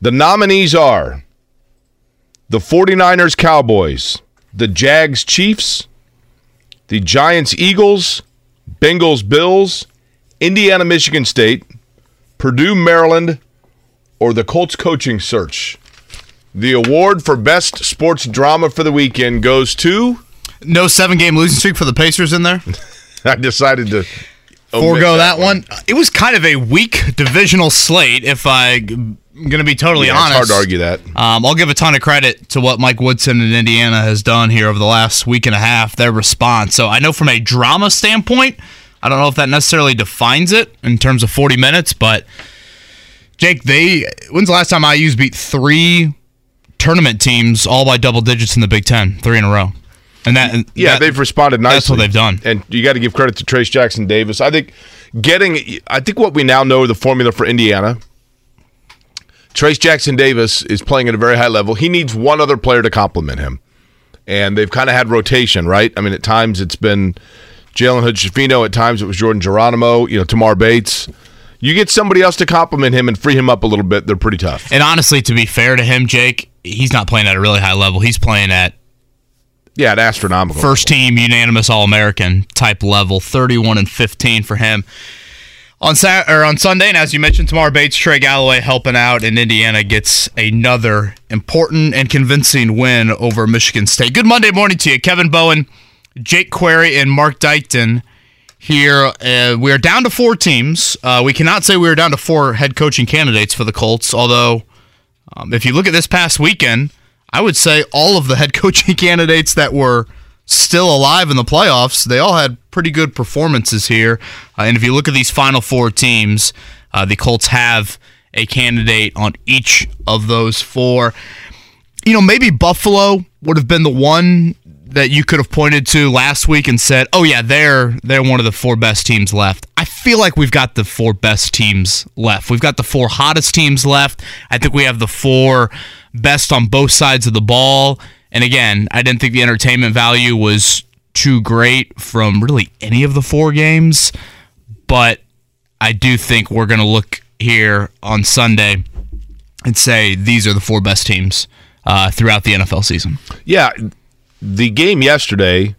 The nominees are the 49ers Cowboys, the Jags Chiefs, the Giants Eagles, Bengals Bills, Indiana Michigan State, Purdue Maryland, or the Colts coaching search. The award for Best Sports Drama for the weekend goes to. No seven game losing streak for the Pacers in there. I decided to Forego that, one. It was kind of a weak divisional slate, if I'm going to be totally Yeah, it's honest. hard to argue that. Um, I'll give a ton of credit to what Mike Woodson in Indiana has done here over the last week and a half, their response. So I know from a drama standpoint, I don't know if that necessarily defines it in terms of 40 minutes, but Jake, they when's the last time IU's beat three tournament teams all by double digits in the Big Ten, three in a row? And that Yeah, that- they've responded nicely. That's what they've done. and you got to give credit to Trayce Jackson Davis. I think getting, I think what we now know the formula for Indiana. Trayce Jackson Davis is playing at a very high level. He needs one other player to complement him, and they've kind of had rotation, right? I mean, at times it's been Jalen Hood Schifino. At times it was Jordan Geronimo. You know, Tamar Bates. You get somebody else to complement him and free him up a little bit. They're pretty tough. And honestly, to be fair to him, Jake, he's not playing at a really high level. He's playing at Yeah, at astronomical. first team unanimous All American type level, 31 and 15 for him. On Sat or on Sunday, and as you mentioned, Tamar Bates, Trey Galloway helping out, and Indiana gets another important and convincing win over Michigan State. Good Monday morning to you, Kevin Bowen, Jake Query, and Mark Dykton here. Uh, we are down to four teams. Uh, we cannot say we are down to four head coaching candidates for the Colts, although um, if you look at this past weekend, I would say all of the head coaching candidates that were still alive in the playoffs, they all had pretty good performances here. Uh, and if you look at these final four teams, uh, the Colts have a candidate on each of those four. You know, maybe Buffalo would have been the one that you could have pointed to last week and said, "Oh yeah, they're they're one of the four best teams left." I feel like we've got the four best teams left. We've got the four hottest teams left. I think we have the four best on both sides of the ball. And again, I didn't think the entertainment value was too great from really any of the four games, but I do think we're going to look here on Sunday and say these are the four best teams uh, throughout the NFL season. Yeah, the game yesterday,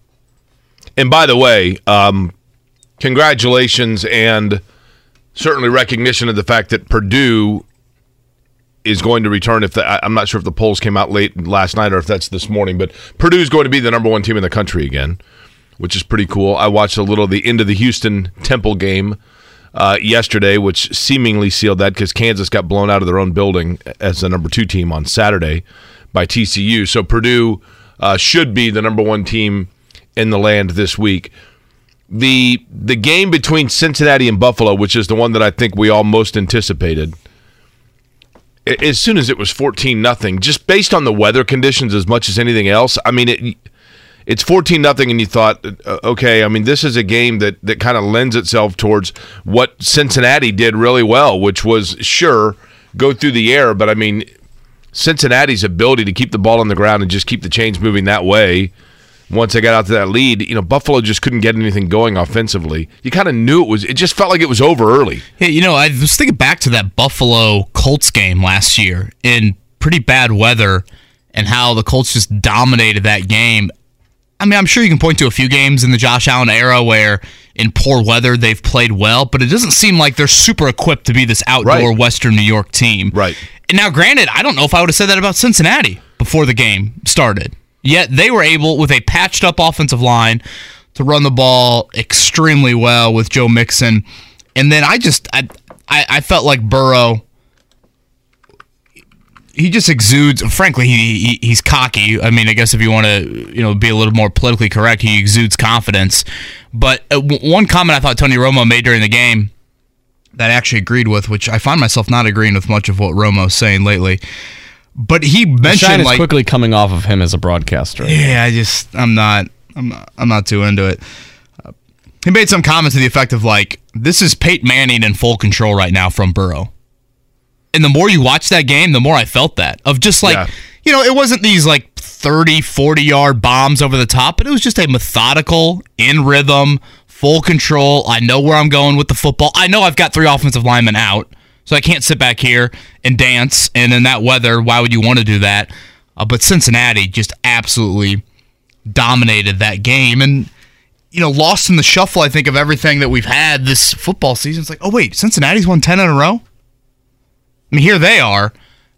and by the way, um, congratulations and certainly recognition of the fact that Purdue is going to return. If the, I'm not sure if the polls came out late last night or if that's this morning, but Purdue is going to be the number one team in the country again, which is pretty cool. I watched a little of the end of the Houston Temple game uh, yesterday, which seemingly sealed that because Kansas got blown out of their own building as the number two team on Saturday by TCU. So Purdue uh, should be the number one team in the land this week. The the game between Cincinnati and Buffalo, which is the one that I think we all most anticipated, as soon as it was 14 nothing, just based on the weather conditions as much as anything else, I mean it it's 14 nothing and you thought uh, okay, I mean this is a game that that kind of lends itself towards what Cincinnati did really well, which was sure go through the air, but I mean Cincinnati's ability to keep the ball on the ground and just keep the chains moving that way. Once they got out to that lead, you know, Buffalo just couldn't get anything going offensively. You kind of knew it was. It just felt like it was over early. Hey, you know, I was thinking back to that Buffalo Colts game last year in pretty bad weather and how the Colts just dominated that game. I mean, I'm sure you can point to a few games in the Josh Allen era where in poor weather they've played well, but it doesn't seem like they're super equipped to be this outdoor Right. Western New York team. Right. And now, granted, I don't know if I would have said that about Cincinnati before the game started. Yet they were able, with a patched up offensive line, to run the ball extremely well with Joe Mixon. And then I just, I, I, I felt like Burrow. He just exudes. Frankly, he, he he's cocky. I mean, I guess if you want to, you know, be a little more politically correct, he exudes confidence. But uh, one comment I thought Tony Romo made during the game that I actually agreed with, which I find myself not agreeing with much of what Romo's saying lately. But he The shine mentioned is like quickly coming off of him as a broadcaster. yeah, I just I'm not I'm not I'm not too into it. Uh, he made some comment to the effect of like this is Peyton Manning in full control right now from Burrow. And the more you watch that game, the more I felt that of just like Yeah. you know, it wasn't these like 30, 40 yard bombs over the top, but it was just a methodical, in rhythm, full control. I know where I'm going with the football. I know I've got three offensive linemen out, so I can't sit back here and dance. And in that weather, why would you want to do that? Uh, but Cincinnati just absolutely dominated that game and you know lost in the shuffle i think of everything that we've had this football season it's like oh wait cincinnati's won 10 in a row i mean here they are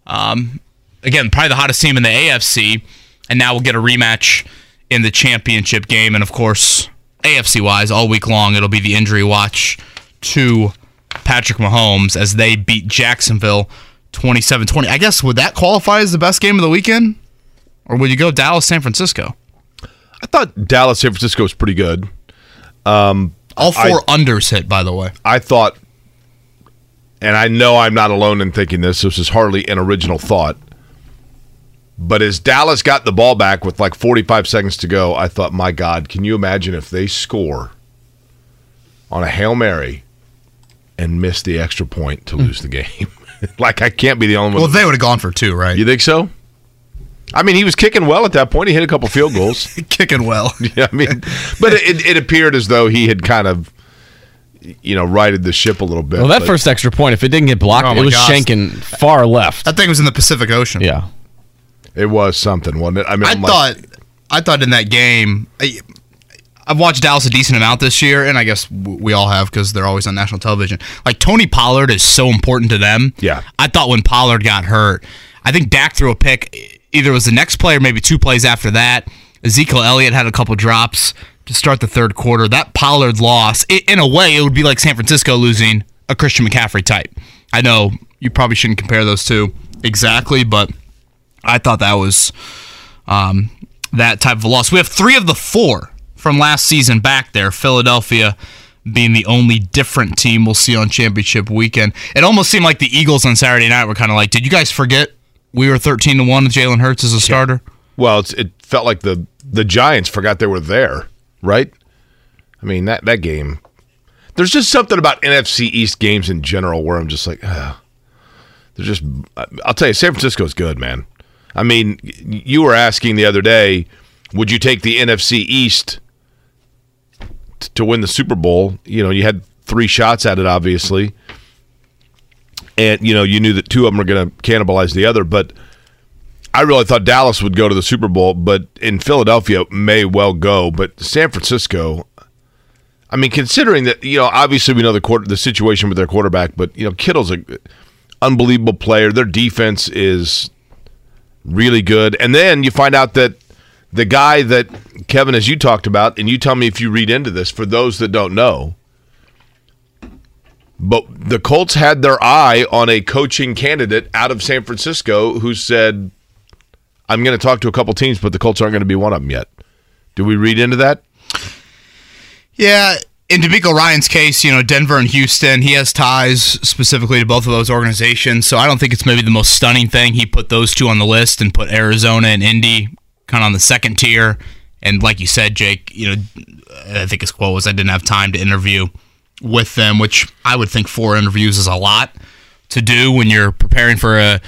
um, again probably the hottest team in the afc and now we'll get a rematch in the championship game and of course afc wise all week long it'll be the injury watch to patrick mahomes as they beat jacksonville 27-20 i guess would that qualify as the best game of the weekend or would you go dallas san francisco I thought Dallas San Francisco was pretty good. Um, All I- four unders hit, by the way. I thought, and I know I'm not alone in thinking this. This is hardly an original thought. But as Dallas got the ball back with like 45 seconds to go, I thought, my God, can you imagine if they score on a Hail Mary and miss the extra point to hmm. lose the game? like, I can't be the only one. Well, they would have gone for two, right? you think so? I mean, he was kicking well at that point. He hit a couple field goals. Kicking well. Yeah, I mean, but it, it appeared as though he had kind of, you know, righted the ship a little bit. Well, that but- first extra point, if it didn't get blocked, Oh it was gosh. shanking far left. That thing was in the Pacific Ocean. Yeah. it was something, wasn't it? I mean, I I'm like- thought, I thought in that game, I, I've watched Dallas a decent amount this year, and I guess we all have because they're always on national television. Like Tony Pollard is so important to them. Yeah. I thought when Pollard got hurt, I think Dak threw a pick. Either it was the next play or maybe two plays after that. Ezekiel Elliott had a couple drops to start the third quarter. That Pollard loss, i in a way, it would be like San Francisco losing a Christian McCaffrey type. I know you probably shouldn't compare those two exactly, but I thought that was um, that type of a loss. We have three of the four from last season back there. Philadelphia being the only different team we'll see on championship weekend. It almost seemed like the Eagles on Saturday night were kind of like, did you guys forget we were 13 to 1 with Jalen Hurts as a starter? well, it's, it felt like the the Giants forgot they were there, right? I mean that that game. There's just something about NFC East games in general where I'm just like, Ugh. they're just. I'll tell you, San Francisco's good, man. I mean, you were asking the other day, would you take the NFC East to win the Super Bowl? You know, you had three shots at it, obviously, and you know you knew that two of them were going to cannibalize the other, but. I really thought Dallas would go to the Super Bowl, but in Philadelphia may well go. But San Francisco, I mean, considering that you know, obviously we know the quarter, the situation with their quarterback, but you know, Kittle's a unbelievable player. Their defense is really good, and then you find out that the guy that Kevin, as you talked about, and you tell me if you read into this for those that don't know. But the Colts had their eye on a coaching candidate out of San Francisco who said, I'm going to talk to a couple teams, but the Colts aren't going to be one of them yet. Do we read into that? Yeah. In DeMeco Ryans' case, you know, Denver and Houston, he has ties specifically to both of those organizations. So I don't think it's maybe the most stunning thing. He put those two on the list and put Arizona and Indy kind of on the second tier. And like you said, Jake, you know, I think his quote was, I didn't have time to interview with them, which I would think four interviews is a lot to do when you're preparing for a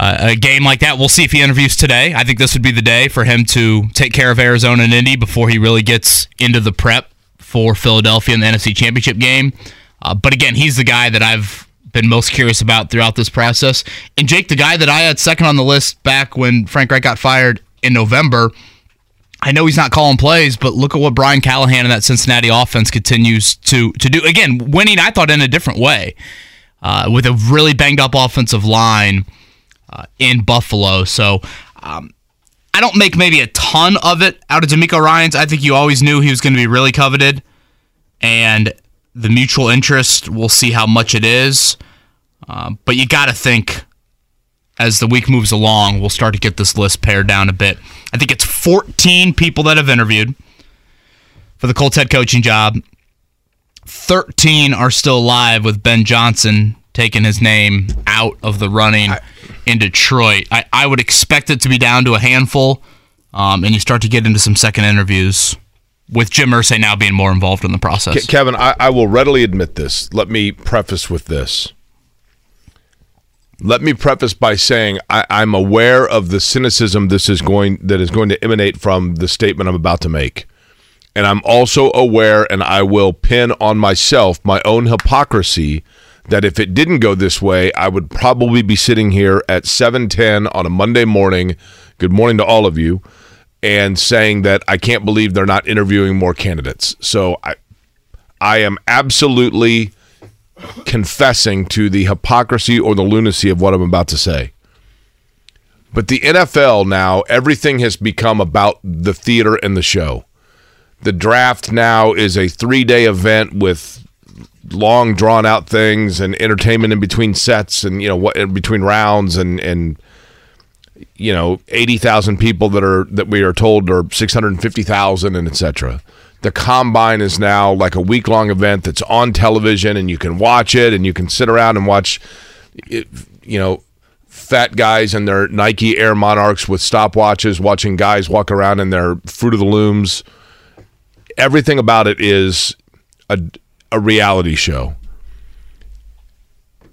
a game like that. We'll see if he interviews today. I think this would be the day for him to take care of Arizona and Indy before he really gets into the prep for Philadelphia in the NFC Championship game. Uh, but again, he's the guy that I've been most curious about throughout this process. And Jake, the guy that I had second on the list back when Frank Reich got fired in November. I know he's not calling plays, but look at what Brian Callahan and that Cincinnati offense continues to to do. Again, winning, I thought in a different way, uh, with a really banged up offensive line uh, in Buffalo. So um, I don't make maybe a ton of it out of DeMeco Ryans. I think you always knew he was going to be really coveted, and the mutual interest. We'll see how much it is, uh, but you got to think as the week moves along, we'll start to get this list pared down a bit. I think it's 14 people that have interviewed for the Colts head coaching job. 13 are still alive with Ben Johnson taking his name out of the running in Detroit. I, I would expect it to be down to a handful, um, and you start to get into some second interviews with Jim Irsay now being more involved in the process. Kevin, I, I will readily admit this. Let me preface with this. Let me preface by saying I, I'm aware of the cynicism this is going that is going to emanate from the statement I'm about to make. And I'm also aware, and I will pin on myself my own hypocrisy that if it didn't go this way, I would probably be sitting here at 7:10 on a Monday morning. Good morning to all of you, and saying that I can't believe they're not interviewing more candidates. So I, I am absolutely confessing to the hypocrisy or the lunacy of what I'm about to say. But the NFL now, everything has become about the theater and the show. The draft now is a three day event with long drawn out things and entertainment in between sets and you know what in between rounds and and you know 80,000 people that are that we are told are 650,000 and etc. The combine is now like a week long event that's on television and you can watch it and you can sit around and watch you know fat guys in their Nike Air Monarchs with stopwatches watching guys walk around in their Fruit of the Looms. Everything about it is a a reality show.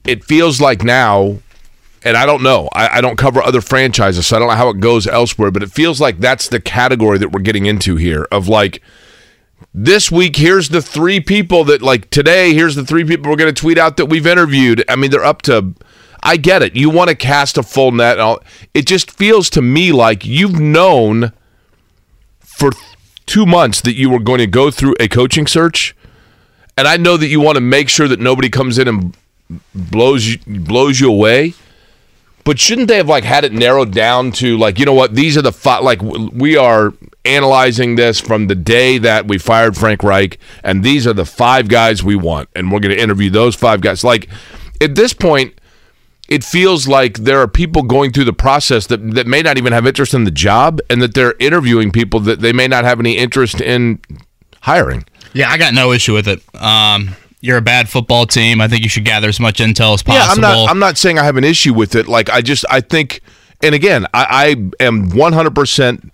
It feels like now, and I don't know, I, I, don't cover other franchises, so I don't know how it goes elsewhere, but it feels like that's the category that we're getting into here of like, this week, here's the three people that, like today, here's the three people we're going to tweet out that we've interviewed. I mean, they're up to, I get it. You want to cast a full net. It just feels to me like you've known for two months that you were going to go through a coaching search and I know that you want to make sure that nobody comes in and blows you, blows you away. But shouldn't they have like had it narrowed down to like you know what these are the five like we are analyzing this from the day that we fired Frank Reich and these are the five guys we want and we're going to interview those five guys like at this point it feels like there are people going through the process that, that may not even have interest in the job and that they're interviewing people that they may not have any interest in hiring. Yeah, I got no issue with it. Um, you're a bad football team. I think you should gather as much intel as possible. Yeah, I'm not. I'm not saying I have an issue with it. Like I just, I think, and again, I, I am 100 percent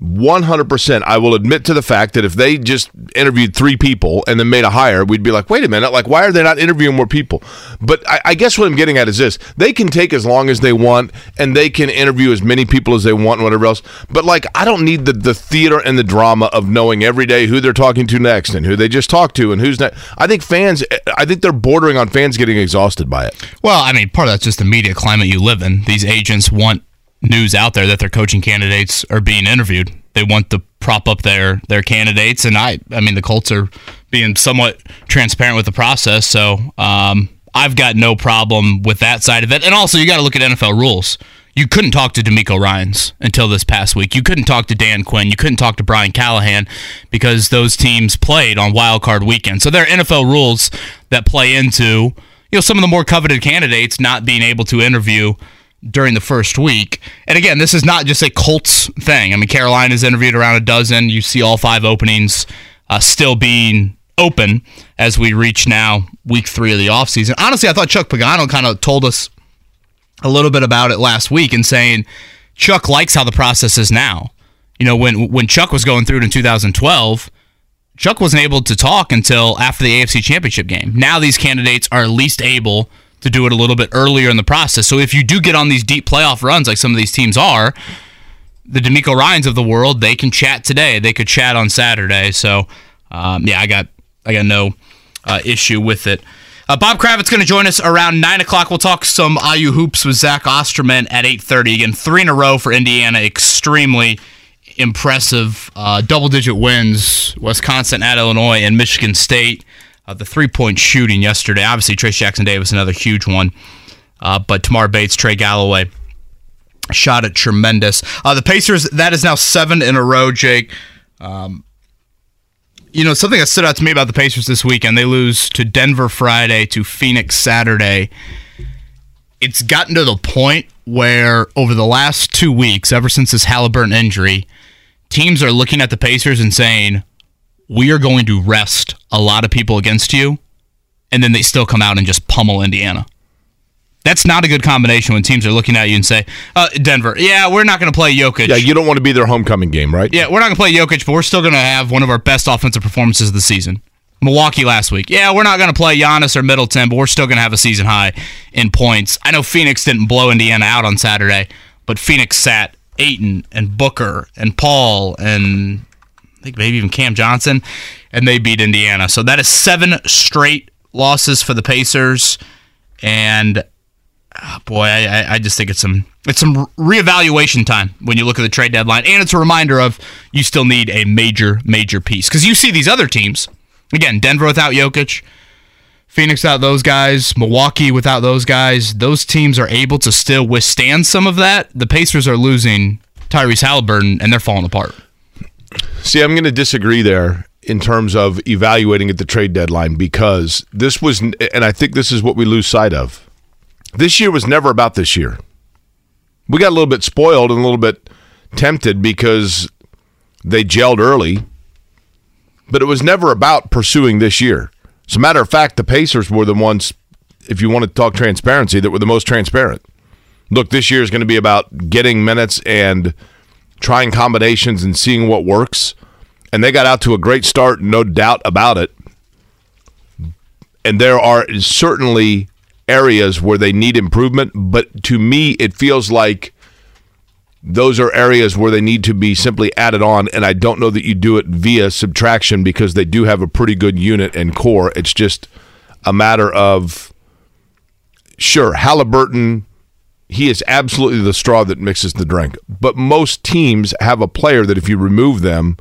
100% I will admit to the fact that if they just interviewed three people and then made a hire, we'd be like, wait a minute, like, why are they not interviewing more people? But I, I, guess what I'm getting at is this they can take as long as they want and they can interview as many people as they want and whatever else. But, like, I don't need the, the theater and the drama of knowing every day who they're talking to next and who they just talked to and who's next. I think fans, I think they're bordering on fans getting exhausted by it. Well, I mean, part of that's just the media climate you live in. These agents want news out there that their coaching candidates are being interviewed. They want to prop up their their candidates, and I I mean the Colts are being somewhat transparent with the process, so um, I've got no problem with that side of it. And also, you got to look at NFL rules. You couldn't talk to DeMeco Ryans until this past week. You couldn't talk to Dan Quinn. You couldn't talk to Brian Callahan because those teams played on Wild Card Weekend. So there are NFL rules that play into you know some of the more coveted candidates not being able to interview during the first week. And again, this is not just a Colts thing. I mean, Carolina's interviewed around a dozen. You see all five openings uh, still being open as we reach now week three of the offseason. Honestly, I thought Chuck Pagano kind of told us a little bit about it last week and saying Chuck likes how the process is now. You know, when when Chuck was going through it in 2012, Chuck wasn't able to talk until after the AFC Championship game. Now these candidates are at least able – to do it a little bit earlier in the process. So if you do get on these deep playoff runs like some of these teams are, the DeMeco Ryans of the world, they can chat today. They could chat on Saturday. So um, yeah, I got I got no uh, issue with it. Uh, Bob Kravitz going to join us around nine o'clock. We'll talk some IU hoops with Zach Osterman at eight thirty. Again, three in a row for Indiana. Extremely impressive uh, double digit wins. Wisconsin at Illinois and Michigan State uh, the three point shooting yesterday. Obviously, Trayce Jackson Davis, another huge one. Uh, but Tamar Bates, Trey Galloway shot it tremendous. Uh, the Pacers, that is now seven in a row, Jake. Um, you know, something that stood out to me about the Pacers this weekend, they lose to Denver Friday, to Phoenix Saturday. It's gotten to the point where over the last two weeks, ever since this Haliburton injury, teams are looking at the Pacers and saying, we are going to rest a lot of people against you, and then they still come out and just pummel Indiana. That's not a good combination when teams are looking at you and say, uh, Denver, yeah, we're not going to play Jokic. Yeah, you don't want to be their homecoming game, right? Yeah, we're not going to play Jokic, but we're still going to have one of our best offensive performances of the season. Milwaukee last week. Yeah, we're not going to play Giannis or Middleton, but we're still going to have a season high in points. I know Phoenix didn't blow Indiana out on Saturday, but Phoenix sat Ayton and Booker and Paul and I think maybe even Cam Johnson, and they beat Indiana. So that is seven straight losses for the Pacers, and oh boy, I, I just think it's some it's some reevaluation time when you look at the trade deadline, and it's a reminder of you still need a major major piece because you see these other teams again, Denver without Jokic. Phoenix without those guys, Milwaukee without those guys, those teams are able to still withstand some of that. The Pacers are losing Tyrese Haliburton and they're falling apart. See, I'm going to disagree there in terms of evaluating at the trade deadline because this was, and I think this is what we lose sight of. This year was never about this year. We got a little bit spoiled and a little bit tempted because they gelled early, but it was never about pursuing this year. As a matter of fact, the Pacers were the ones, if you want to talk transparency, that were the most transparent. Look, this year is going to be about getting minutes and trying combinations and seeing what works. And they got out to a great start, no doubt about it. And there are certainly areas where they need improvement, but to me, it feels like those are areas where they need to be simply added on. And I don't know that you do it via subtraction because they do have a pretty good unit and core. It's just a matter of, sure, Haliburton, he is absolutely the straw that mixes the drink. But most teams have a player that if you remove them,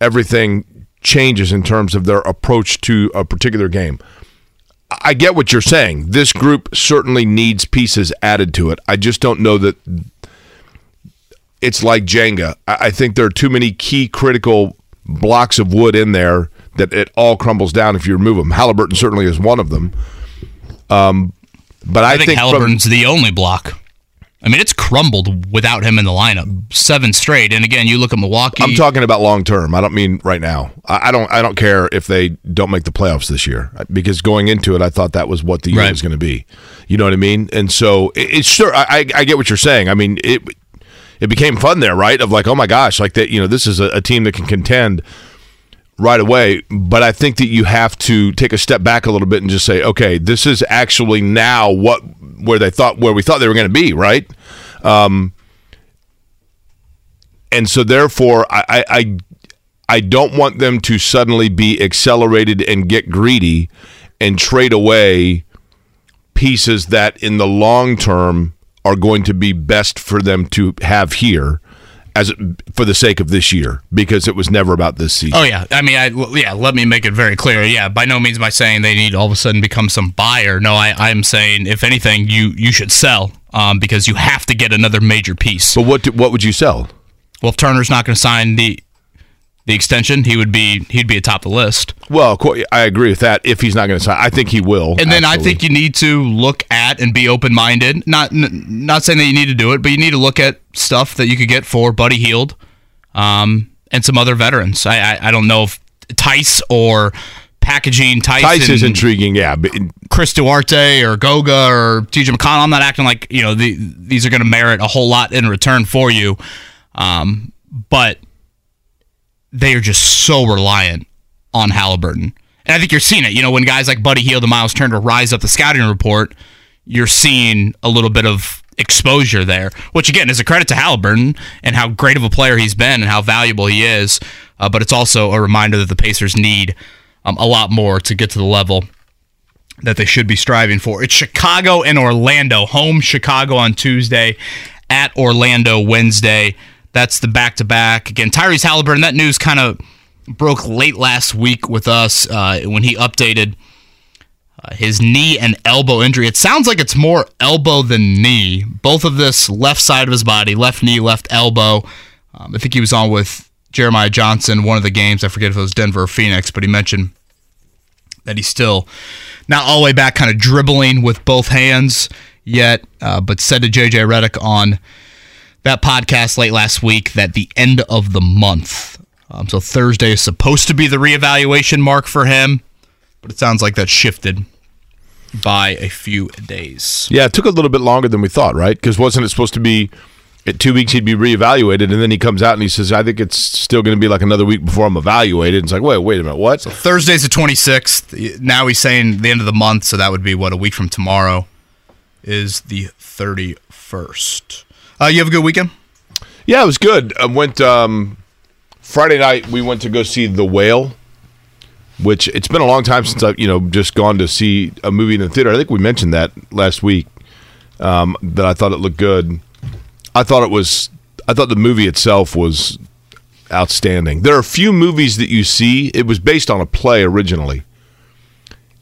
everything changes in terms of their approach to a particular game. I get what you're saying. This group certainly needs pieces added to it. I just don't know that it's like Jenga. I think there are too many key critical blocks of wood in there that it all crumbles down if you remove them. Haliburton certainly is one of them. Um, but I, I think, think Haliburton's from, the only block. I mean, it's crumbled without him in the lineup. Seven straight, and again, you look at Milwaukee. I'm talking about long term. I don't mean right now. I, I, don't. I don't care if they don't make the playoffs this year because going into it, I thought that was what the year Right. was going to be. You know what I mean? And so it, it's sure. I, I I get what you're saying. I mean it. It became fun there, right? Of like, oh my gosh, like that. You know, this is a, a team that can contend right away. But I think that you have to take a step back a little bit and just say, okay, this is actually now what where they thought where we thought they were going to be, right? Um, and so therefore, I, I, I I don't want them to suddenly be accelerated and get greedy and trade away pieces that in the long term are going to be best for them to have here as for the sake of this year because it was never about this season. Oh yeah, I mean, I, yeah. Let me make it very clear. Yeah, by no means am I saying they need to all of a sudden become some buyer. No, I, I'm saying if anything, you you should sell um, because you have to get another major piece. But what do, what would you sell? Well, if Turner's not going to sign the the extension, he would be he'd be atop the list. Well, I agree with that. If he's not going to sign, I think he will. And then I think you need to look at and be open minded. Not n- not saying that you need to do it, but you need to look at stuff that you could get for Buddy Hield, um, and some other veterans. I I, I don't know if Tice or packaging Tice, Tice is intriguing. Yeah, but Chris Duarte or Goga or TJ McConnell. I'm not acting like you know the, these are going to merit a whole lot in return for you, um, but they are just so reliant on Haliburton. And I think you're seeing it. You know, when guys like Buddy Hield and Myles Turner rise up the scouting report, you're seeing a little bit of exposure there, which again is a credit to Haliburton and how great of a player he's been and how valuable he is. Uh, but it's also a reminder that the Pacers need um, a lot more to get to the level that they should be striving for. It's Chicago and Orlando. Home Chicago on Tuesday, at Orlando Wednesday. That's the back to back. Again, Tyrese Haliburton, that news kind of broke late last week with us uh, when he updated uh, his knee and elbow injury. It sounds like it's more elbow than knee. Both of this left side of his body, left knee, left elbow. Um, I think he was on with Jeremiah Johnson one of the games. I forget if it was Denver or Phoenix, but he mentioned that he's still not all the way back, kind of dribbling with both hands yet, uh, but said to JJ Redick on that podcast late last week that the end of the month Um, so Thursday is supposed to be the reevaluation mark for him, but it sounds like that shifted by a few days. Yeah, it took a little bit longer than we thought, right? Because wasn't it supposed to be at two weeks he'd be reevaluated, and then he comes out and he says, "I think it's still going to be like another week before I'm evaluated." It's like, wait, wait a minute, what? Thursday's the 26th. Now he's saying the end of the month, so that would be what a week from tomorrow is the 31st. Uh, you have a good weekend? Yeah, it was good. I went um, Friday night. We went to go see The Whale, which it's been a long time since I've you know just gone to see a movie in the theater. I think we mentioned that last week. Um, that I thought it looked good. I thought it was. I thought the movie itself was outstanding. There are a few movies that you see. It was based on a play originally,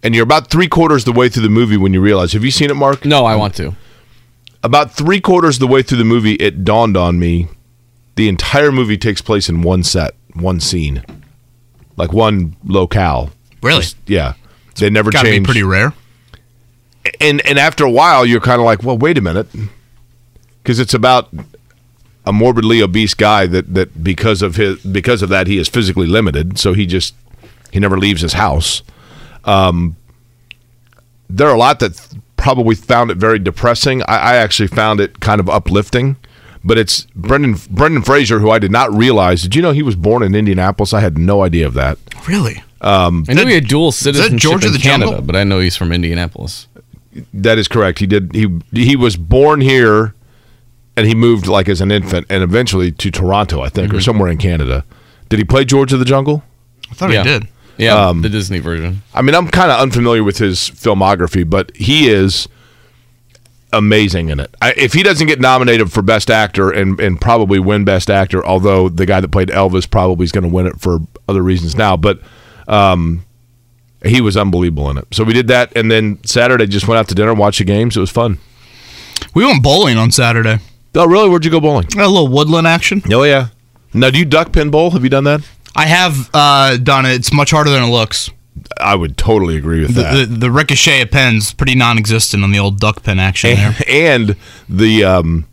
and you're about three quarters the way through the movie when you realize. Have you seen it, Mark? No, I want to. About three quarters of the way through the movie, it dawned on me the entire movie takes place in one set, one scene, like one locale. Really? Yeah, they never Got to be change. pretty rare. and and after a while, you're kind of like, well, wait a minute, because it's about a morbidly obese guy that that because of his because of that he is physically limited, so he just he never leaves his house. Um, there are a lot that probably found it very depressing. I, I actually found it kind of uplifting. But it's Brendan Brendan Fraser, who I did not realize. Did you know he was born in Indianapolis? I had no idea of that. Really? Um, I knew he had dual citizenship Georgia in the Canada, Jungle? but I know he's from Indianapolis. That is correct. He did. He he was born here, and he moved like as an infant, and eventually to Toronto, I think, or mm-hmm. somewhere in Canada. Did he play George of the Jungle? I thought yeah. he did. Yeah, Um, the Disney version. I mean, I'm kind of unfamiliar with his filmography, but he is amazing in it. I, if he doesn't get nominated for Best Actor and and probably win Best Actor, although the guy that played Elvis probably is going to win it for other reasons now, but um, he was unbelievable in it. So we did that, and then Saturday just went out to dinner and watched the games. It was fun. We went bowling on Saturday. Oh, really? Where'd you go bowling? A little woodland action. Oh yeah. Now, do you duck pin bowl? Have you done that? I have uh, done it. It's much harder than it looks. I would totally agree with The, that. the, the ricochet of pins pretty non-existent on the old duck pin action there. and the um,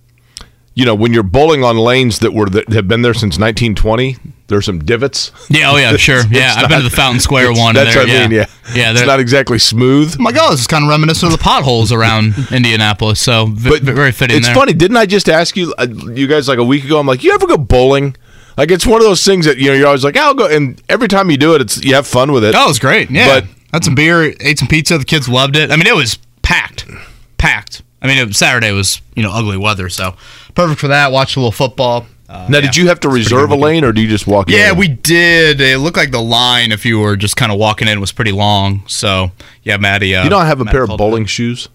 you know when you're bowling on lanes that were that have been there since 1920, there's some divots. Yeah, oh yeah, sure. Yeah, I've been to the Fountain Square one. That's and what I there, mean. Yeah, yeah. it's not exactly smooth. Oh my God, this is kind of reminiscent of the potholes around Indianapolis. So v- But very fitting It's there. funny. Didn't I just ask you, uh, you guys, like a week ago? I'm like, you ever go bowling? Like it's one of those things that you know you're always like, I'll go, and every time you do it, it's you have fun with it. Oh, it was great. Yeah, But- had some beer, ate some pizza. The kids loved it. I mean, it was packed, packed. I mean, it, Saturday was you know ugly weather, so perfect for that. Watch a little football. Uh, now, yeah. did you have to reserve a lane, or do you just walk in? Yeah, we did. It looked like the line, if you were just kind of walking in, was pretty long. So yeah, Maddie. Uh, You know, I have a pair of bowling shoes.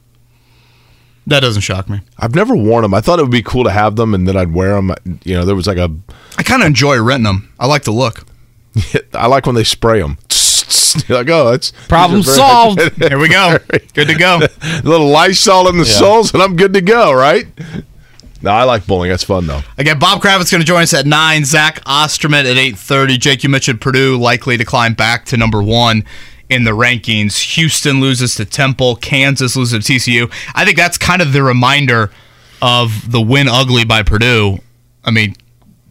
That doesn't shock me. I've never worn them. I thought it would be cool to have them, and then I'd wear them. You know, there was like a. I kind of enjoy renting them. I like the look. I like when they spray them. You're like, oh, it's Problem solved. Here we go. Good to go. a little Lysol in the soles, and I'm good to go, right? No, I like bowling. That's fun though. Again, Bob Kravitz going to join us at nine. Zach Osterman at eight thirty. Jake, you mentioned Purdue likely to climb back to number one in the rankings. Houston loses to Temple. Kansas loses to TCU. I think that's kind of the reminder of the win ugly by Purdue. I mean,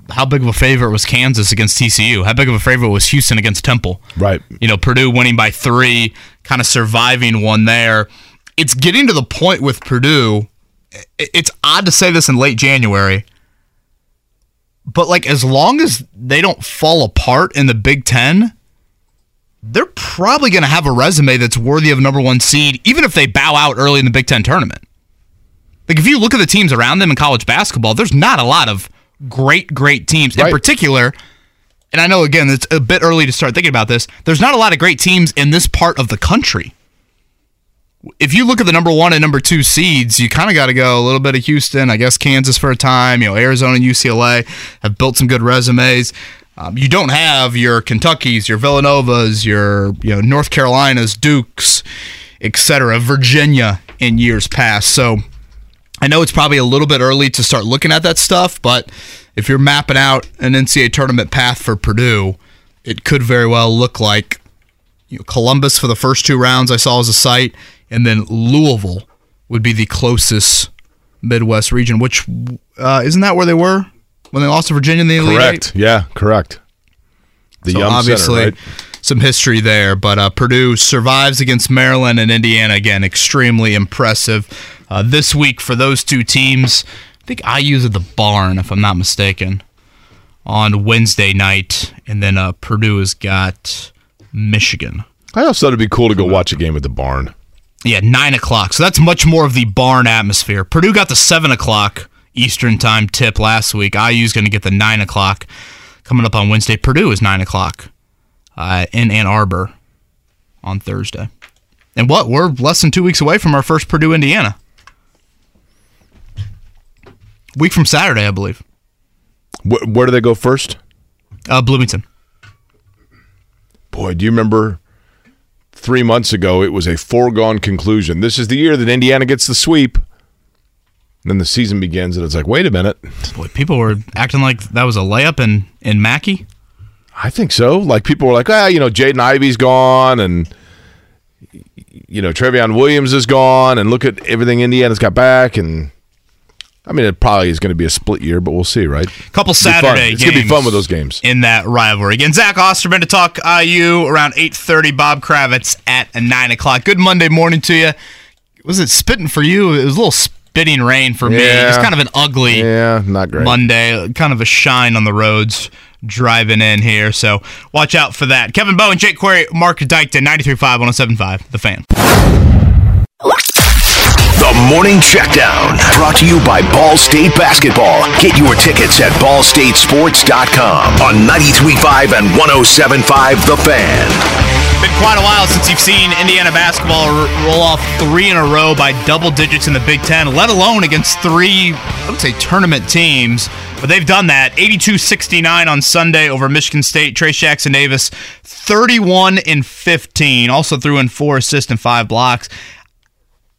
how big of a favorite was Kansas against TCU? How big of a favorite was Houston against Temple? Right. You know, Purdue winning by three, kind of surviving one there. It's getting to the point with Purdue. It's odd to say this in late January, but like as long as they don't fall apart in the Big Ten, they're probably going to have a resume that's worthy of a number one seed, even if they bow out early in the Big Ten tournament. Like if you look at the teams around them in college basketball, there's not a lot of great, great teams. In particular, and I know again it's a bit early to start thinking about this. There's not a lot of great teams in this part of the country. If you look at the number one and number two seeds, you kind of got to go a little bit of Houston, I guess Kansas for a time. You know, Arizona and UCLA have built some good resumes. Um, you don't have your Kentuckies, your Villanovas, your you know North Carolinas, Dukes, etc., Virginia in years past. So I know it's probably a little bit early to start looking at that stuff, but if you're mapping out an NCAA tournament path for Purdue, it could very well look like you know, Columbus for the first two rounds I saw as a site, and then Louisville would be the closest Midwest region. Which uh, isn't that where they were when they lost to Virginia in the Elite Eight? Correct. Yeah, correct. The so Yum Center, obviously right? some history there. But uh, Purdue survives against Maryland and Indiana again. Extremely impressive uh, this week for those two teams. I think IU's at the barn, if I'm not mistaken, on Wednesday night, and then uh, Purdue has got Michigan. I also thought it'd be cool to go watch a game at the barn. Yeah, nine o'clock. So that's much more of the barn atmosphere. Purdue got the seven o'clock Eastern time tip last week. IU's going to get the nine o'clock coming up on Wednesday. Purdue is nine o'clock uh, in Ann Arbor on Thursday. And what? We're less than two weeks away from our first Purdue Indiana. Week from Saturday, I believe. Wh- where do they go first? Uh, Bloomington. Boy, do you remember three months ago? It was a foregone conclusion. This is the year that Indiana gets the sweep. Then the season begins, and it's like, wait a minute. Boy, people were acting like that was a layup in in Mackey. I think so. Like people were like, ah, you know, Jaden Ivey's gone, and you know, Trevion Williams is gone, and look at everything Indiana's got back, and I mean, it probably is going to be a split year, but we'll see, right? Couple It'll be fun. Saturday It's going to be fun with those games. in that rivalry. Again, Zach Osterman to talk IU around 8.30. Bob Kravitz at 9 o'clock. Good Monday morning to you. Was it spitting for you? It was a little spitting rain for me. It's kind of an ugly Yeah, not great. Monday. Kind of a shine on the roads driving in here. So watch out for that. Kevin Bowen, Jake Query, Mark Dykton, 93.5, 107.5, The Fan. The Morning Checkdown, brought to you by Ball State Basketball. Get your tickets at ballstatesports.com on 93.5 and 107.5 The Fan. It's been quite a while since you've seen Indiana basketball roll off three in a row by double digits in the Big Ten, let alone against three, I would say, tournament teams. But they've done that. 82 69 on Sunday over Michigan State. Trayce Jackson Davis, 31 and 15. Also threw in four assists and five blocks.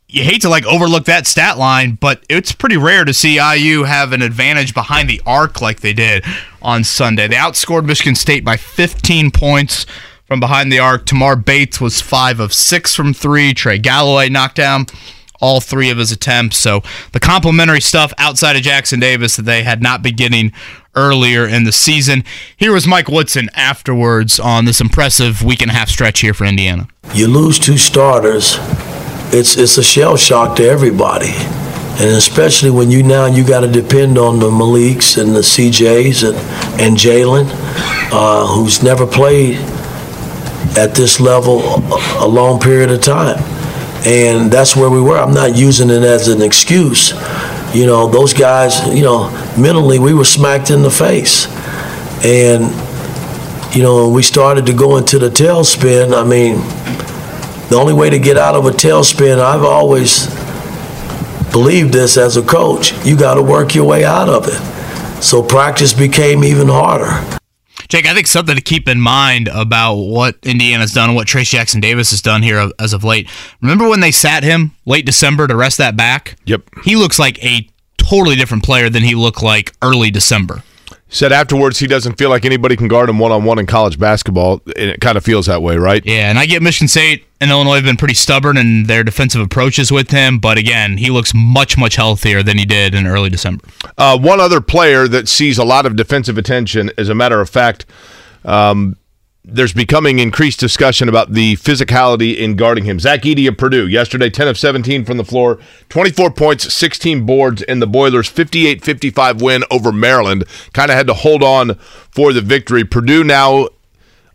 You hate to like overlook that stat line, but it's pretty rare to see IU have an advantage behind the arc like they did on Sunday. They outscored Michigan State by 15 points from behind the arc. Tamar Bates was five of six from three. Trey Galloway knocked down all three of his attempts. So the complimentary stuff outside of Jackson Davis that they had not been getting earlier in the season. Here was Mike Woodson afterwards on this impressive week and a half stretch here for Indiana. you lose two starters, it's it's a shell shock to everybody, and especially when you now you got to depend on the Maliks and the CJs and and Jalen, uh, who's never played at this level a, long period of time, and that's where we were. I'm not using it as an excuse. You know, those guys. You know, mentally we were smacked in the face, and you know, we started to go into the tailspin, I mean, the only way to get out of a tailspin, I've always believed this as a coach, you got to work your way out of it. So practice became even harder. Jake, I think something to keep in mind about what Indiana's done and what Trayce Jackson Davis has done here as of late. Remember when they sat him late December to rest that back? Yep. He looks like a totally different player than he looked like early December. Said afterwards he doesn't feel like anybody can guard him one on one in college basketball, and it kind of feels that way, right? Yeah, and I get Michigan State and Illinois have been pretty stubborn in their defensive approaches with him, but again, he looks much, much healthier than he did in early December. Uh, one other player that sees a lot of defensive attention, as a matter of fact, um, there's becoming increased discussion about the physicality in guarding him. Zach Edey of Purdue, yesterday 10 of 17 from the floor, 24 points, 16 boards in the Boilers' 58 55 win over Maryland. Kind of had to hold on for the victory. Purdue now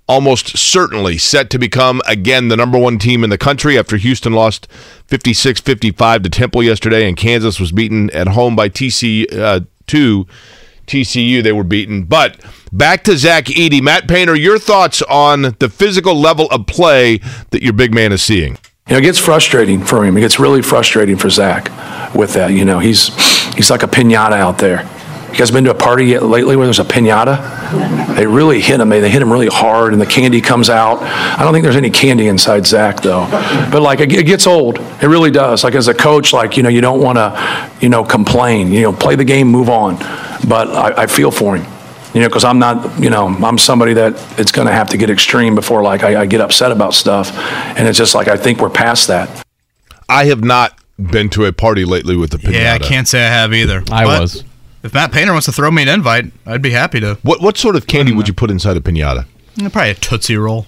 almost certainly set to become again the number one team in the country after Houston lost 56 55 to Temple yesterday, and Kansas was beaten at home by TC uh, two. TCU they were beaten. But back to Zach Edey. Matt Painter, your thoughts on the physical level of play that your big man is seeing? You know, it gets frustrating for him. It gets really frustrating for Zach with that. You know, he's he's like a pinata out there. You guys been to a party yet lately where there's a pinata? They really hit him. They, they hit him really hard, and the candy comes out. I don't think there's any candy inside Zach though. But like it, it gets old. It really does. Like as a coach, like you know, you don't want to, you know, complain. You know, play the game, move on. But I, I feel for him. You know, because I'm not, you know, I'm somebody that it's going to have to get extreme before like I, I get upset about stuff, and it's just like I think we're past that. I have not been to a party lately with the pinata. Yeah, I can't say I have either. I But was. If Matt Painter wants to throw me an invite, I'd be happy to. What what sort of candy would you put inside a pinata? Mm, Probably a Tootsie Roll.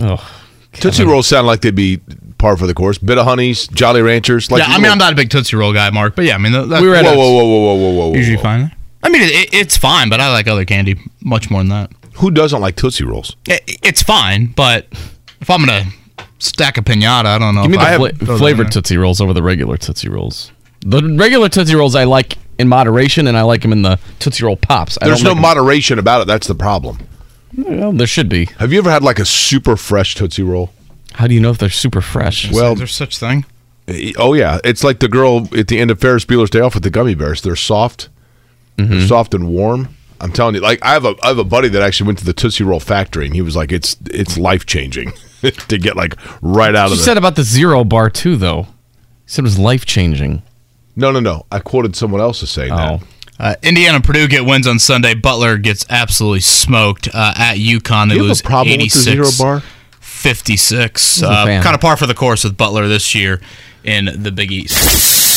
Oh, Tootsie Rolls sound like they'd be par for the course. Bit-O-Honeys, Jolly Ranchers. Like yeah, I mean, little- I'm not a big Tootsie Roll guy, Mark, but yeah, I mean, that, We were at Whoa, a- whoa, whoa, whoa, whoa, whoa, whoa, whoa! usually whoa. fine. I mean, it, it's fine, but I like other candy much more than that. Who doesn't like Tootsie Rolls? It, it's fine, but if I'm gonna stack a pinata, I don't know. Give me if the I have fla- flavored there. Tootsie Rolls over the regular Tootsie Rolls. The regular Tootsie Rolls I like in moderation, and I like them in the Tootsie Roll Pops. I There's no don't like 'em- moderation about it. That's the problem. Well, there should be. Have you ever had like a super fresh Tootsie Roll? How do you know if they're super fresh? Well, there's such thing? Oh yeah, it's like the girl at the end of Ferris Bueller's Day Off with the gummy bears. They're soft, Mm-hmm. they're soft and warm. I'm telling you, like I have a I have a buddy that actually went to the Tootsie Roll factory, and he was like, it's it's life changing to get like right out you of the. said about the zero bar too, though. You said it was life changing. No, no, no. I quoted someone else as saying Oh, that. Uh, Indiana Purdue get wins on Sunday. Butler gets absolutely smoked uh, at UConn. They lose problem with the 86 zero bar? 56. Uh, kind of par for the course with Butler this year in the Big East.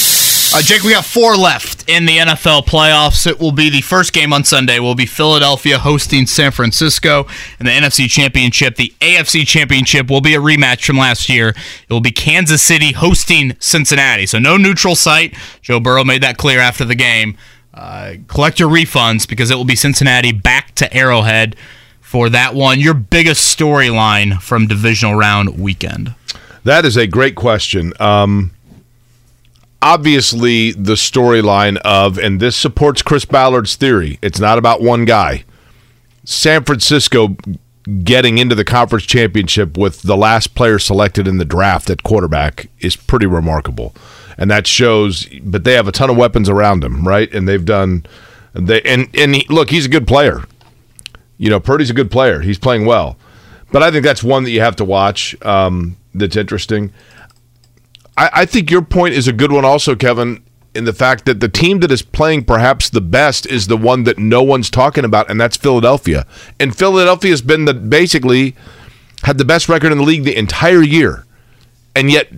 Uh, Jake, we got four left in the NFL playoffs. It will be the first game on Sunday. Will be Philadelphia hosting San Francisco in the NFC Championship. The AFC Championship will be a rematch from last year. It will be Kansas City hosting Cincinnati. So no neutral site. Joe Burrow made that clear after the game. Uh, collect your refunds because it will be Cincinnati back to Arrowhead for that one. Your biggest storyline from divisional round weekend. That is a great question. Um, obviously, the storyline of, and this supports Chris Ballard's theory, it's not about one guy. San Francisco getting into the conference championship with the last player selected in the draft at quarterback is pretty remarkable. And that shows, but they have a ton of weapons around them, right? And they've done, they and and he, look, he's a good player. You know, Purdy's a good player. He's playing well. But I think that's one that you have to watch um, that's interesting. I, I think your point is a good one also, Kevin, in the fact that the team that is playing perhaps the best is the one that no one's talking about, and that's Philadelphia. And Philadelphia has been the basically had the best record in the league the entire year. And yet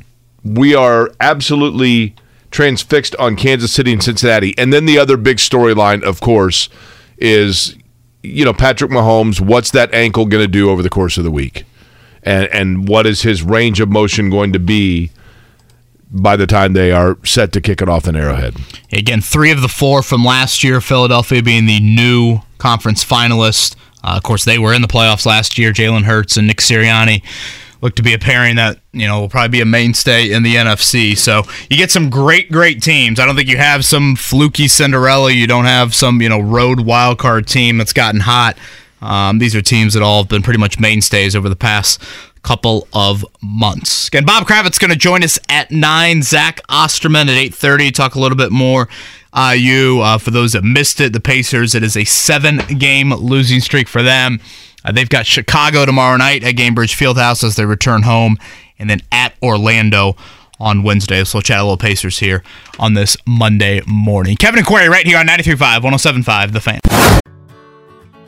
we are absolutely transfixed on Kansas City and Cincinnati. And then the other big storyline, of course, is you know Patrick Mahomes. What's that ankle going to do over the course of the week, and and what is his range of motion going to be by the time they are set to kick it off in Arrowhead? Again, three of the four from last year, Philadelphia being the new conference finalist. Uh, of course, they were in the playoffs last year. Jalen Hurts and Nick Sirianni look to be a pairing that you know will probably be a mainstay in the NFC. So you get some great, great teams. I don't think you have some fluky Cinderella. You don't have some you know road wild card team that's gotten hot. Um, these are teams that all have been pretty much mainstays over the past couple of months. Again, Bob Kravitz going to join us at nine. Zach Osterman at eight thirty. Talk a little bit more. Uh, you uh, for those that missed it, the Pacers. It is a seven-game losing streak for them. Uh, they've got Chicago tomorrow night at Gainbridge Fieldhouse as they return home, and then at Orlando on Wednesday. So we'll chat a little Pacers here on this Monday morning. Kevin and right here on 93.5, 107.5, The Fan.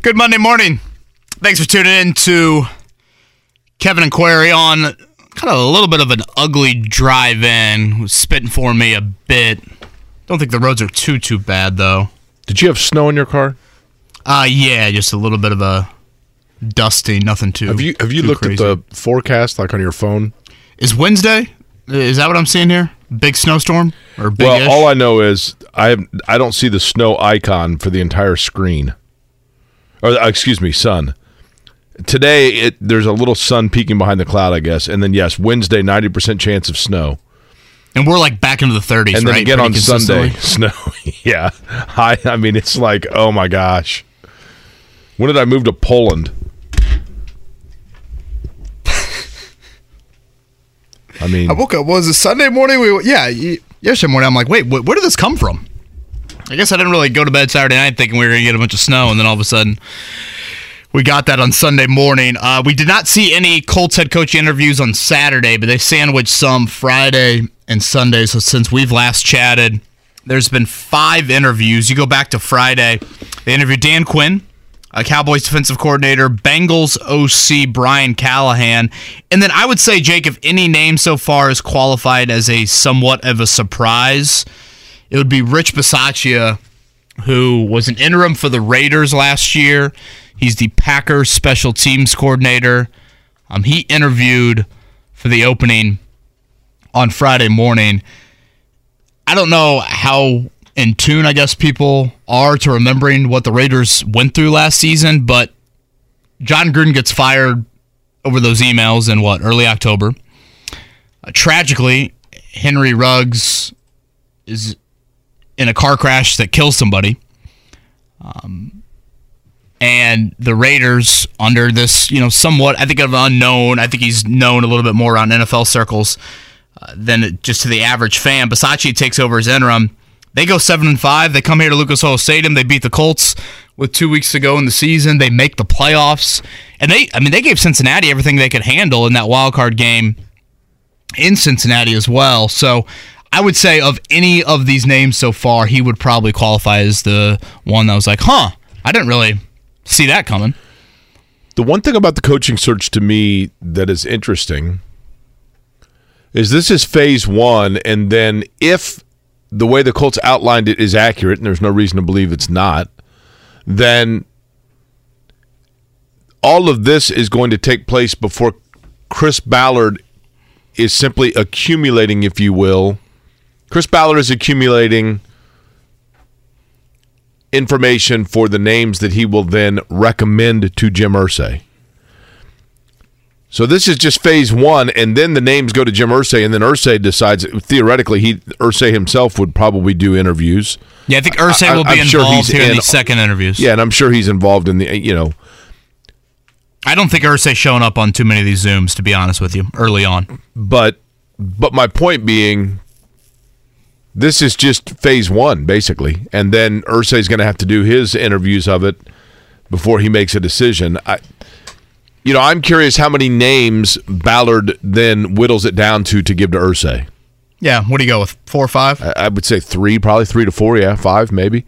Good Monday morning. Thanks for tuning in to Kevin and Query on kind of a little bit of an ugly drive in. Was spitting for me a bit. Don't think the roads are too too bad though. Did you have snow in your car? Uh yeah, just a little bit of a dusty, nothing too. Have you have you looked crazy. at the forecast like on your phone? Is Wednesday? Is that what I'm seeing here? Big snowstorm or big? Well, all I know is I have, I don't see the snow icon for the entire screen. Or uh, excuse me, sun. Today it there's a little sun peeking behind the cloud, I guess, and then yes, Wednesday ninety percent chance of snow, and we're like back into the 30s, and then right? again Pretty on Sunday snow. yeah, I I mean it's like oh my gosh. When did I move to Poland? I mean, I woke up. Was it Sunday morning? We yeah. Yesterday morning, I'm like, wait, wh- where did this come from? I guess I didn't really go to bed Saturday night thinking we were going to get a bunch of snow, and then all of a sudden we got that on Sunday morning. Uh, we did not see any Colts head coach interviews on Saturday, but they sandwiched some Friday and Sunday. So since we've last chatted, there's been five interviews. You go back to Friday, they interviewed Dan Quinn, a Cowboys defensive coordinator, Bengals OC Brian Callahan, and then I would say, Jake, if any name so far is qualified as a somewhat of a surprise, it would be Rich Bisaccia, who was an interim for the Raiders last year. He's the Packers special teams coordinator. Um, he interviewed for the opening on Friday morning. I don't know how in tune, I guess, people are to remembering what the Raiders went through last season, but Jon Gruden gets fired over those emails in what, early October. Uh, tragically, Henry Ruggs is in a car crash that kills somebody. Um, and the Raiders, under this, you know, somewhat, I think of unknown, I think he's known a little bit more around NFL circles uh, than just to the average fan. Bisaccia takes over as interim. They go seven and five. They come here to Lucas Oil Stadium. They beat the Colts with two weeks to go in the season. They make the playoffs, and they, I mean, they gave Cincinnati everything they could handle in that wild card game in Cincinnati as well. So I would say of any of these names so far, he would probably qualify as the one that was like, huh, I didn't really see that coming. The one thing about the coaching search to me that is interesting is this is phase one, and then if the way the Colts outlined it is accurate, and there's no reason to believe it's not, then all of this is going to take place before Chris Ballard is simply accumulating, if you will. Chris Ballard is accumulating information for the names that he will then recommend to Jim Irsay. So this is just phase one, and then the names go to Jim Irsay, and then Irsay decides. Theoretically, he Irsay himself would probably do interviews. Yeah, I think Irsay I- will be I'm sure involved he's here in in- these second interviews. Yeah, and I'm sure he's involved in the you know I don't think Irsay's showing up on too many of these Zooms, to be honest with you, early on. but but my point being this is just phase one basically and then Irsay's going to have to do his interviews of it before he makes a decision i you know i'm curious how many names ballard then whittles it down to to give to Irsay. Yeah, what do you go with? Four or five? I, I would say three probably three to four yeah five maybe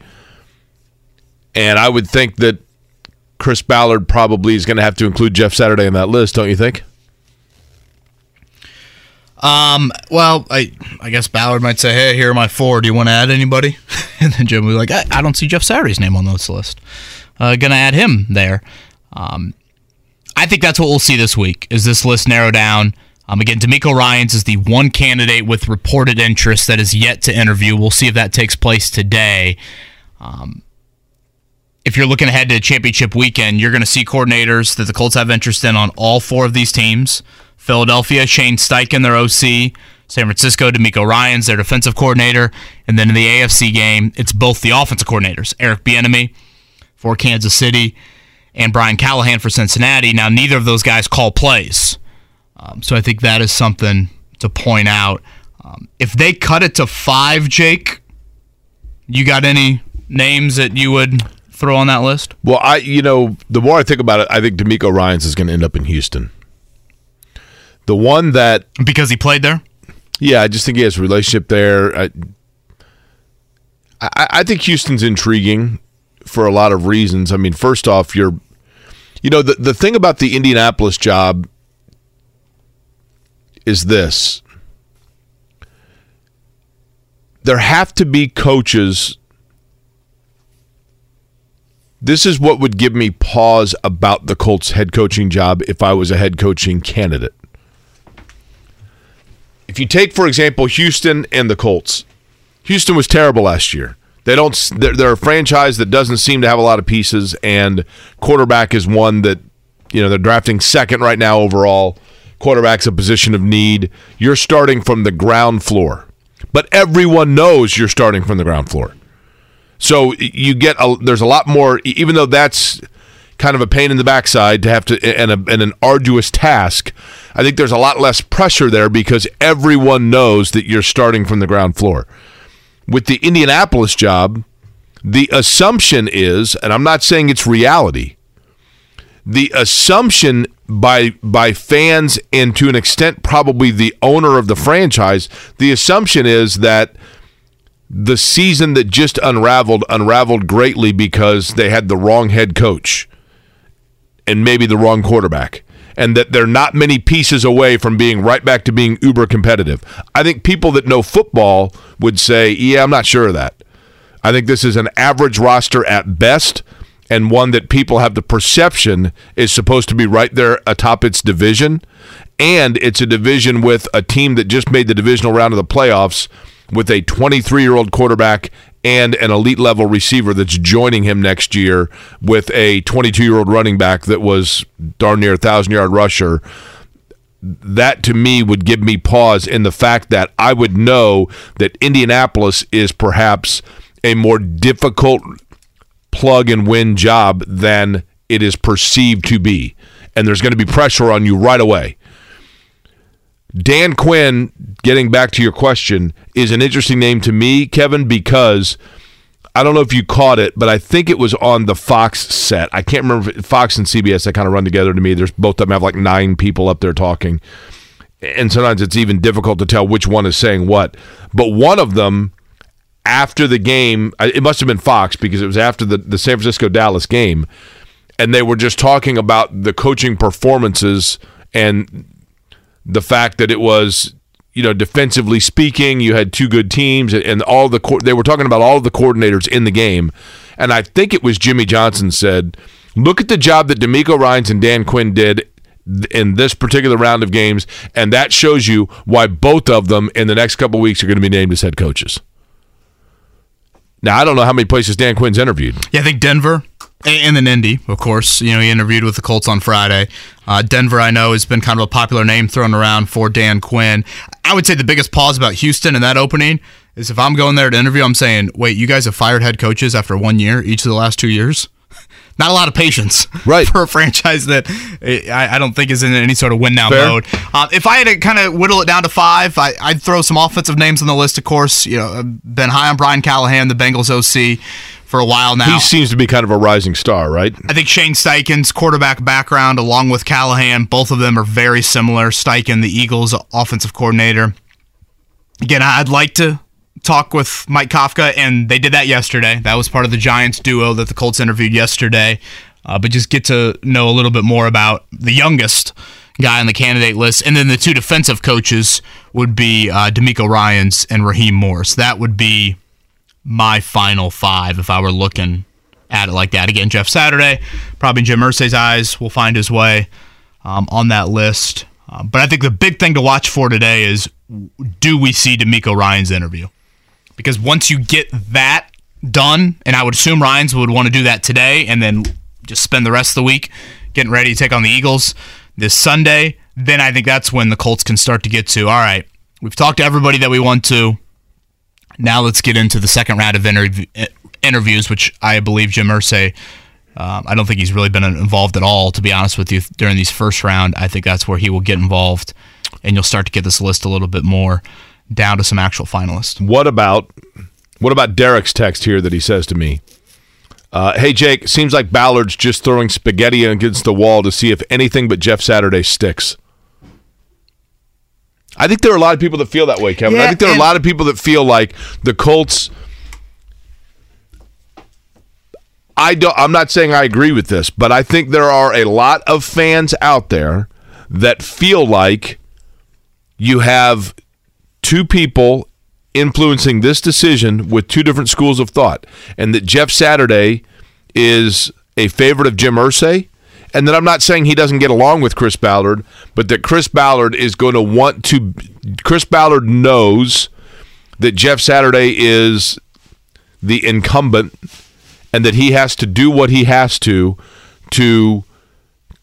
and i would think that chris ballard probably is going to have to include jeff saturday in that list don't you think Um, well, I I guess Ballard might say, "Hey, here are my four. Do you want to add anybody?" and then Jim would be like, I, "I don't see Jeff Saturday's name on this list. Uh, gonna add him there." Um, I think that's what we'll see this week. Is this list narrow down? Um, again, DeMeco Ryans is the one candidate with reported interest that is yet to interview. We'll see if that takes place today. Um, if you're looking ahead to championship weekend, you're going to see coordinators that the Colts have interest in on all four of these teams. Philadelphia, Shane Steichen, their OC. San Francisco, DeMeco Ryans, their defensive coordinator. And then in the AFC game, it's both the offensive coordinators, Eric Bieniemy for Kansas City and Brian Callahan for Cincinnati. Now, neither of those guys call plays. Um, so I think that is something to point out. Um, if they cut it to five, Jake, you got any names that you would throw on that list? Well, I you know the more I think about it, I think DeMeco Ryans is going to end up in Houston. The one that Because he played there? yeah, I just think he has a relationship there. I, I, I think Houston's intriguing for a lot of reasons. I mean, first off, you're, you know, the the thing about the Indianapolis job is this: there have to be coaches. This is what would give me pause about the Colts head coaching job if I was a head coaching candidate. If you take, for example, Houston and the Colts, Houston was terrible last year. They don't. They're, they're a franchise that doesn't seem to have a lot of pieces, and quarterback is one that you know they're drafting second right now overall. Quarterback's a position of need. You're starting from the ground floor, but everyone knows you're starting from the ground floor. So you get a, there's a lot more, even though that's kind of a pain in the backside to have to and, a, and an arduous task. I think there's a lot less pressure there because everyone knows that you're starting from the ground floor. With the Indianapolis job, the assumption is, and I'm not saying it's reality, the assumption by by fans and to an extent probably the owner of the franchise, the assumption is that the season that just unraveled unraveled greatly because they had the wrong head coach and maybe the wrong quarterback and that they're not many pieces away from being right back to being uber competitive. I think people that know football would say, "Yeah, I'm not sure of that." I think this is an average roster at best and one that people have the perception is supposed to be right there atop its division. And it's a division with a team that just made the divisional round of the playoffs with a 23 year old quarterback and an elite level receiver that's joining him next year with a 22 year old running back that was darn near a thousand yard rusher. That to me would give me pause in the fact that I would know that Indianapolis is perhaps a more difficult plug and win job than it is perceived to be. And there's going to be pressure on you right away. Dan Quinn, getting back to your question, is an interesting name to me, Kevin, because I don't know if you caught it, but I think it was on the Fox set. I can't remember Fox and CBS. They kind of run together to me. There's both of them have like nine people up there talking, and sometimes it's even difficult to tell which one is saying what. But one of them, after the game, it must have been Fox because it was after the the San Francisco Dallas game, and they were just talking about the coaching performances and the fact that it was you know defensively speaking you had two good teams and all the co- they were talking about all the coordinators in the game. And i think it was jimmy johnson said look at the job that DeMeco Ryans and Dan Quinn did in this particular round of games and that shows you why both of them in the next couple weeks are going to be named as head coaches. Now i don't know how many places Dan Quinn's interviewed. Yeah, I think Denver and then Indy, of course. You know, he interviewed with the Colts on Friday. Uh, Denver, I know, has been kind of a popular name thrown around for Dan Quinn. I would say the biggest pause about Houston in that opening is if I'm going there to interview, I'm saying, wait, you guys have fired head coaches after one year, each of the last two years? Not a lot of patience, Right. for a franchise that eh, I, I don't think is in any sort of win now Fair. mode. Uh, if I had to kind of whittle it down to five, I, I'd throw some offensive names on the list. Of course, you know, I've been high on Brian Callahan, the Bengals OC, for a while now. he seems to be kind of a rising star right I think Shane Steichen's quarterback background, along with Callahan, both of them are very similar. Steichen, the Eagles' offensive coordinator. Again, I'd like to talk with Mike Kafka, and they did that yesterday. That was part of the Giants duo that the Colts interviewed yesterday. Uh, but just get to know a little bit more about the youngest guy on the candidate list. And then the two defensive coaches would be uh, DeMeco Ryans and Raheem Morris. That would be my final five if I were looking at it like that. Again, Jeff Saturday, probably Jim Irsay's eyes, will find his way um, on that list. Uh, but I think the big thing to watch for today is do we see DeMeco Ryans interview? Because once you get that done, and I would assume Ryans would want to do that today and then just spend the rest of the week getting ready to take on the Eagles this Sunday, then I think that's when the Colts can start to get to, all right, we've talked to everybody that we want to. Now let's get into the second round of interview, interviews, which I believe Jim Irsay. Um, I don't think he's really been involved at all, to be honest with you, during these first round. I think that's where he will get involved, and you'll start to get this list a little bit more down to some actual finalists. What about what about Derek's text here that he says to me? Uh, hey Jake, seems like Ballard's just throwing spaghetti against the wall to see if anything but Jeff Saturday sticks. I think there are a lot of people that feel that way, Kevin. I think there are a lot of people that feel like the Colts. I don't. I'm not saying I agree with this, but I think there are a lot of fans out there that feel like you have two people influencing this decision with two different schools of thought, and that Jeff Saturday is a favorite of Jim Irsay, and that I'm not saying he doesn't get along with Chris Ballard, but that Chris Ballard is going to want to. Chris Ballard knows that Jeff Saturday is the incumbent, and that he has to do what he has to to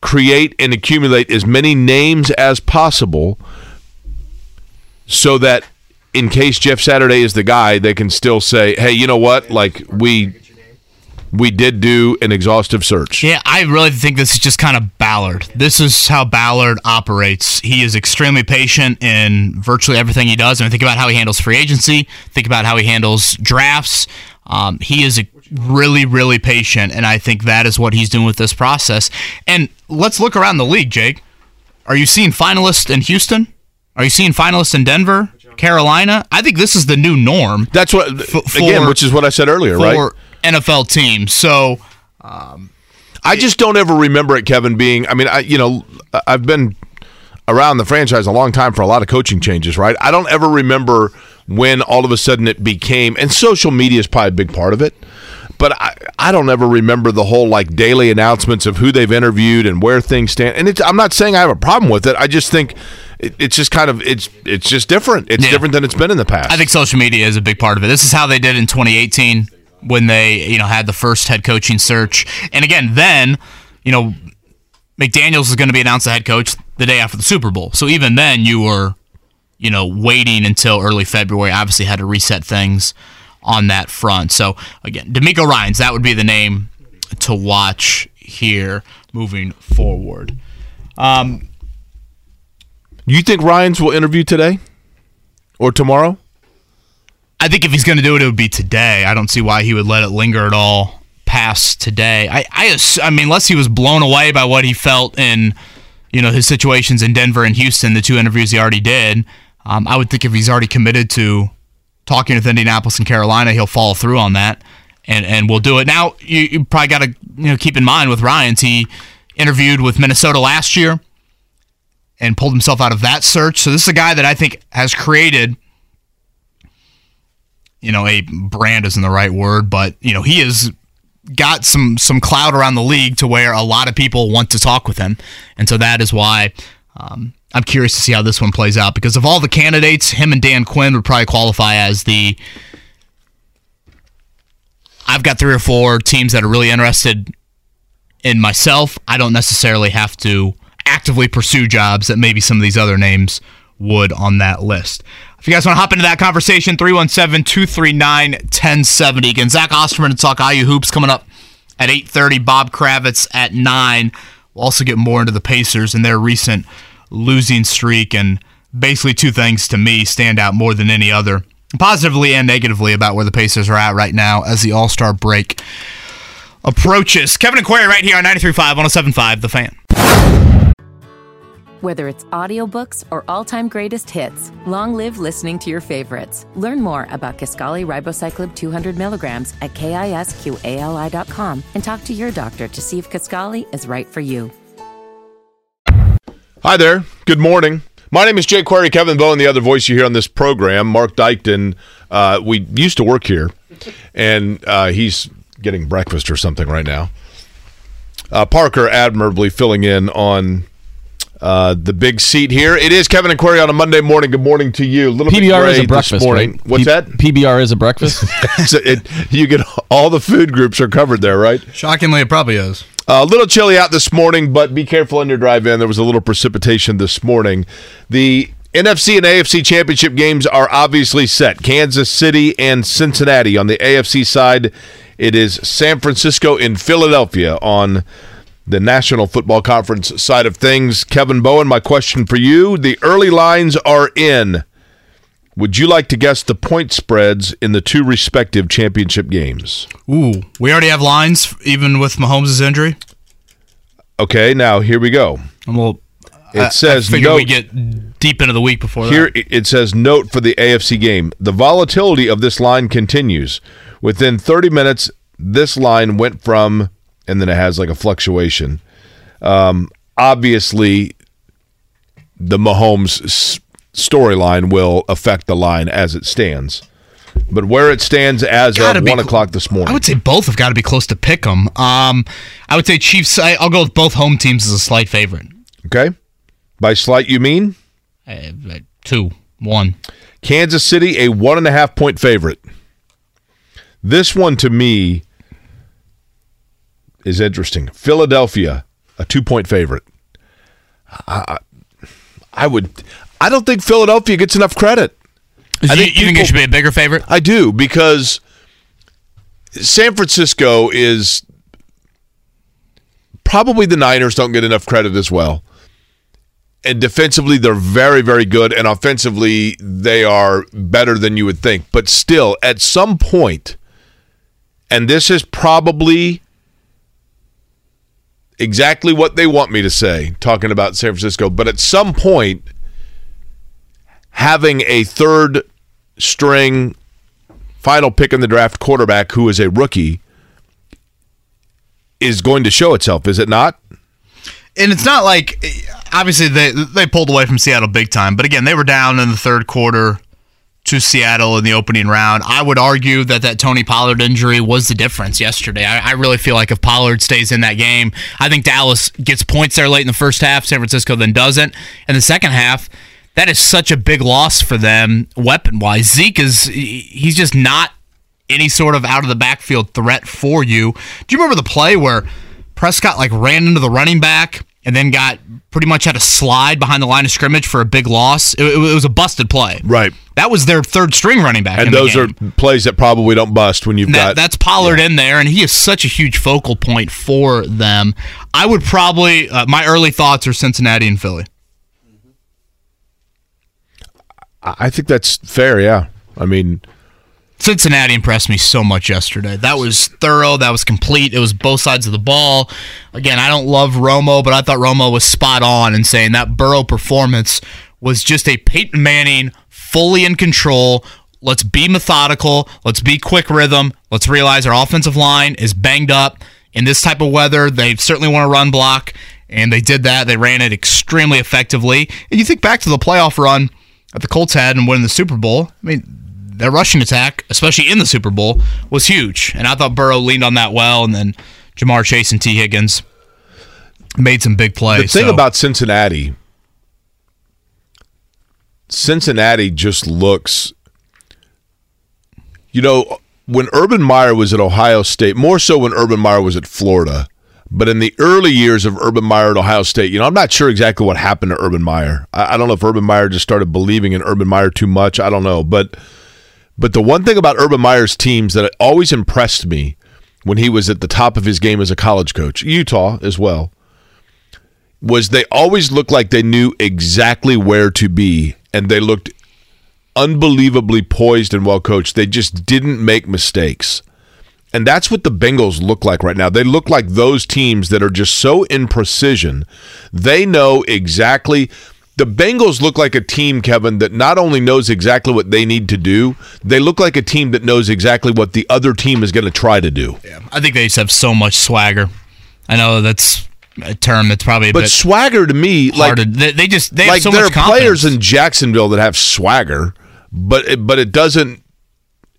create and accumulate as many names as possible so that in case Jeff Saturday is the guy, they can still say, "Hey, you know what? Like we we did do an exhaustive search." Yeah, I really think this is just kind of Ballard. This is how Ballard operates. He is extremely patient in virtually everything he does. I mean, think about how he handles free agency. Think about how he handles drafts. Um, he is really, really patient, and I think that is what he's doing with this process. And let's look around the league, Jake. Are you seeing finalists in Houston? Are you seeing finalists in Denver, Carolina? I think this is the new norm. That's what again, which is what I said earlier, for right? NFL team. So um, I just don't ever remember it, Kevin, being. I mean, I you know, I've been around the franchise a long time for a lot of coaching changes, right? I don't ever remember when all of a sudden it became, and social media is probably a big part of it. But I, I don't ever remember the whole like daily announcements of who they've interviewed and where things stand. And it's, I'm not saying I have a problem with it. I just think it, it's just kind of it's it's just different. It's Yeah. different than it's been in the past. I think social media is a big part of it. This is how they did in 2018 when they, you know, had the first head coaching search. And again, then, you know, McDaniels is going to be announced the head coach the day after the Super Bowl. So even then, you were, you know, waiting until early February. Obviously, had to reset things on that front. So again, DeMeco Ryans that would be the name to watch here moving forward. Um, you think Ryan's will interview today or tomorrow? I think if he's going to do it, it would be today. I don't see why he would let it linger at all past today. I, I, I mean, unless he was blown away by what he felt in, you know, his situations in Denver and Houston, the two interviews he already did. Um, I would think if he's already committed to talking with Indianapolis and Carolina, he'll follow through on that, and and we'll do it. Now, you, you probably got to you know keep in mind with Ryans, he interviewed with Minnesota last year and pulled himself out of that search. So this is a guy that I think has created you know, a brand isn't the right word, but you know, he has got some some cloud around the league to where a lot of people want to talk with him, and so that is why um, I'm curious to see how this one plays out. Because of all the candidates, him and Dan Quinn would probably qualify as the. I've got three or four teams that are really interested in myself. I don't necessarily have to actively pursue jobs that maybe some of these other names would on that list. If you guys want to hop into that conversation, 317 239 1070. Again, Zach Osterman and talk IU Hoops coming up at 8.30. Bob Kravitz at 9. We'll also get more into the Pacers and their recent losing streak. And basically, two things to me stand out more than any other, positively and negatively, about where the Pacers are at right now as the All Star break approaches. Kevin and Query right here on 93.5, 107.5, The Fan. Whether it's audiobooks or all-time greatest hits, long live listening to your favorites. Learn more about Kisqali Ribociclib 200 milligrams at kisqali.com and talk to your doctor to see if Kisqali is right for you. Hi there. Good morning. My name is Jay Query, Kevin Bowen, the other voice you hear on this program. Mark Dykton, uh, we used to work here, and uh, he's getting breakfast or something right now. Uh, Parker admirably filling in on uh, the big seat here. It is Kevin and Query on a Monday morning. Good morning to you. A little bit PBR is a breakfast, this morning. right? What's P- that? PBR is a breakfast. So it, you get all the food groups are covered there, right? Shockingly, it probably is. A little chilly out this morning, but be careful on your drive in. There was a little precipitation this morning. The NFC and AFC championship games are obviously set. Kansas City and Cincinnati. On the AFC side, it is San Francisco and Philadelphia on the National Football Conference side of things. Kevin Bowen, my question for you. The early lines are in. Would you like to guess the point spreads in the two respective championship games? Ooh, we already have lines, even with Mahomes' injury. Okay, now here we go. And we'll. It says I figure we note- get deep into the week before Here that. it says note for the AFC game. The volatility of this line continues. Within 30 minutes, this line went from, and then it has like a fluctuation. Um, obviously, the Mahomes s- storyline will affect the line as it stands. But where it stands as Gotta of one cl- o'clock this morning, I would say both have got to be close to pick 'em. Um, I would say Chiefs. I, I'll go with both home teams as a slight favorite. okay. By slight, you mean uh, two, one. Kansas City a one and a half point favorite. This one to me is interesting. Philadelphia a two point favorite. I, I would. I don't think Philadelphia gets enough credit. I you, think you think it should be a bigger favorite? I do because San Francisco is probably the Niners don't get enough credit as well. And defensively, they're very, very good. And offensively, they are better than you would think. But still, at some point, and this is probably exactly what they want me to say, talking about San Francisco. But at some point, having a third string final pick in the draft quarterback who is a rookie is going to show itself, is it not? and it's not like obviously they they pulled away from Seattle big time, but again they were down in the third quarter to Seattle in the opening round. I would argue that that Tony Pollard injury was the difference yesterday. I, I really feel like if Pollard stays in that game, I think Dallas gets points there late in the first half. San Francisco then doesn't. In the second half, that is such a big loss for them weapon wise. Zeke is he's just not any sort of out of the backfield threat for you. Do you remember the play where Prescott like ran into the running back and then got pretty much had a slide behind the line of scrimmage for a big loss? It, it was a busted play. Right. That was their third string running back. And those are plays that probably don't bust when you've that, got that's Pollard yeah. in there, and he is such a huge focal point for them. I would probably uh, my early thoughts are Cincinnati and Philly. I think that's fair. Yeah, I mean, Cincinnati impressed me so much yesterday. That was thorough. That was complete. It was both sides of the ball. Again, I don't love Romo, but I thought Romo was spot on in saying that Burrow performance was just a Peyton Manning fully in control. Let's be methodical. Let's be quick rhythm. Let's realize our offensive line is banged up. In this type of weather, they certainly want to run block, and they did that. They ran it extremely effectively. And you think back to the playoff run that the Colts had and winning the Super Bowl. I mean, their rushing attack, especially in the Super Bowl, was huge. And I thought Burrow leaned on that well, and then Ja'Marr Chase and Tee Higgins made some big plays. The thing so. about Cincinnati, Cincinnati just looks, you know, when Urban Meyer was at Ohio State, more so when Urban Meyer was at Florida, but in the early years of Urban Meyer at Ohio State, you know, I'm not sure exactly what happened to Urban Meyer. I, I don't know if Urban Meyer just started believing in Urban Meyer too much. I don't know, but but the one thing about Urban Meyer's teams that always impressed me when he was at the top of his game as a college coach, Utah as well, was they always looked like they knew exactly where to be and they looked unbelievably poised and well coached. They just didn't make mistakes. And that's what the Bengals look like right now. They look like those teams that are just so in precision. They know exactly the Bengals look like a team, Kevin, that not only knows exactly what they need to do, they look like a team that knows exactly what the other team is going to try to do. Yeah, I think they just have so much swagger. I know that's a term that's probably but swagger to me, like they, they, just they like so there are players in Jacksonville that have swagger, but it, but it doesn't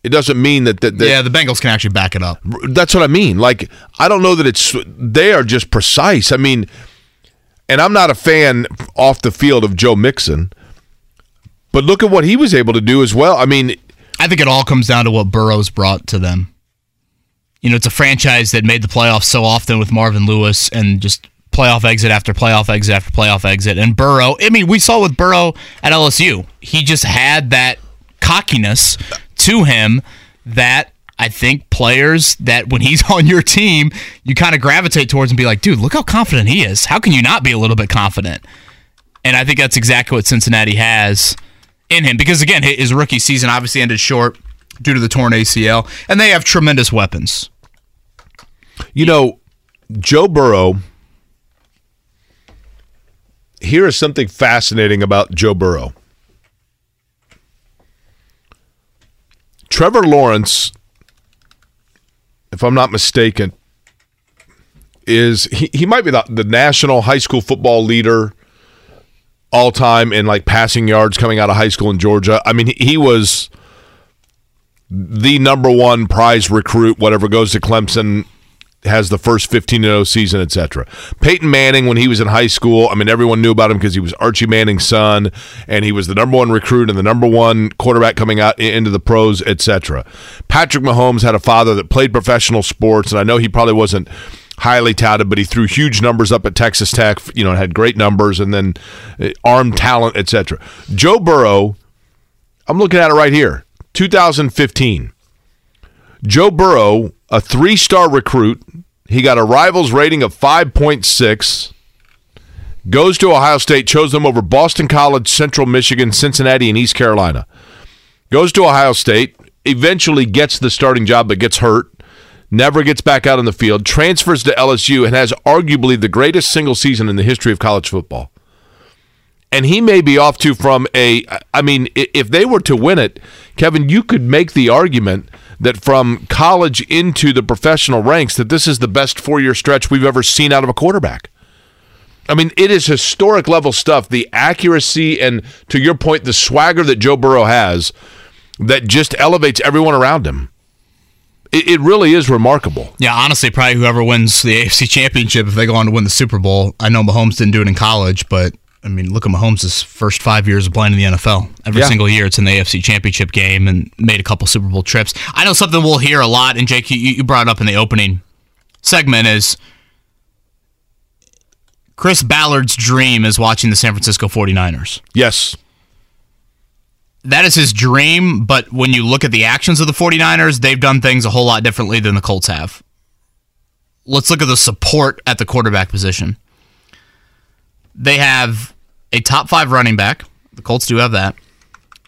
it doesn't mean that, that, that yeah the Bengals can actually back it up. That's what I mean. Like I don't know that it's they are just precise. I mean and I'm not a fan off the field of Joe Mixon, but look at what he was able to do as well. I mean, I think it all comes down to what Burrow's brought to them. You know, it's a franchise that made the playoffs so often with Marvin Lewis and just playoff exit after playoff exit after playoff exit. And Burrow, I mean, we saw with Burrow at LSU, he just had that cockiness to him that I think players that when he's on your team, you kind of gravitate towards and be like, dude, look how confident he is. How can you not be a little bit confident? And I think that's exactly what Cincinnati has in him because, again, his rookie season obviously ended short due to the torn ACL, and they have tremendous weapons. You know, Joe Burrow. Here is something fascinating about Joe Burrow. Trevor Lawrence if I'm not mistaken, is he, he might be the, the national high school football leader all time in like passing yards coming out of high school in Georgia. I mean, he, he was the number one prize recruit, whatever goes to Clemson has the first 15 0 season, etc. Peyton Manning, when he was in high school, I mean, everyone knew about him because he was Archie Manning's son, and he was the number one recruit and the number one quarterback coming out into the pros, etc. Patrick Mahomes had a father that played professional sports, and I know he probably wasn't highly touted, but he threw huge numbers up at Texas Tech, you know, had great numbers, and then uh, armed talent, etc. Joe Burrow, I'm looking at it right here, 2015. Joe Burrow a three star recruit. He got a rivals rating of 5.6. Goes to Ohio State, chose them over Boston College, Central Michigan, Cincinnati, and East Carolina. Goes to Ohio State, eventually gets the starting job, but gets hurt. never gets back out on the field, transfers to LSU, and has arguably the greatest single season in the history of college football. And he may be off to from a. I mean, if they were to win it, Kevin, you could make the argument that from college into the professional ranks, that this is the best four year stretch we've ever seen out of a quarterback. I mean, it is historic level stuff. The accuracy and, to your point, the swagger that Joe Burrow has that just elevates everyone around him. It, it really is remarkable. Yeah, honestly, probably whoever wins the AFC Championship, if they go on to win the Super Bowl, I know Mahomes didn't do it in college, but I mean, look at Mahomes' first five years of playing in the NFL. Every Yeah. single year, it's in the AFC Championship game and made a couple Super Bowl trips. I know something we'll hear a lot, and Jake, you, you brought it up in the opening segment is Chris Ballard's dream is watching the San Francisco 49ers. Yes. That is his dream, but when you look at the actions of the 49ers, they've done things a whole lot differently than the Colts have. Let's look at the support at the quarterback position. They have a top five running back. The Colts do have that.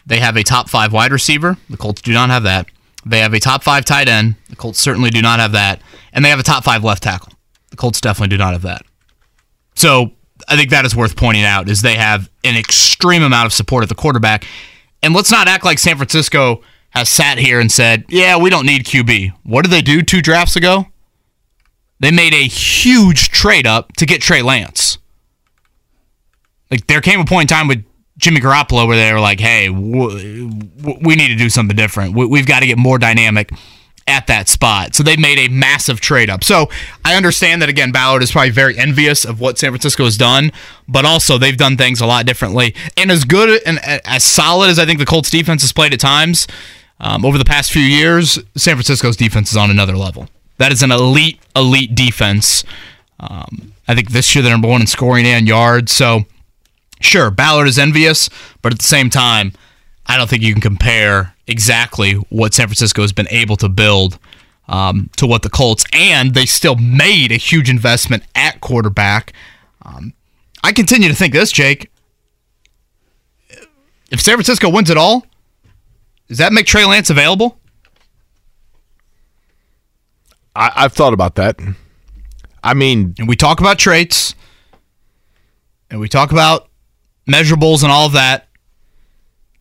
They have a top five wide receiver. The Colts do not have that. They have a top five tight end. The Colts certainly do not have that. And they have a top five left tackle. The Colts definitely do not have that. So I think that is worth pointing out is they have an extreme amount of support at the quarterback. And let's not act like San Francisco has sat here and said, yeah, we don't need QB. What did they do two drafts ago? They made a huge trade up to get Trey Lance. Like there came a point in time with Jimmy Garoppolo where they were like, "Hey, w- we need to do something different. We- we've got to get more dynamic at that spot." So they made a massive trade up. So I understand that again, Ballard is probably very envious of what San Francisco has done, but also they've done things a lot differently. And as good and as solid as I think the Colts defense has played at times um, over the past few years, San Francisco's defense is on another level. That is an elite, elite defense. Um, I think this year they're number one in scoring and yards. So sure, Ballard is envious, but at the same time, I don't think you can compare exactly what San Francisco has been able to build um, to what the Colts, and they still made a huge investment at quarterback. Um, I continue to think this, Jake. If San Francisco wins it all, does that make Trey Lance available? I, I've thought about that. I mean, and we talk about traits, and we talk about measurables and all of that.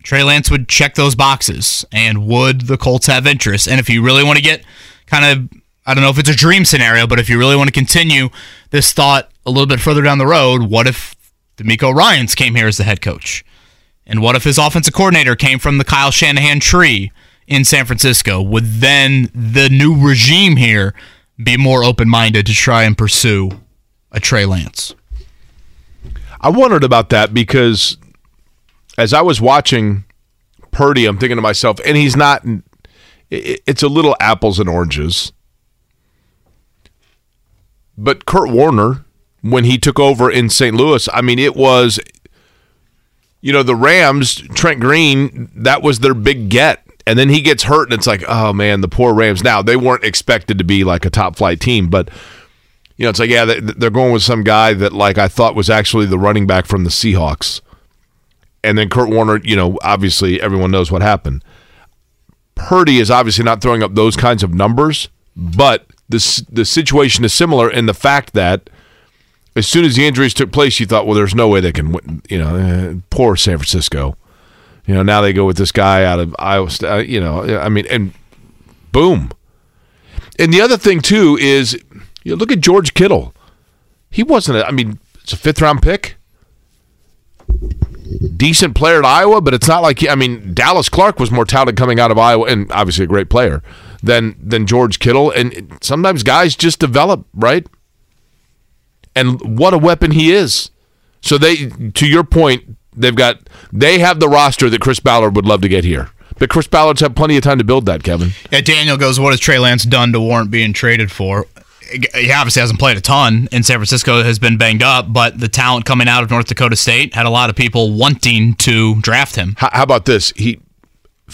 Trey Lance would check those boxes, and would the Colts have interest? And if you really want to get kind of, I don't know if it's a dream scenario, but if you really want to continue this thought a little bit further down the road, what if DeMeco Ryans came here as the head coach? And what if his offensive coordinator came from the Kyle Shanahan tree in San Francisco? Would then the new regime here be more open minded to try and pursue a Trey Lance? I wondered about that because as I was watching Purdy, I'm thinking to myself, and he's not. It's a little apples and oranges. But Kurt Warner, when he took over in St. Louis, I mean, it was, you know, the Rams, Trent Green, that was their big get. And then he gets hurt, and it's like, oh man, the poor Rams. Now, they weren't expected to be like a top flight team, but you know, it's like, yeah, they- they're going with some guy that, like, I thought was actually the running back from the Seahawks. And then Kurt Warner, you know, obviously everyone knows what happened. Purdy is obviously not throwing up those kinds of numbers, but this the situation is similar in the fact that as soon as the injuries took place, you thought, well, there's no way they can, win. you know, eh, poor San Francisco. You know, now they go with this guy out of Iowa State. You know, I mean, and boom. And the other thing too is, you know, look at George Kittle. He wasn't. A, I mean, it's a fifth round pick. Decent player at Iowa, but it's not like he, I mean Dallas Clark was more touted coming out of Iowa, and obviously a great player than than George Kittle. And sometimes guys just develop right. And what a weapon he is. So they, to your point, they've got they have the roster that Chris Ballard would love to get here. But Chris Ballard's had plenty of time to build that, Kevin. Yeah, Daniel goes, What has Trey Lance done to warrant being traded for? He obviously hasn't played a ton in San Francisco, has been banged up, but the talent coming out of North Dakota State had a lot of people wanting to draft him. How, how about this? He,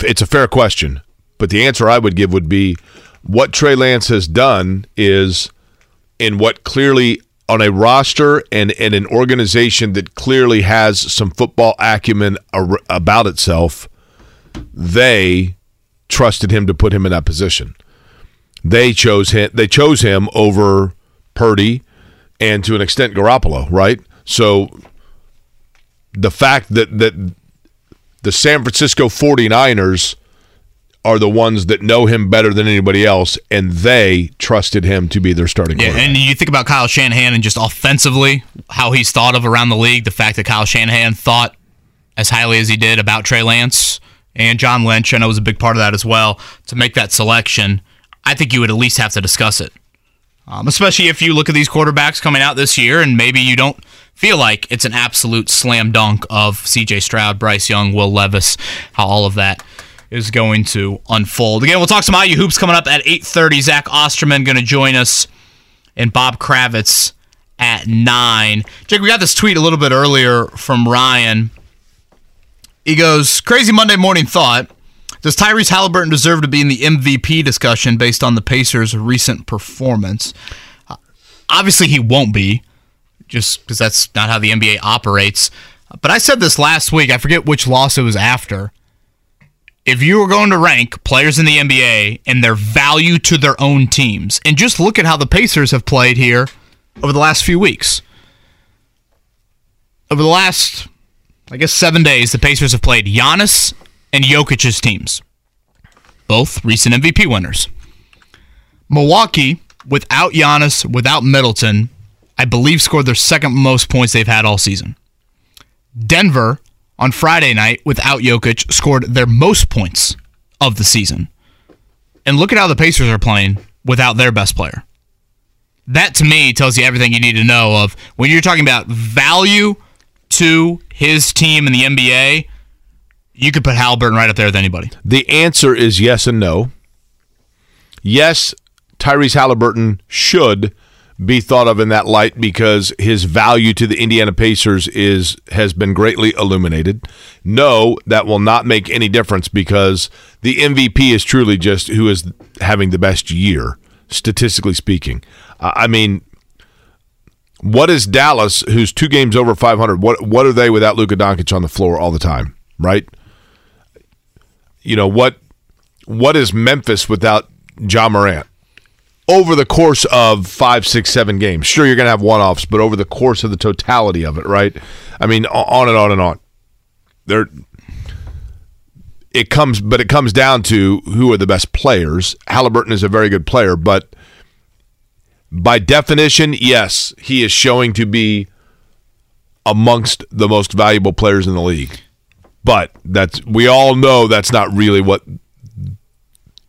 it's a fair question, but the answer I would give would be what Trey Lance has done is in what clearly on a roster and, and an organization that clearly has some football acumen ar- about itself, they trusted him to put him in that position. They chose him. They chose him over Purdy and to an extent Garoppolo, right? So the fact that that the San Francisco 49ers are the ones that know him better than anybody else, and they trusted him to be their starting Yeah, quarterback. and you think about Kyle Shanahan and just offensively how he's thought of around the league. The fact that Kyle Shanahan thought as highly as he did about Trey Lance and John Lynch, I know was a big part of that as well. To make that selection, I think you would at least have to discuss it. Um, especially if you look at these quarterbacks coming out this year, and maybe you don't feel like it's an absolute slam dunk of C.J. Stroud, Bryce Young, Will Levis, how all of that is going to unfold. Again, we'll talk some IU hoops coming up at 8:30. Zach Osterman going to join us, and Bob Kravitz at nine. Jake, we got this tweet a little bit earlier from Ryan. He goes, "Crazy Monday morning thought." Does Tyrese Haliburton deserve to be in the MVP discussion based on the Pacers' recent performance? Uh, Obviously, he won't be, just because that's not how the NBA operates. But I said this last week. I forget which loss it was after. If you were going to rank players in the NBA and their value to their own teams, and just look at how the Pacers have played here over the last few weeks. Over the last, I guess, seven days, the Pacers have played Giannis and Jokic's teams, both recent MVP winners. Milwaukee, without Giannis, without Middleton, I believe scored their second most points they've had all season. Denver, on Friday night, without Jokic, scored their most points of the season. And look at how the Pacers are playing without their best player. That to me tells you everything you need to know of when you're talking about value to his team in the NBA. You could put Haliburton right up there with anybody. The answer is yes and no. Yes, Tyrese Haliburton should be thought of in that light because his value to the Indiana Pacers is has been greatly illuminated. No, that will not make any difference because the MVP is truly just who is having the best year, statistically speaking. I mean, what is Dallas, who's two games over 500? What what are they without Luka Doncic on the floor all the time, right? You know what? What is Memphis without Ja Morant? Over the course of five, six, seven games, sure you're going to have one-offs, but over the course of the totality of it, right? I mean, on and on and on. There, it comes, but it comes down to who are the best players. Haliburton is a very good player, but by definition, yes, he is showing to be amongst the most valuable players in the league. But that's we all know that's not really what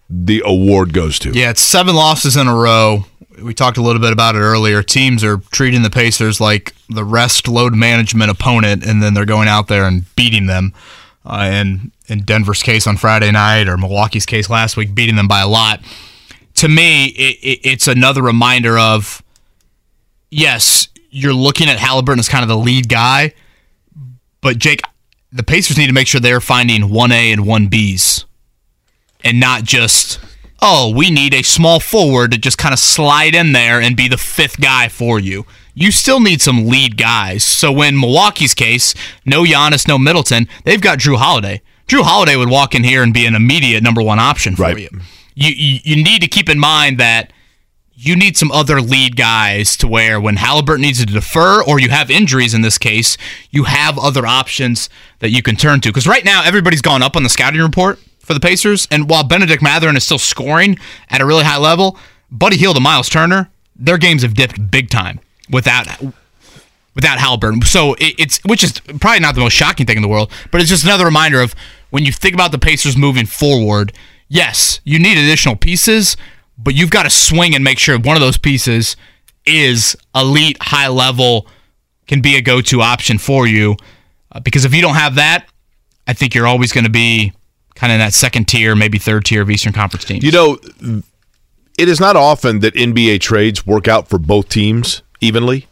the award goes to. Yeah, it's seven losses in a row. We talked a little bit about it earlier. Teams are treating the Pacers like the rest load management opponent, and then they're going out there and beating them. Uh, and in Denver's case on Friday night, or Milwaukee's case last week, beating them by a lot. To me, it, it, it's another reminder of yes, you're looking at Haliburton as kind of the lead guy, but Jake, the Pacers need to make sure they're finding 1A and 1Bs and not just oh we need a small forward to just kind of slide in there and be the fifth guy for you you still need some lead guys so in milwaukee's case no Giannis, no middleton they've got Jrue Holiday Jrue Holiday would walk in here and be an immediate number one option for Right. you. you you you need to keep in mind that you need some other lead guys to where when Haliburton needs to defer or you have injuries in this case, you have other options that you can turn to. Because right now, everybody's gone up on the scouting report for the Pacers. And while Bennedict Mathurin is still scoring at a really high level, Buddy Hield and Myles Turner, their games have dipped big time without without Haliburton. So it, it's which is probably not the most shocking thing in the world, but it's just another reminder of when you think about the Pacers moving forward. Yes, you need additional pieces, but you've got to swing and make sure one of those pieces is elite, high level, can be a go-to option for you. Uh, because if you don't have that, I think you're always going to be kind of in that second tier, maybe third tier of Eastern Conference teams. You know, it is not often that NBA trades work out for both teams evenly.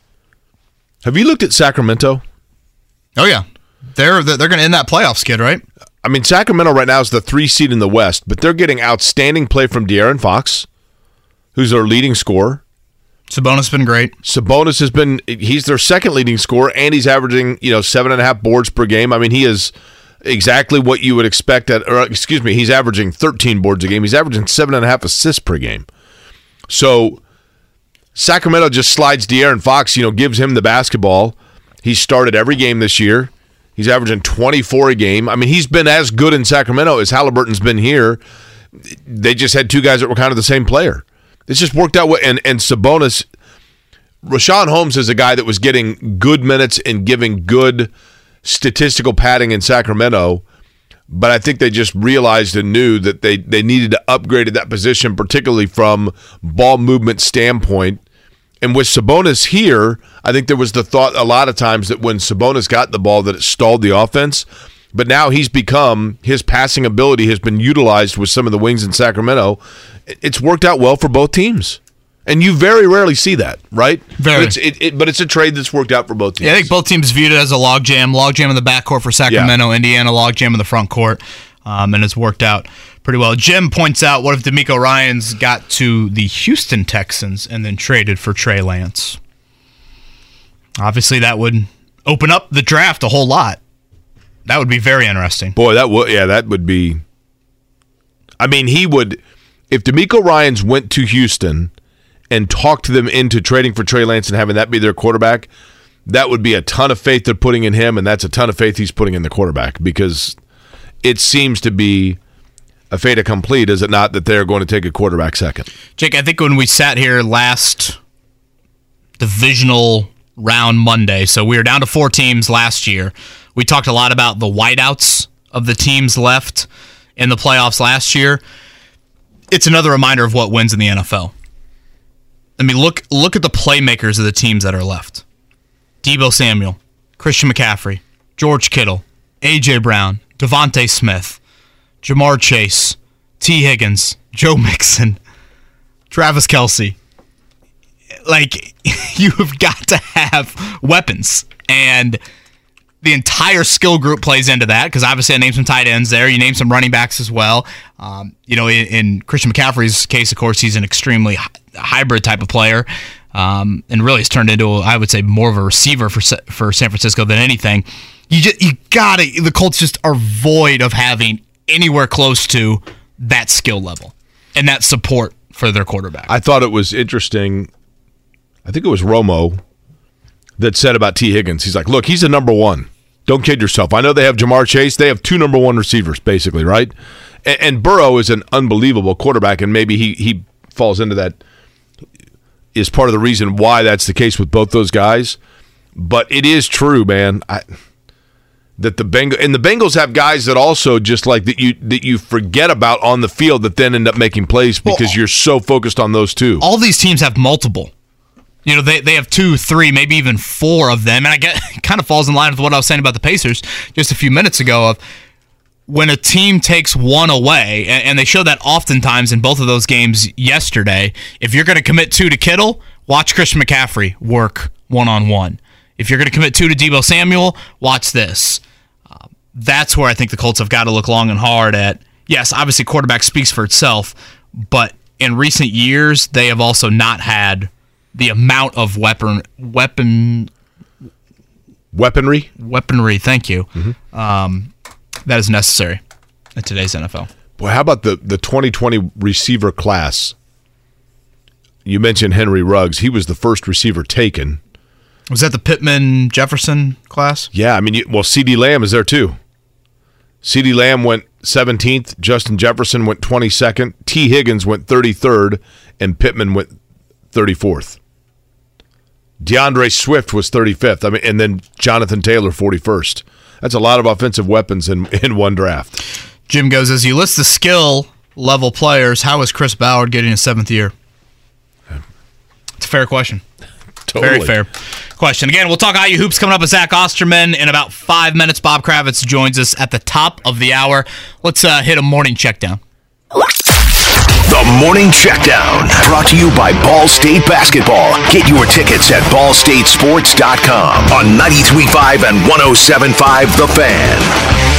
Have you looked at Sacramento? oh yeah, they're they're going to end that playoff skid, right? I mean, Sacramento right now is the three seed in the West, but they're getting outstanding play from De'Aaron Fox, who's their leading scorer. Sabonis has been great. Sabonis has been he's their second leading scorer, and he's averaging you know seven and a half boards per game. I mean, he is exactly what you would expect at. Or excuse me, he's averaging thirteen boards a game. He's averaging seven and a half assists per game. So Sacramento just slides De'Aaron Fox, you know, gives him the basketball. He's started every game this year. He's averaging 24 a game. I mean, he's been as good in Sacramento as Haliburton's been here. They just had two guys that were kind of the same player. It's just worked out. well. And and Sabonis, Richaun Holmes is a guy that was getting good minutes and giving good statistical padding in Sacramento. But I think they just realized and knew that they, they needed to upgrade at that position, particularly from ball movement standpoint. And with Sabonis here, I think there was the thought a lot of times that when Sabonis got the ball that it stalled the offense. But now he's become his passing ability has been utilized with some of the wings in Sacramento. It's worked out well for both teams. And you very rarely see that, right? Very. But it's, it, it, but it's a trade that's worked out for both teams. Yeah, I think both teams viewed it as a logjam. Logjam in the backcourt for Sacramento, Indiana logjam in the front court, um, and it's worked out pretty well. Jim points out, what if DeMeco Ryans got to the Houston Texans and then traded for Trey Lance? Obviously, that would open up the draft a whole lot. That would be very interesting. Boy, that would yeah, that would be. I mean, he would if DeMeco Ryans went to Houston and talked them into trading for Trey Lance and having that be their quarterback. That would be a ton of faith they're putting in him, and that's a ton of faith he's putting in the quarterback because it seems to be a fait accompli, is it not, that they're going to take a quarterback second? Jake, I think when we sat here last divisional round Monday, so we were down to four teams last year. We talked a lot about the whiteouts of the teams left in the playoffs last year. It's another reminder of what wins in the NFL. I mean, look look at the playmakers of the teams that are left. Deebo Samuel, Christian McCaffrey, George Kittle, AJ Brown, DeVonta Smith, Ja'Marr Chase, Tee Higgins, Joe Mixon, Travis Kelce. Like you have got to have weapons, and the entire skill group plays into that because obviously I named some tight ends there. You named some running backs as well. Um, you know, in, in, Christian McCaffrey's case, of course, he's an extremely hybrid type of player, um, and really has turned into, I would say, more of a receiver for for San Francisco than anything. You just you gotta the Colts just are void of having anywhere close to that skill level and that support for their quarterback. I thought it was interesting. I think it was Romo that said about Tee Higgins. He's like, look, he's the number one. Don't kid yourself. I know they have Ja'Marr Chase. They have two number one receivers, basically, right? And, and Burrow is an unbelievable quarterback, and maybe he he falls into that. Is part of the reason why that's the case with both those guys. But it is true, man. I, that the Bengals and the Bengals have guys that also just like that you that you forget about on the field that then end up making plays because well, you're so focused on those two. All these teams have multiple. You know, they, they have two, three, maybe even four of them. And I get kind of falls in line with what I was saying about the Pacers just a few minutes ago of when a team takes one away, and, they show that oftentimes in both of those games yesterday, if you're going to commit two to Kittle, watch Christian McCaffrey work one on one. If you're going to commit two to Deebo Samuel, watch this. Uh, that's where I think the Colts have got to look long and hard at. Yes, obviously, quarterback speaks for itself, but in recent years, they have also not had the amount of weapon weapon weaponry weaponry. Thank you. Mm-hmm. Um, that is necessary in today's NFL. Boy, how about the the 2020 receiver class? You mentioned Henry Ruggs. He was the first receiver taken. Was that the Pittman Jefferson class? Yeah, I mean, well, CeeDee Lamb is there too. CeeDee Lamb went 17th. Justin Jefferson went 22nd. Tee Higgins went 33rd, and Pittman went 34th. D'Andre Swift was 35th. I mean, and then Jonathan Taylor 41st. That's a lot of offensive weapons in in one draft. Jim goes as you list the skill level players. How is Chris Ballard getting a seventh year? It's a fair question. Totally. Very fair question. Again, we'll talk IU hoops coming up with Zach Osterman in about five minutes. Bob Kravitz joins us at the top of the hour. Let's uh, hit a morning check down. The Morning Checkdown, brought to you by Ball State Basketball. Get your tickets at ballstatesports.com on 93.5 and 107.5 The Fan.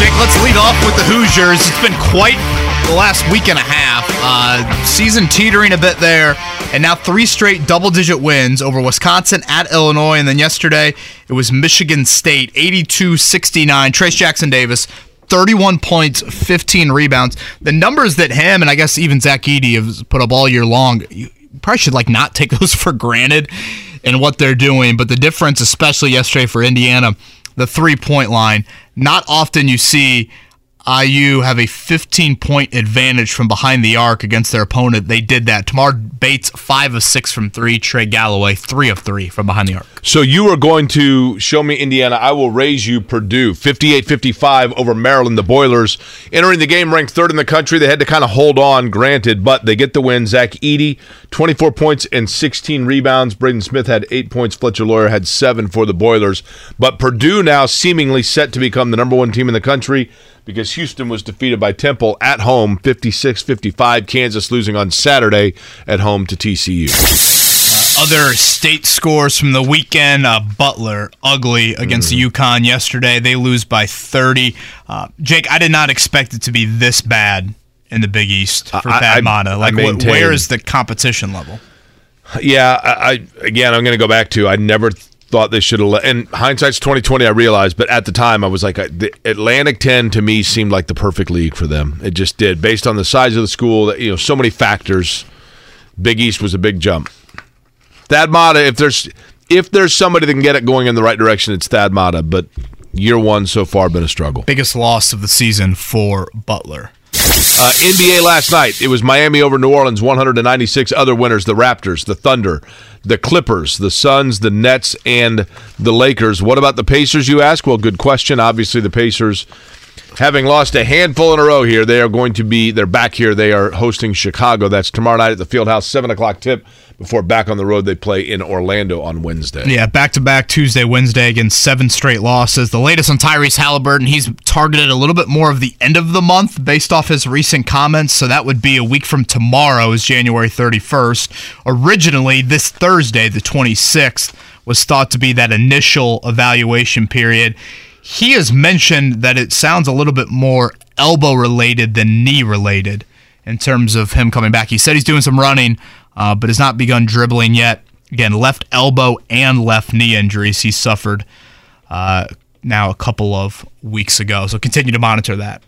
Jake, let's lead off with the Hoosiers. It's been quite the last week and a half. Uh, season teetering a bit there, and now three straight double digit wins over Wisconsin at Illinois, and then yesterday it was Michigan State 82 69. Trayce Jackson Davis 31 points, 15 rebounds. The numbers that him and I guess even Zach Edey have put up all year long, you probably should like not take those for granted in what they're doing. But the difference, especially yesterday for Indiana, the three point line. Not often you see IU have a 15 point advantage from behind the arc against their opponent. They did that. Tamar Bates, 5 of 6 from 3. Trey Galloway, 3 of 3 from behind the arc. So you are going to show me Indiana. I will raise you Purdue 58-55 over Maryland. The Boilers entering the game ranked third in the country. They had to kind of hold on, granted, but they get the win. Zach Edey, 24 points and 16 rebounds. Braden Smith had eight points. Fletcher Loyer had seven for the Boilers. But Purdue now seemingly set to become the number one team in the country because Houston was defeated by Temple at home 56-55. Kansas losing on Saturday at home to TCU. Other state scores from the weekend: uh, Butler ugly against Mm. UConn yesterday. They lose by 30. Uh, Jake, I did not expect it to be this bad in the Big East for I- Matta. Like, wh- maintain- where is the competition level? Yeah, I, I again, I'm going to go back to I never thought they should have. let And hindsight's 2020, I realized, but at the time, I was like, I, the Atlantic 10 to me seemed like the perfect league for them. It just did, based on the size of the school. that You know, so many factors. Big East was a big jump. Thad Matta, if there's if there's somebody that can get it going in the right direction, it's Thad Matta. But year one so far been a struggle. Biggest loss of the season for Butler. Uh, NBA last night, it was Miami over New Orleans, 196 other winners the Raptors, the Thunder, the Clippers, the Suns, the Nets, and the Lakers. What about the Pacers, you ask? Well, good question. Obviously, the Pacers, having lost a handful in a row here, they are going to be, they're back here. They are hosting Chicago. That's tomorrow night at the Fieldhouse, 7 o'clock tip. Before back on the road, they play in Orlando on Wednesday. Yeah, back to back Tuesday, Wednesday against seven straight losses. The latest on Tyrese Haliburton, he's targeted a little bit more of the end of the month based off his recent comments. So that would be a week from tomorrow, is January 31st. Originally, this Thursday, the 26th, was thought to be that initial evaluation period. He has mentioned that it sounds a little bit more elbow related than knee related in terms of him coming back. He said he's doing some running, uh, but has not begun dribbling yet. Again, left elbow and left knee injuries he suffered uh, now a couple of weeks ago. So continue to monitor that.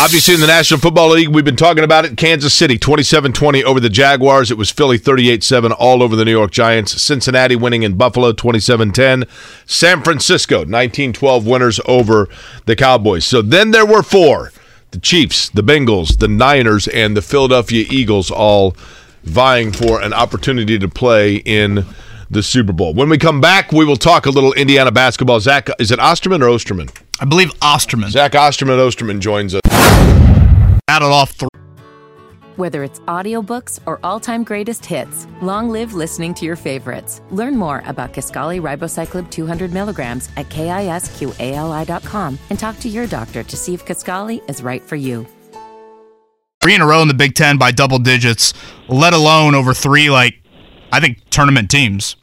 Obviously, in the National Football League, we've been talking about it. Kansas City, 27 20 over the Jaguars. It was Philly, 38 7 all over the New York Giants. Cincinnati winning in Buffalo, 27 10. San Francisco, 19 12 winners over the Cowboys. So then there were four the Chiefs, the Bengals, the Niners, and the Philadelphia Eagles all vying for an opportunity to play in the Super Bowl. When we come back, we will talk a little Indiana basketball. Zach, is it Osterman or Osterman? I believe Osterman Zach Osterman Osterman joins us. battled off three. Whether it's audiobooks or all-time greatest hits, long live listening to your favorites. Learn more about Kisqali Ribociclib 200 milligrams at kisqali.com and talk to your doctor to see if Kisqali is right for you. three in a row in the Big Ten by double digits, let alone over three, like, I think, tournament teams.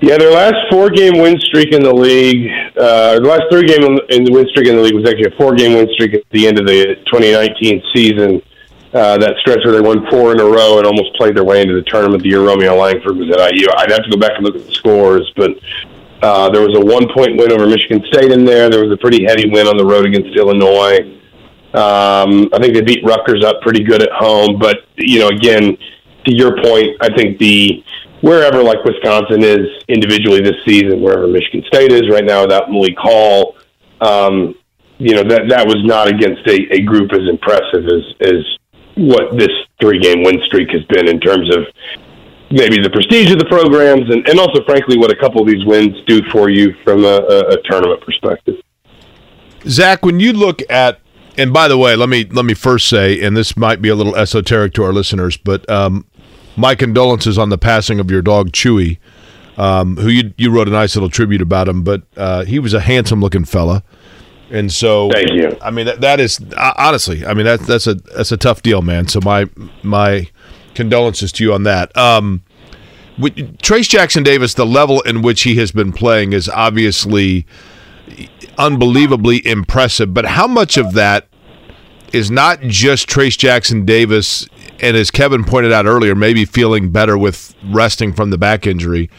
Yeah, their last four-game win streak in the league, uh, the last three-game in the win streak in the league was actually a four-game win streak at the end of the 2019 season. Uh, that stretch where they won four in a row and almost played their way into the tournament the year Romeo Langford was at IU. I'd have to go back and look at the scores, but uh, there was a one-point win over Michigan State in there. There was a pretty heady win on the road against Illinois. Um, I think they beat Rutgers up pretty good at home, but you know, again, to your point, I think the wherever like Wisconsin is individually this season, wherever Michigan State is right now without Malik Hall, um, you know that that was not against a, a group as impressive as as what this three game win streak has been in terms of maybe the prestige of the programs and, and also frankly what a couple of these wins do for you from a, a, a tournament perspective. Zach, when you look at, and by the way, let me let me first say, and this might be a little esoteric to our listeners, but um, my condolences on the passing of your dog Chewy, um, who you you wrote a nice little tribute about him, but uh, he was a handsome looking fella, and so Thank you. I mean that that is uh, honestly, I mean that that's a that's a tough deal, man. So my my condolences to you on that. Um, with Trayce Jackson Davis, the level in which he has been playing is obviously unbelievably impressive. But how much of that is not just Trayce Jackson Davis, and as Kevin pointed out earlier, maybe feeling better with resting from the back injury,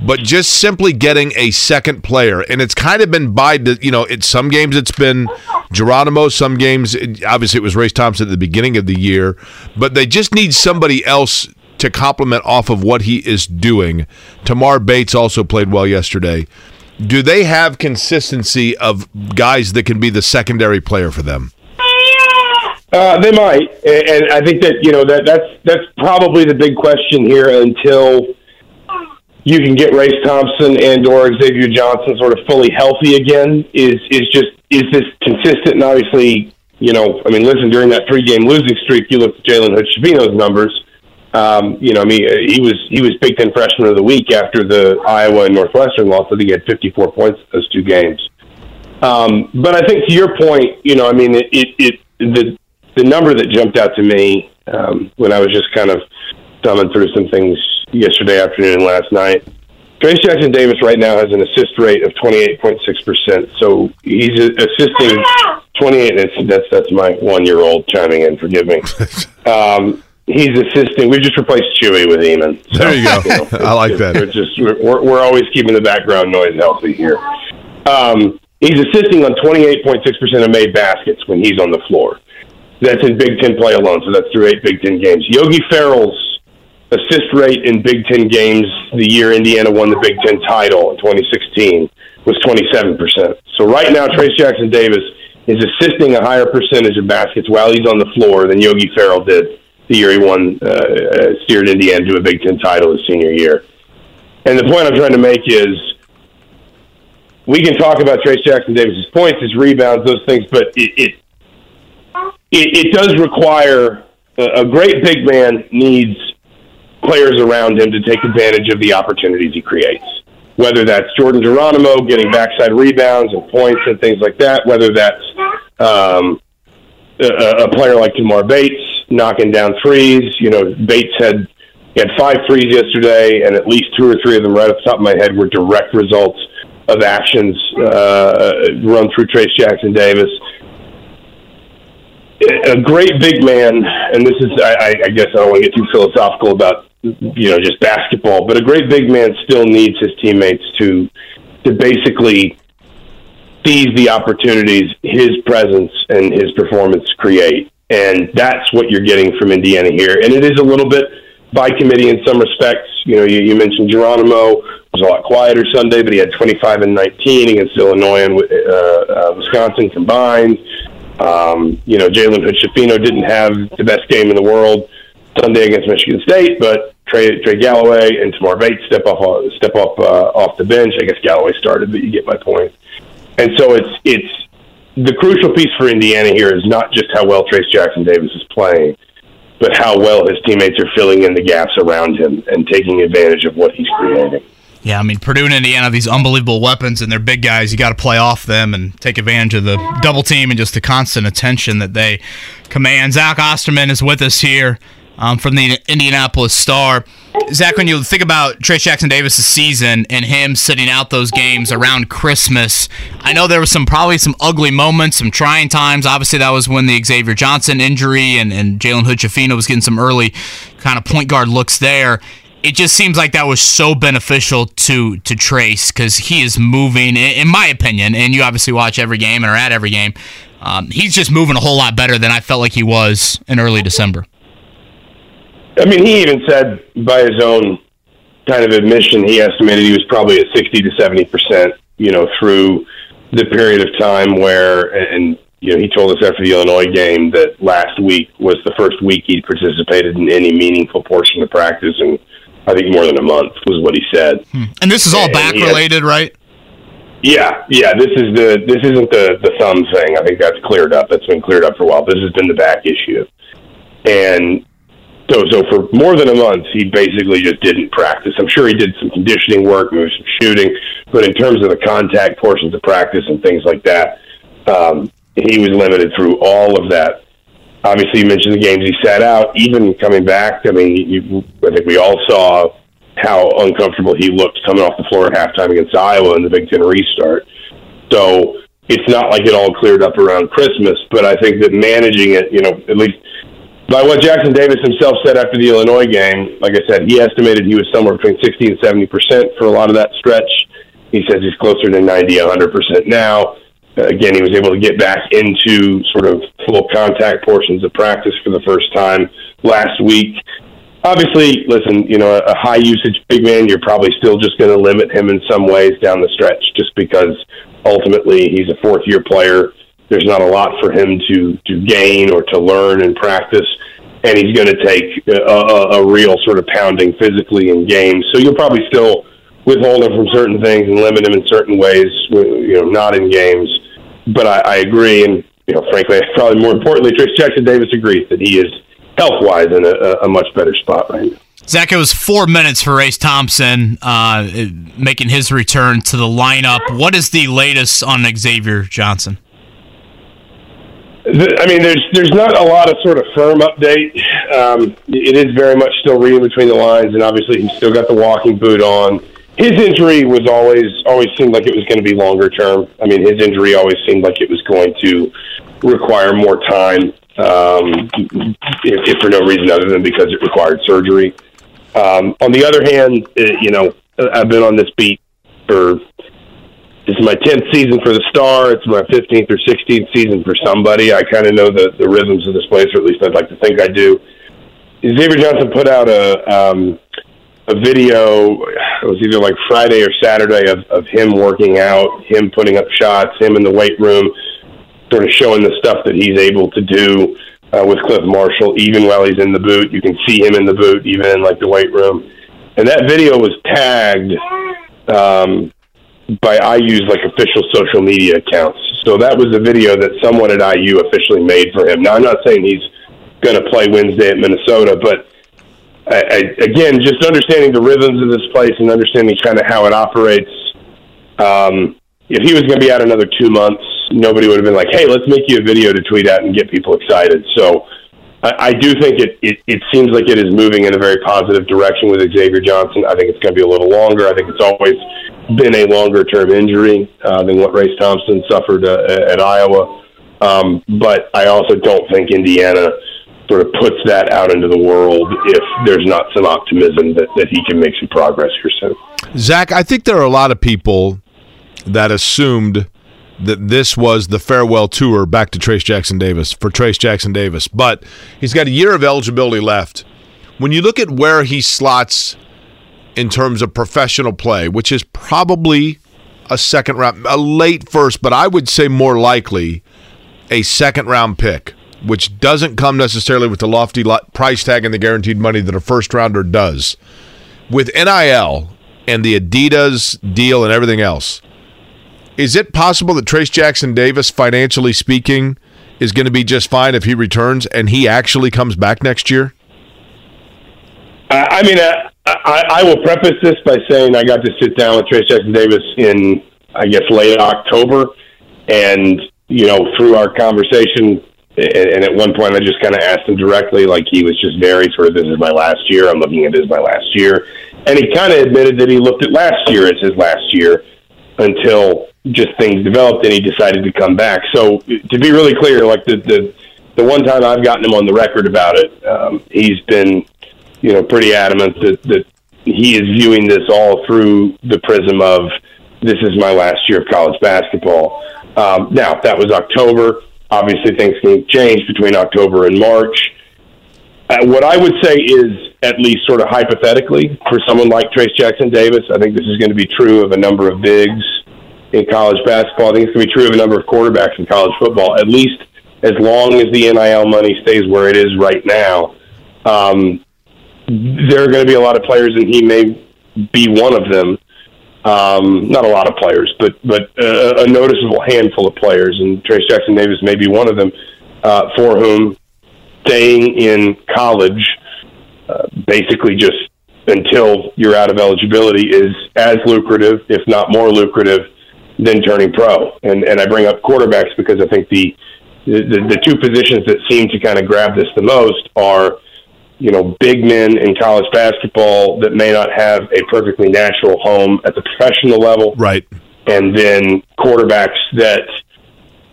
but just simply getting a second player, and it's kind of been by the you know, it's some games it's been Geronimo, some games obviously it was Race Thompson at the beginning of the year, but they just need somebody else to complement off of what he is doing. Tamar Bates also played well yesterday. Do they have consistency of guys that can be the secondary player for them? Uh, they might, and, I think that you know that that's that's probably the big question here until you can get Race Thompson and or Xavier Johnson sort of fully healthy again. Is is just is this consistent? And obviously, you know, I mean, listen, during that three game losing streak, you look at Jalen Hood numbers. Um, you know, I mean, he was he was Big Ten Freshman of the Week after the Iowa and Northwestern loss. I think he had 54 points those two games. Um, but I think to your point, you know, I mean, it, it, it the the number that jumped out to me um, when I was just kind of thumbing through some things yesterday afternoon and last night. Trayce Jackson Davis right now has an assist rate of 28.6%. So he's assisting 28. That's that's, that's my one year old chiming in. Forgive me. Um, he's assisting. We've just replaced Chewy with Eamon. So, there you go. You know, I like that. We're just we're, we're always keeping the background noise healthy here. Um, he's assisting on 28.6% of made baskets when he's on the floor. That's in Big Ten play alone, so that's through eight Big Ten games. Yogi Ferrell's assist rate in Big Ten games the year Indiana won the Big Ten title in 2016 was 27%. So right now, Trayce Jackson Davis is assisting a higher percentage of baskets while he's on the floor than Yogi Ferrell did the year he won, uh, uh, steered Indiana to a Big Ten title his senior year. And the point I'm trying to make is we can talk about Trayce Jackson Davis's points, his rebounds, those things, but it, it it, it does require a, a great big man needs players around him to take advantage of the opportunities he creates. Whether that's Jordan Geronimo getting backside rebounds and points and things like that, whether that's um, a, a player like Tamar Bates knocking down threes. You know, Bates had he had five threes yesterday, and at least two or three of them, right off the top of my head, were direct results of actions uh, run through Trayce Jackson Davis a great big man, and this is, I, I guess I don't want to get too philosophical about, you know, just basketball, but a great big man still needs his teammates to, to basically seize the opportunities his presence and his performance create. And that's what you're getting from Indiana here. And it is a little bit by committee in some respects. You know, you, you mentioned Geronimo was a lot quieter Sunday, but he had 25 and 19 against Illinois and uh, uh, Wisconsin combined. Um, you know, Jalen Hood didn't have the best game in the world Sunday against Michigan State, but Trey, Trey Galloway and Tamar Bates step off step up uh, off the bench. I guess Galloway started, but you get my point. And so it's it's the crucial piece for Indiana here is not just how well Trayce Jackson Davis is playing, but how well his teammates are filling in the gaps around him and taking advantage of what he's creating. Yeah, I mean Purdue and Indiana these unbelievable weapons, and they're big guys. You got to play off them and take advantage of the double team and just the constant attention that they command. Zach Osterman is with us here um, from the Indianapolis Star. Zach, when you think about Trayce Jackson Davis' season and him sitting out those games around Christmas, I know there was some probably some ugly moments, some trying times. Obviously, that was when the Xavier Johnson injury and, and Jalen Hood was getting some early kind of point guard looks there it just seems like that was so beneficial to to Trayce because he is moving, in my opinion, and you obviously watch every game and are at every game. Um, he's just moving a whole lot better than I felt like he was in early December. I mean, he even said by his own kind of admission, he estimated he was probably at sixty to seventy percent. You know, through the period of time where, and you know, he told us after the Illinois game that last week was the first week he participated in any meaningful portion of practice, and I think more than a month was what he said. Hmm. And this is all and back related, right? Yeah, yeah. This is the this isn't the the thumb thing. I think that's cleared up. That's been cleared up for a while. This has been the back issue, and so so for more than a month, he basically just didn't practice. I'm sure he did some conditioning work, maybe some shooting, but in terms of the contact portions of practice and things like that, um, he was limited through all of that obviously you mentioned the games he sat out. Even coming back, I mean, you, I think we all saw how uncomfortable he looked coming off the floor at halftime against Iowa in the Big Ten restart. So it's not like it all cleared up around Christmas, but I think that managing it, you know, at least by what Jackson Davis himself said after the Illinois game, like I said, he estimated he was somewhere between 60 and 70 percent for a lot of that stretch. He says he's closer to 90, 100 percent now. Again, he was able to get back into sort of full contact portions of practice for the first time last week. Obviously, listen, you know, a high usage big man, you're probably still just going to limit him in some ways down the stretch, just because ultimately he's a fourth year player there's not a lot for him to to gain or to learn and practice, and he's going to take a, a, a real sort of pounding physically in games. So you'll probably still withhold him from certain things and limit him in certain ways, you know, not in games. But I, I agree, and you know, frankly, probably more importantly, Trayce Jackson Davis agrees that he is health wise in a, a much better spot right now. Zach, it was four minutes for Race Thompson uh, making his return to the lineup. What is the latest on Xavier Johnson? I mean, there's there's not a lot of sort of firm update. Um, it is very much still reading between the lines, and obviously he's still got the walking boot on. His injury was always always seemed like it was going to be longer term. I mean, his injury always seemed like it was going to require more time, um, if, if for no reason other than because it required surgery. Um, on the other hand, it, you know, I've been on this beat for this is my 10th season for the Star. It's my 15th or 16th season for somebody. I kind of know the, the rhythms of this place, or at least I'd like to think I do. Xavier Johnson put out a um, a video. It was either like Friday or Saturday of, of him working out, him putting up shots, him in the weight room, sort of showing the stuff that he's able to do uh, with Cliff Marshall, even while he's in the boot. You can see him in the boot, even in like the weight room. And that video was tagged um, by IU's like official social media accounts. So that was a video that someone at IU officially made for him. Now I'm not saying he's going to play Wednesday at Minnesota, but I, again, just understanding the rhythms of this place and understanding kind of how it operates. Um, if he was going to be out another two months, nobody would have been like, "Hey, let's make you a video to tweet out and get people excited." So I, I do think it, it it seems like it is moving in a very positive direction with Xavier Johnson. I think it's going to be a little longer. I think it's always been a longer term injury uh, than what Race Thompson suffered uh, at Iowa. Um, but I also don't think Indiana sort of puts that out into the world if there's not some optimism that, that he can make some progress here soon. Zach, I think there are a lot of people that assumed that this was the farewell tour back to Trayce Jackson Davis for Trayce Jackson Davis, but he's got a year of eligibility left. When you look at where he slots in terms of professional play, which is probably a second round, a late first, but I would say more likely a second round pick, which doesn't come necessarily with the lofty price tag and the guaranteed money that a first rounder does. With NIL and the Adidas deal and everything else, is it possible that Trayce Jackson Davis, financially speaking, is going to be just fine if he returns and he actually comes back next year? I mean, uh, I, I will preface this by saying I got to sit down with Trayce Jackson Davis in, I guess, late October, and you know, through our conversation, and, and at one point I just kind of asked him directly, like he was just very sort of, "This is my last year. I'm looking at this as my last year," and he kind of admitted that he looked at last year as his last year until just things developed and he decided to come back. So to be really clear, like the the the one time I've gotten him on the record about it, um, he's been you know, pretty adamant that, that he is viewing this all through the prism of this is my last year of college basketball. Um, now, that was October. Obviously, things can change between October and March. Uh, what I would say is, at least sort of hypothetically, for someone like Trayce Jackson Davis, I think this is going to be true of a number of bigs in college basketball. I think it's going to be true of a number of quarterbacks in college football, at least as long as the NIL money stays where it is right now. Um, there are going to be a lot of players, and he may be one of them. Um, not a lot of players, but but a, a noticeable handful of players, and Trayce Jackson Davis may be one of them, uh, for whom staying in college, uh, basically just until you're out of eligibility, is as lucrative, if not more lucrative, than turning pro. And and I bring up quarterbacks because I think the the, the two positions that seem to kind of grab this the most are you know, big men in college basketball that may not have a perfectly natural home at the professional level. Right. And then quarterbacks that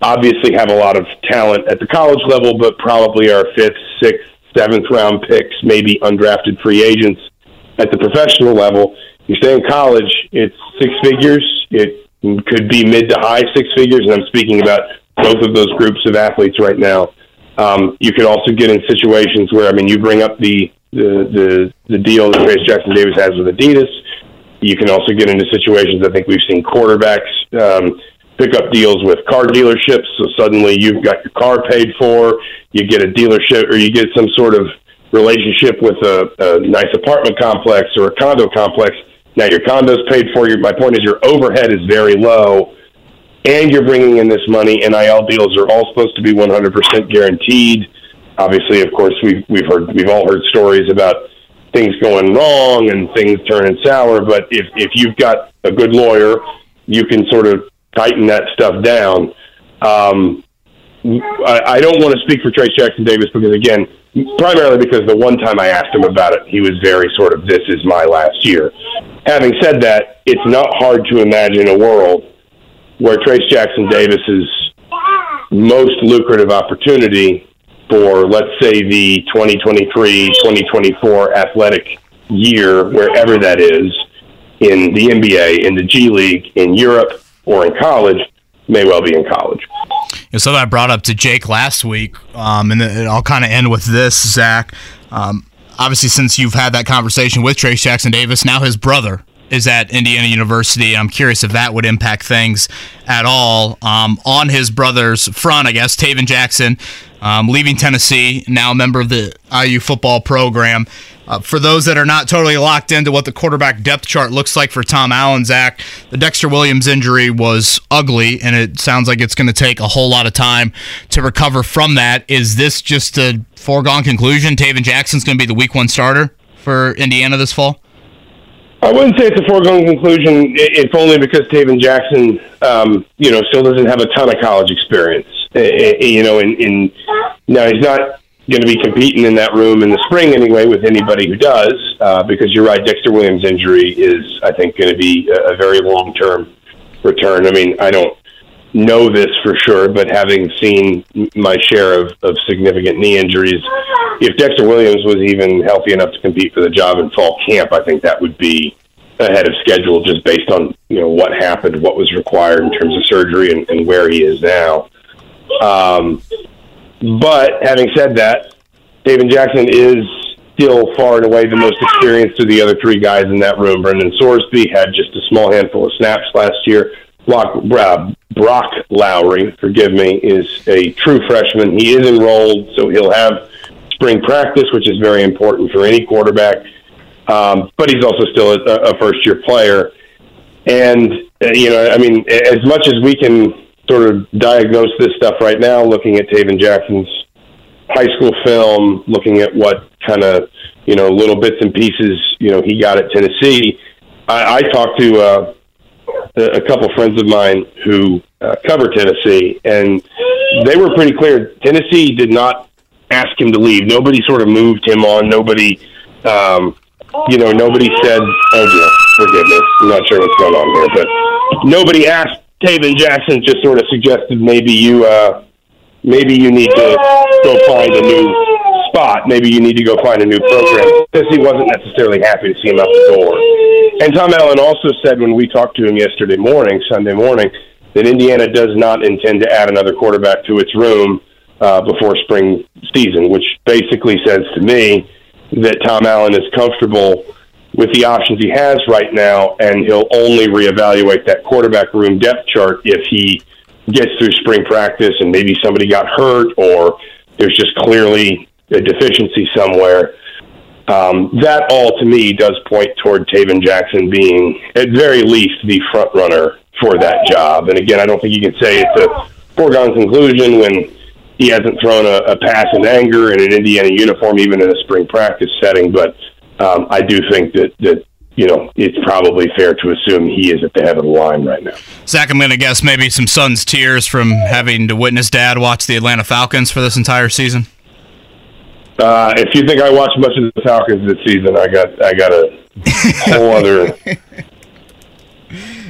obviously have a lot of talent at the college level, but probably are fifth, sixth, seventh round picks, maybe undrafted free agents at the professional level. You stay in college, it's six figures. It could be mid to high six figures, and I'm speaking about both of those groups of athletes right now. Um, you could also get in situations where, I mean, you bring up the the the, the deal that Trayce Jackson Davis has with Adidas. You can also get into situations. I think we've seen quarterbacks um, pick up deals with car dealerships. So suddenly you've got your car paid for. You get a dealership, or you get some sort of relationship with a, a nice apartment complex or a condo complex. Now your condo's paid for. Your, my point is your overhead is very low, and you're bringing in this money. NIL deals are all supposed to be 100% guaranteed. Obviously, of course, we've we've heard we've all heard stories about things going wrong and things turning sour. But if if you've got a good lawyer, you can sort of tighten that stuff down. Um, I, I don't want to speak for Trayce Jackson Davis because again, primarily because the one time I asked him about it, he was very sort of this is my last year. Having said that, it's not hard to imagine a world where Trayce Jackson Davis's most lucrative opportunity for let's say the 2023-2024 athletic year wherever that is in the NBA, in the G League, in Europe or in college may well be in college. Know, something I brought up to Jake last week, um, and I'll kind of end with this, Zach. Um, obviously, since you've had that conversation with Trayce Jackson Davis, now his brother is at Indiana University. I'm curious if that would impact things at all. Um, on his brother's front, I guess, Tayven Jackson um, leaving Tennessee, now a member of the IU football program. Uh, for those that are not totally locked into what the quarterback depth chart looks like for Tom Allen, Zach, the Dexter Williams injury was ugly, and it sounds like it's going to take a whole lot of time to recover from that. Is this just a foregone conclusion? Tayven Jackson's going to be the week one starter for Indiana this fall? I wouldn't say it's a foregone conclusion, if only because Tayven Jackson, um, you know, still doesn't have a ton of college experience. You know, in, in now he's not going to be competing in that room in the spring anyway with anybody who does, uh, because you're right, Dexter Williams' injury is, I think, going to be a, a very long term return. I mean, I don't know this for sure, but having seen my share of, of significant knee injuries, if Dexter Williams was even healthy enough to compete for the job in fall camp, I think that would be ahead of schedule just based on you know what happened, what was required in terms of surgery, and, and where he is now. Um, but having said that, David Jackson is still far and away the most experienced of the other three guys in that room. Brendan Sorsby had just a small handful of snaps last year. Brock, uh, Broc Lowry, forgive me, is a true freshman. He is enrolled, so he'll have spring practice, which is very important for any quarterback. Um, but he's also still a, a first year player. And, uh, you know, I mean, as much as we can sort of diagnose this stuff right now, looking at Tayven Jackson's high school film, looking at what kind of, you know, little bits and pieces, you know, he got at Tennessee. I, I talked to uh, a couple friends of mine who uh, cover Tennessee, and they were pretty clear. Tennessee did not ask him to leave. Nobody sort of moved him on. Nobody, um, you know, nobody said, "Oh dear, forgiveness." I'm not sure what's going on here, but nobody asked. Tayven Jackson just sort of suggested maybe you, uh, maybe you need to go find a new spot. Maybe you need to go find a new program. because he wasn't necessarily happy to see him out the door. And Tom Allen also said when we talked to him yesterday morning, Sunday morning, that Indiana does not intend to add another quarterback to its room uh, before spring season, which basically says to me that Tom Allen is comfortable with the options he has right now, and he'll only reevaluate that quarterback room depth chart if he gets through spring practice and maybe somebody got hurt or there's just clearly a deficiency somewhere. Um, that all to me does point toward Tayven Jackson being, at very least, the front runner for that job. And again, I don't think you can say it's a foregone conclusion when he hasn't thrown a, a pass in anger in an Indiana uniform, even in a spring practice setting. But um, I do think that that you know it's probably fair to assume he is at the head of the line right now. Zach, I'm going to guess maybe some son's tears from having to witness dad watch the Atlanta Falcons for this entire season. Uh, if you think I watched much of the Falcons this season, I got I got a whole other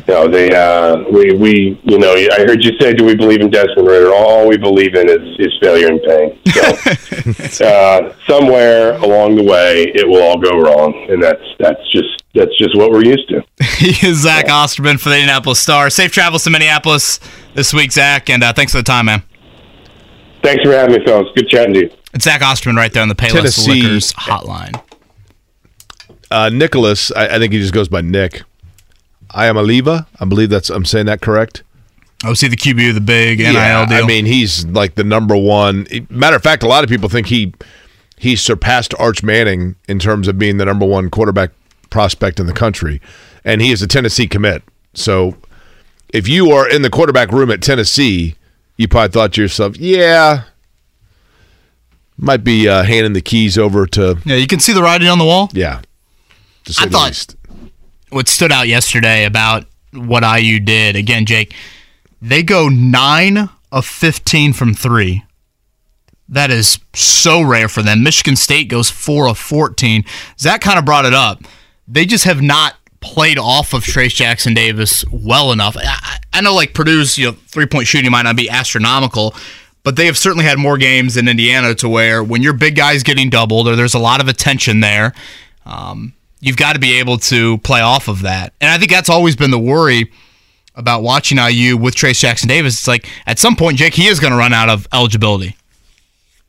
No, they uh, we we you know I heard you say, do we believe in Desmond Ridder? All we believe in is, is failure and pain. So uh, somewhere along the way, it will all go wrong, and that's that's just that's just what we're used to. he is Zach Osterman for the Indianapolis Star. Safe travels to Minneapolis this week, Zach, and uh, thanks for the time, man. Thanks for having me, fellas. Good chatting to you. It's Zach Osterman right there on the Payless Tennessee- Liquors hotline. Uh, Nicholas, I, I think he just goes by Nick. Iamaleava. I believe that's. I'm saying that correct. Oh, see the QB of the big NIL Yeah, deal. I mean, he's like the number one. Matter of fact, a lot of people think he he surpassed Arch Manning in terms of being the number one quarterback prospect in the country, and he is a Tennessee commit. So, if you are in the quarterback room at Tennessee, you probably thought to yourself, "Yeah, might be uh, handing the keys over to yeah, you can see the writing on the wall. yeah." I thought- least. what stood out yesterday about what IU did again, Jake, they go nine of fifteen from three. That is so rare for them. Michigan State goes four of fourteen. Zach kind of brought it up. They just have not played off of Trayce Jackson Davis well enough. I, I know like Purdue's you know three point shooting might not be astronomical, but they have certainly had more games in Indiana to where when your big guy's getting doubled or there's a lot of attention there. Um, you've got to be able to play off of that. And I think that's always been the worry about watching IU with Trayce Jackson Davis. It's like at some point, Jake, he is going to run out of eligibility.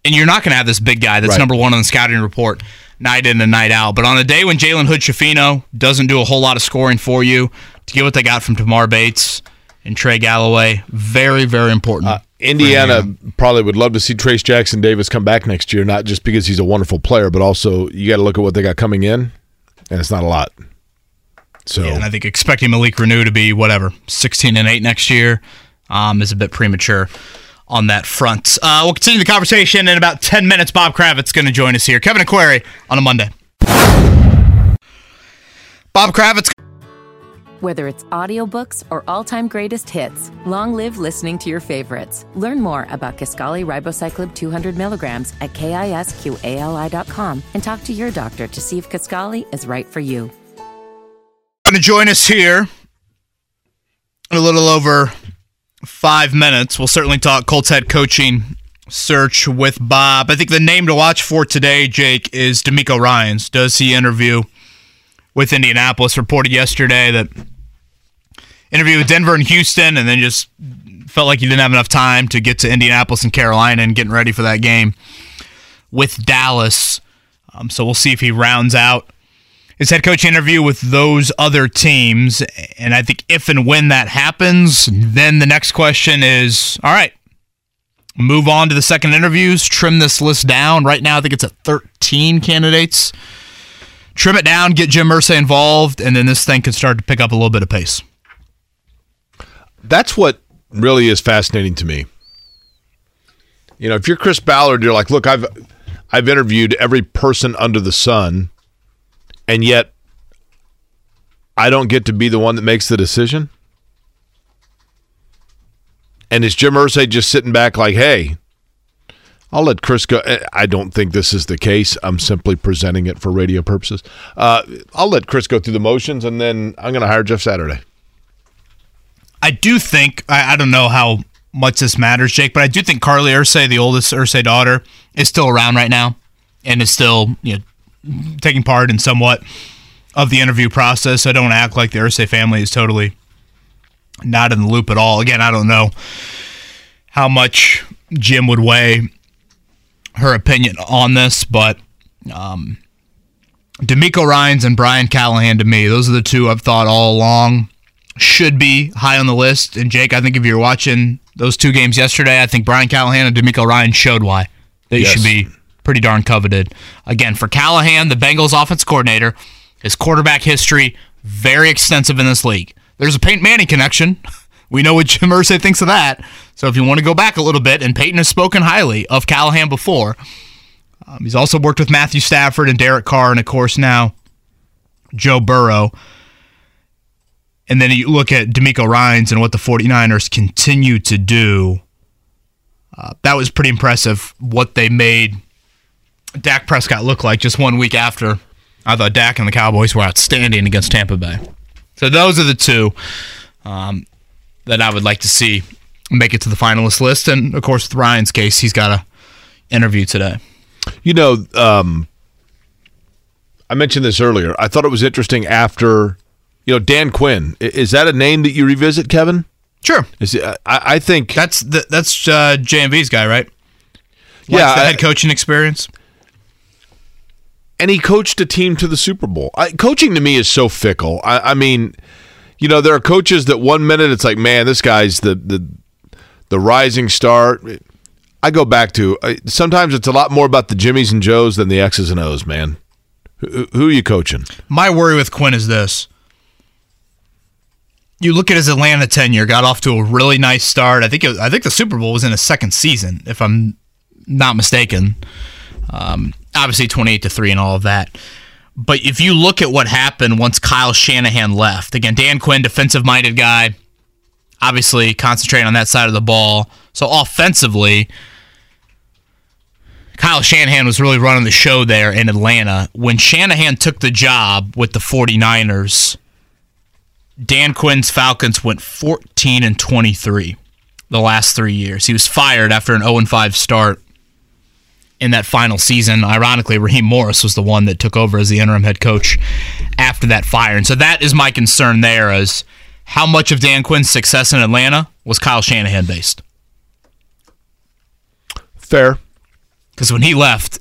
And you're not going to have this big guy that's Right. number one on the scouting report night in and night out. But on a day when Jalen Hood Schifino doesn't do a whole lot of scoring for you, to get what they got from Tamar Bates and Trey Galloway, very, very important. Uh, Indiana probably would love to see Trayce Jackson Davis come back next year, not just because he's a wonderful player, but also you got to look at what they got coming in, and it's not a lot. So Yeah, and I think expecting Malik Reneau to be whatever sixteen and eight next year um, is a bit premature on that front. Uh, we'll continue the conversation in about ten minutes. Bob Kravitz going to join us here. Kevin Aquari on a Monday. Bob Kravitz. Whether it's audiobooks or all-time greatest hits, long live listening to your favorites. Learn more about Kisqali Ribociclib 200 milligrams at kisqali.com and talk to your doctor to see if Kisqali is right for you. Going to join us here in a little over five minutes. We'll certainly talk Colts head coaching search with Bob. I think the name to watch for today, Jake, is DeMeco Ryans. Does he interview with Indianapolis? Reported yesterday that interview with Denver and Houston, and then just felt like he didn't have enough time to get to Indianapolis and Carolina and getting ready for that game with Dallas. Um, so we'll see if he rounds out his head coach interview with those other teams. And I think if and when that happens, then the next question is all right, move on to the second interviews, trim this list down. Right now, I think it's at 13 candidates. Trim it down, get Jim Irsay involved, and then this thing can start to pick up a little bit of pace. That's what really is fascinating to me. You know, if you're Chris Ballard, you're like, look, I've I've interviewed every person under the sun, and yet I don't get to be the one that makes the decision. And is Jim Irsay just sitting back like, hey, I'll let Chris go. Eh, I don't think this is the case. I'm simply presenting it for radio purposes. Uh, I'll let Chris go through the motions, and then I'm going to hire Jeff Saturday. I do think I, I don't know how much this matters, Jake, but I do think Carlie Irsay, the oldest Irsay daughter, is still around right now and is still you know taking part in somewhat of the interview process. So don't act like the Irsay family is totally not in the loop at all. Again, I don't know how much Jim would weigh her opinion on this, but um, DeMeco Ryans and Brian Callahan to me, those are the two I've thought all along should be high on the list. And Jake, I think if you're watching those two games yesterday, I think Brian Callahan and DeMeco Ryan showed why they Yes. should be pretty darn coveted. Again, for Callahan, the Bengals offense coordinator, his quarterback history very extensive in this league. There's a Peyton Manning connection. We know what Jim Irsay thinks of that. So if you want to go back a little bit, and Peyton has spoken highly of Callahan before, um, he's also worked with Matthew Stafford and Derek Carr, and of course now Joe Burrow. And then you look at DeMeco Ryans and what the 49ers continue to do. Uh, that was pretty impressive what they made Dak Prescott look like just one week after. I thought Dak and the Cowboys were outstanding against Tampa Bay. So those are the two um, that I would like to see make it to the finalist list. And of course, with Ryan's case, he's got a interview today. You know, um, I mentioned this earlier. I thought it was interesting after, you know, Dan Quinn. Is that a name that you revisit, Kevin? Sure, Is it, I, I think that's the, that's uh, JMV's guy, right? yeah, the I- head coaching experience. and he coached a team to the Super Bowl. I, coaching to me is so fickle. I, I mean, you know, there are coaches that one minute it's like, man, this guy's the the the rising star. I go back to I, sometimes it's a lot more about the Jimmies and Joes than the X's and O's, man. Who, who are you coaching? My worry with Quinn is this. You look at his Atlanta tenure, got off to a really nice start. I think I think the Super Bowl was in his second season, if I'm not mistaken. Um, obviously, twenty-eight to three and all of that. But if you look at what happened once Kyle Shanahan left, again, Dan Quinn, defensive-minded guy, obviously concentrating on that side of the ball. So offensively, Kyle Shanahan was really running the show there in Atlanta. When Shanahan took the job with the 49ers, Dan Quinn's Falcons went 14 and 23 the last 3 years. He was fired after an 0 5 start in that final season. Ironically, Raheem Morris was the one that took over as the interim head coach after that fire. And so that is my concern there is how much of Dan Quinn's success in Atlanta was Kyle Shanahan based. Fair. Because when he left,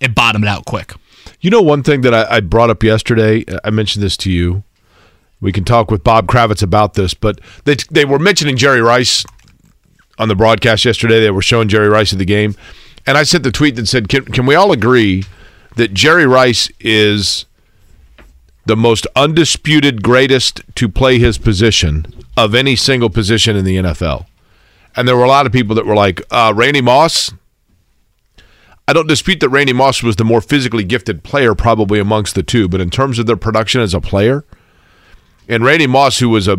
it bottomed out quick. You know, one thing that I, I brought up yesterday, I mentioned this to you. We can talk with Bob Kravitz about this, but they, they were mentioning Jerry Rice on the broadcast yesterday. They were showing Jerry Rice at the game. And I sent the tweet that said, can, can we all agree that Jerry Rice is the most undisputed greatest to play his position of any single position in the NFL? And there were a lot of people that were like, uh, Randy Moss, I don't dispute that Randy Moss was the more physically gifted player probably amongst the two, but in terms of their production as a player, and Randy Moss, who was a,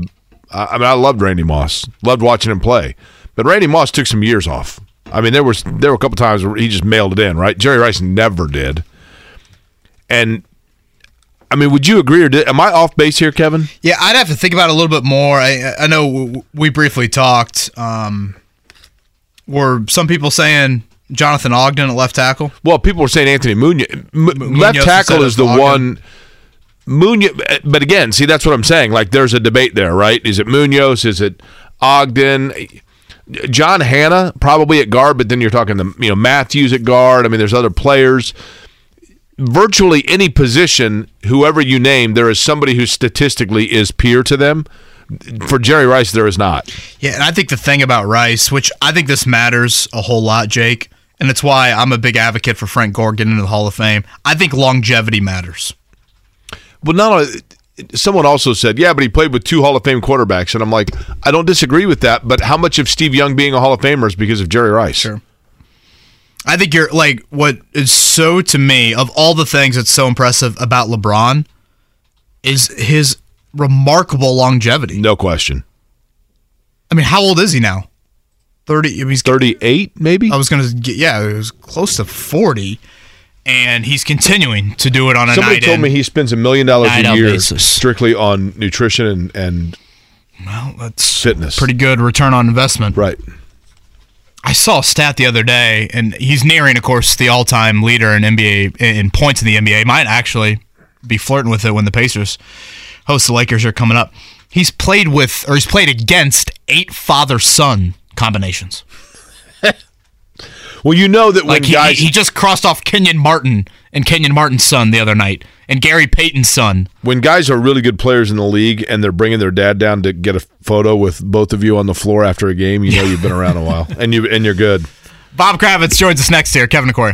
I mean, I loved Randy Moss, loved watching him play, but Randy Moss took some years off. I mean, there was there were a couple times where he just mailed it in, right? Jerry Rice never did. And I mean, would you agree or did, am I off base here, Kevin? Yeah, I'd have to think about it a little bit more. I, I know we briefly talked. Um, were some people saying Jonathan Ogden at left tackle? Well, people were saying Anthony Munoz. M- Munoz left tackle is the Ogden. one. Munoz, but again, see, that's what I'm saying. Like, there's a debate there, right? Is it Munoz? Is it Ogden? John Hannah probably at guard, but then you're talking the you know Matthews at guard. I mean, there's other players. Virtually any position, whoever you name, there is somebody who statistically is peer to them. For Jerry Rice, there is not. Yeah, and I think the thing about Rice, which I think this matters a whole lot, Jake, and it's why I'm a big advocate for Frank Gore getting into the Hall of Fame. I think longevity matters. Well, not only, someone also said, yeah, but he played with two Hall of Fame quarterbacks, and I'm like, I don't disagree with that. But how much of Steve Young being a Hall of Famer is because of Jerry Rice? Sure. I think you're like what is so to me of all the things that's so impressive about LeBron is his remarkable longevity. No question. I mean, how old is he now? Thirty. He's 38, maybe. I was gonna get yeah, it was close to forty, and he's continuing to do it on a Somebody night told in. me he spends a million dollars a year basis. strictly on nutrition and, and well, that's fitness. pretty good return on investment. right. I saw a stat the other day, and he's nearing, of course, the all-time leader in NBA in points in the NBA. Might actually be flirting with it when the Pacers host the Lakers are coming up. He's played with, or he's played against eight father-son combinations. Well, you know that when Like he, guys he, he just crossed off Kenyon Martin and Kenyon Martin's son the other night, and Gary Payton's son. when guys are really good players in the league and they're bringing their dad down to get a photo with both of you on the floor after a game, you know you've been around a while and you and you're good. Bob Kravitz joins us next here. Kevin and Query.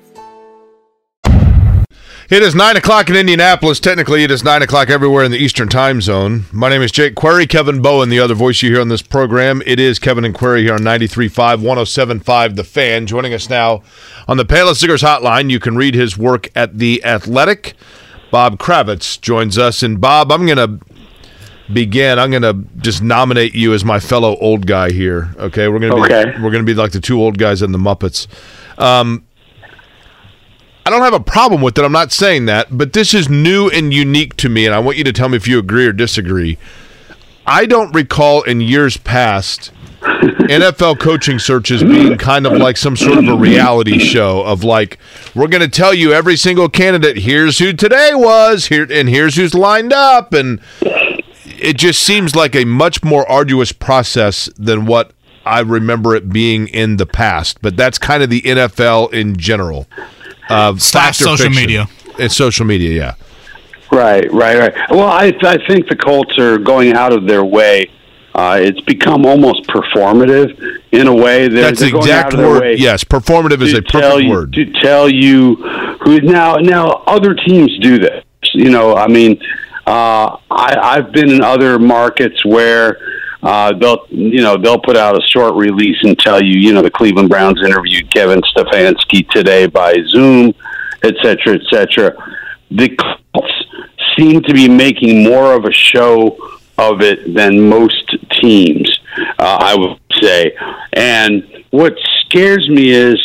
It is nine o'clock in Indianapolis. Technically, it is nine o'clock everywhere in the Eastern Time Zone. My name is Jake Query, Kevin Bowen, the other voice you hear on this program. It is Kevin and Query here on 93.5, 107.5 The Fan. Joining us now on the Payless Hotline. You can read his work at The Athletic. Bob Kravitz joins us. And Bob, I'm going to begin, I'm going to just nominate you as my fellow old guy here. Okay, we're going to be we're going to be like the two old guys in the Muppets. Um, I don't have a problem with it. I'm not saying that, but this is new and unique to me, and I want you to tell me if you agree or disagree. I don't recall in years past NFL coaching searches being kind of like some sort of a reality show of like we're going to tell you every single candidate here's who today was here and here's who's lined up and it just seems like a much more arduous process than what I remember it being in the past but that's kind of the NFL in general uh, Slash social fiction. media. it's social media yeah Right, right, right. Well, I I think the Colts are going out of their way. Uh, it's become almost performative in a way. They're, that's they're the exact out of their word yes performative is a perfect you, word to tell you who now now other teams do this. You know, I mean, uh, I, I've been in other markets where uh, they'll you know they'll put out a short release and tell you you know the Cleveland Browns interviewed Kevin Stefanski today by Zoom, et cetera, et cetera. The Colts seem to be making more of a show of it than most teams, uh, I would say. And what scares me is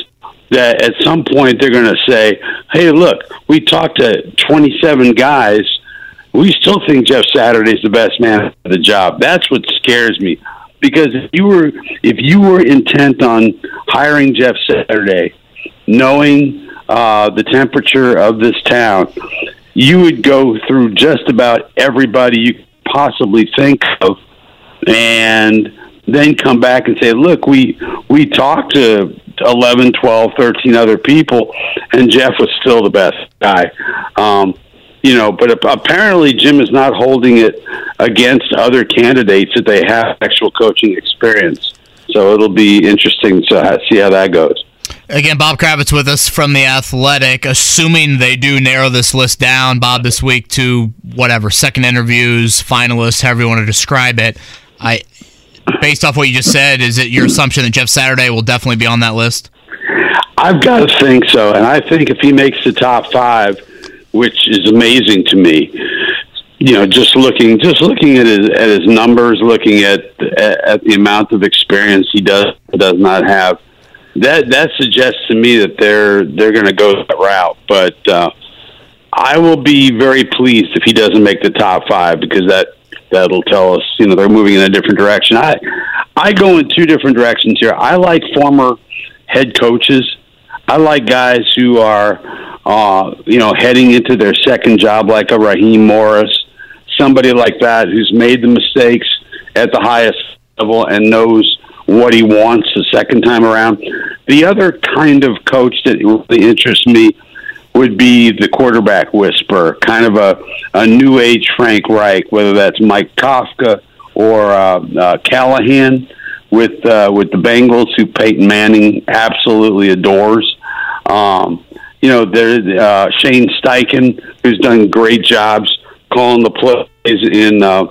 that at some point they're going to say, "Hey, look, we talked to 27 guys. We still think Jeff Saturday's the best man for the job." That's what scares me because if you were if you were intent on hiring Jeff Saturday, knowing uh, the temperature of this town, you would go through just about everybody you could possibly think of, and then come back and say, "Look, we we talked to 11, 12, 13 other people, and Jeff was still the best guy." Um, you know, but apparently Jim is not holding it against other candidates that they have actual coaching experience. So it'll be interesting to see how that goes. Again, Bob Kravitz with us from the Athletic. Assuming they do narrow this list down, Bob, this week to whatever second interviews, finalists, however you want to describe it. I, based off what you just said, is it your assumption that Jeff Saturday will definitely be on that list? I've got to think so, and I think if he makes the top five, which is amazing to me, you know, just looking just looking at his at his numbers, looking at at, at the amount of experience he does does not have, that that suggests to me that they're they're going to go that route. But uh, I will be very pleased if he doesn't make the top five because that that'll tell us you know they're moving in a different direction. I I go in two different directions here. I like former head coaches. I like guys who are uh, you know heading into their second job like a Raheem Morris, somebody like that who's made the mistakes at the highest level and knows what he wants the second time around. The other kind of coach that really interests me would be the quarterback whisperer, kind of a, a new age Frank Reich, whether that's Mike Kafka or uh, uh, Callahan with uh, with the Bengals, who Peyton Manning absolutely adores. Um, you know, there's uh, Shane Steichen, who's done great jobs calling the plays in uh,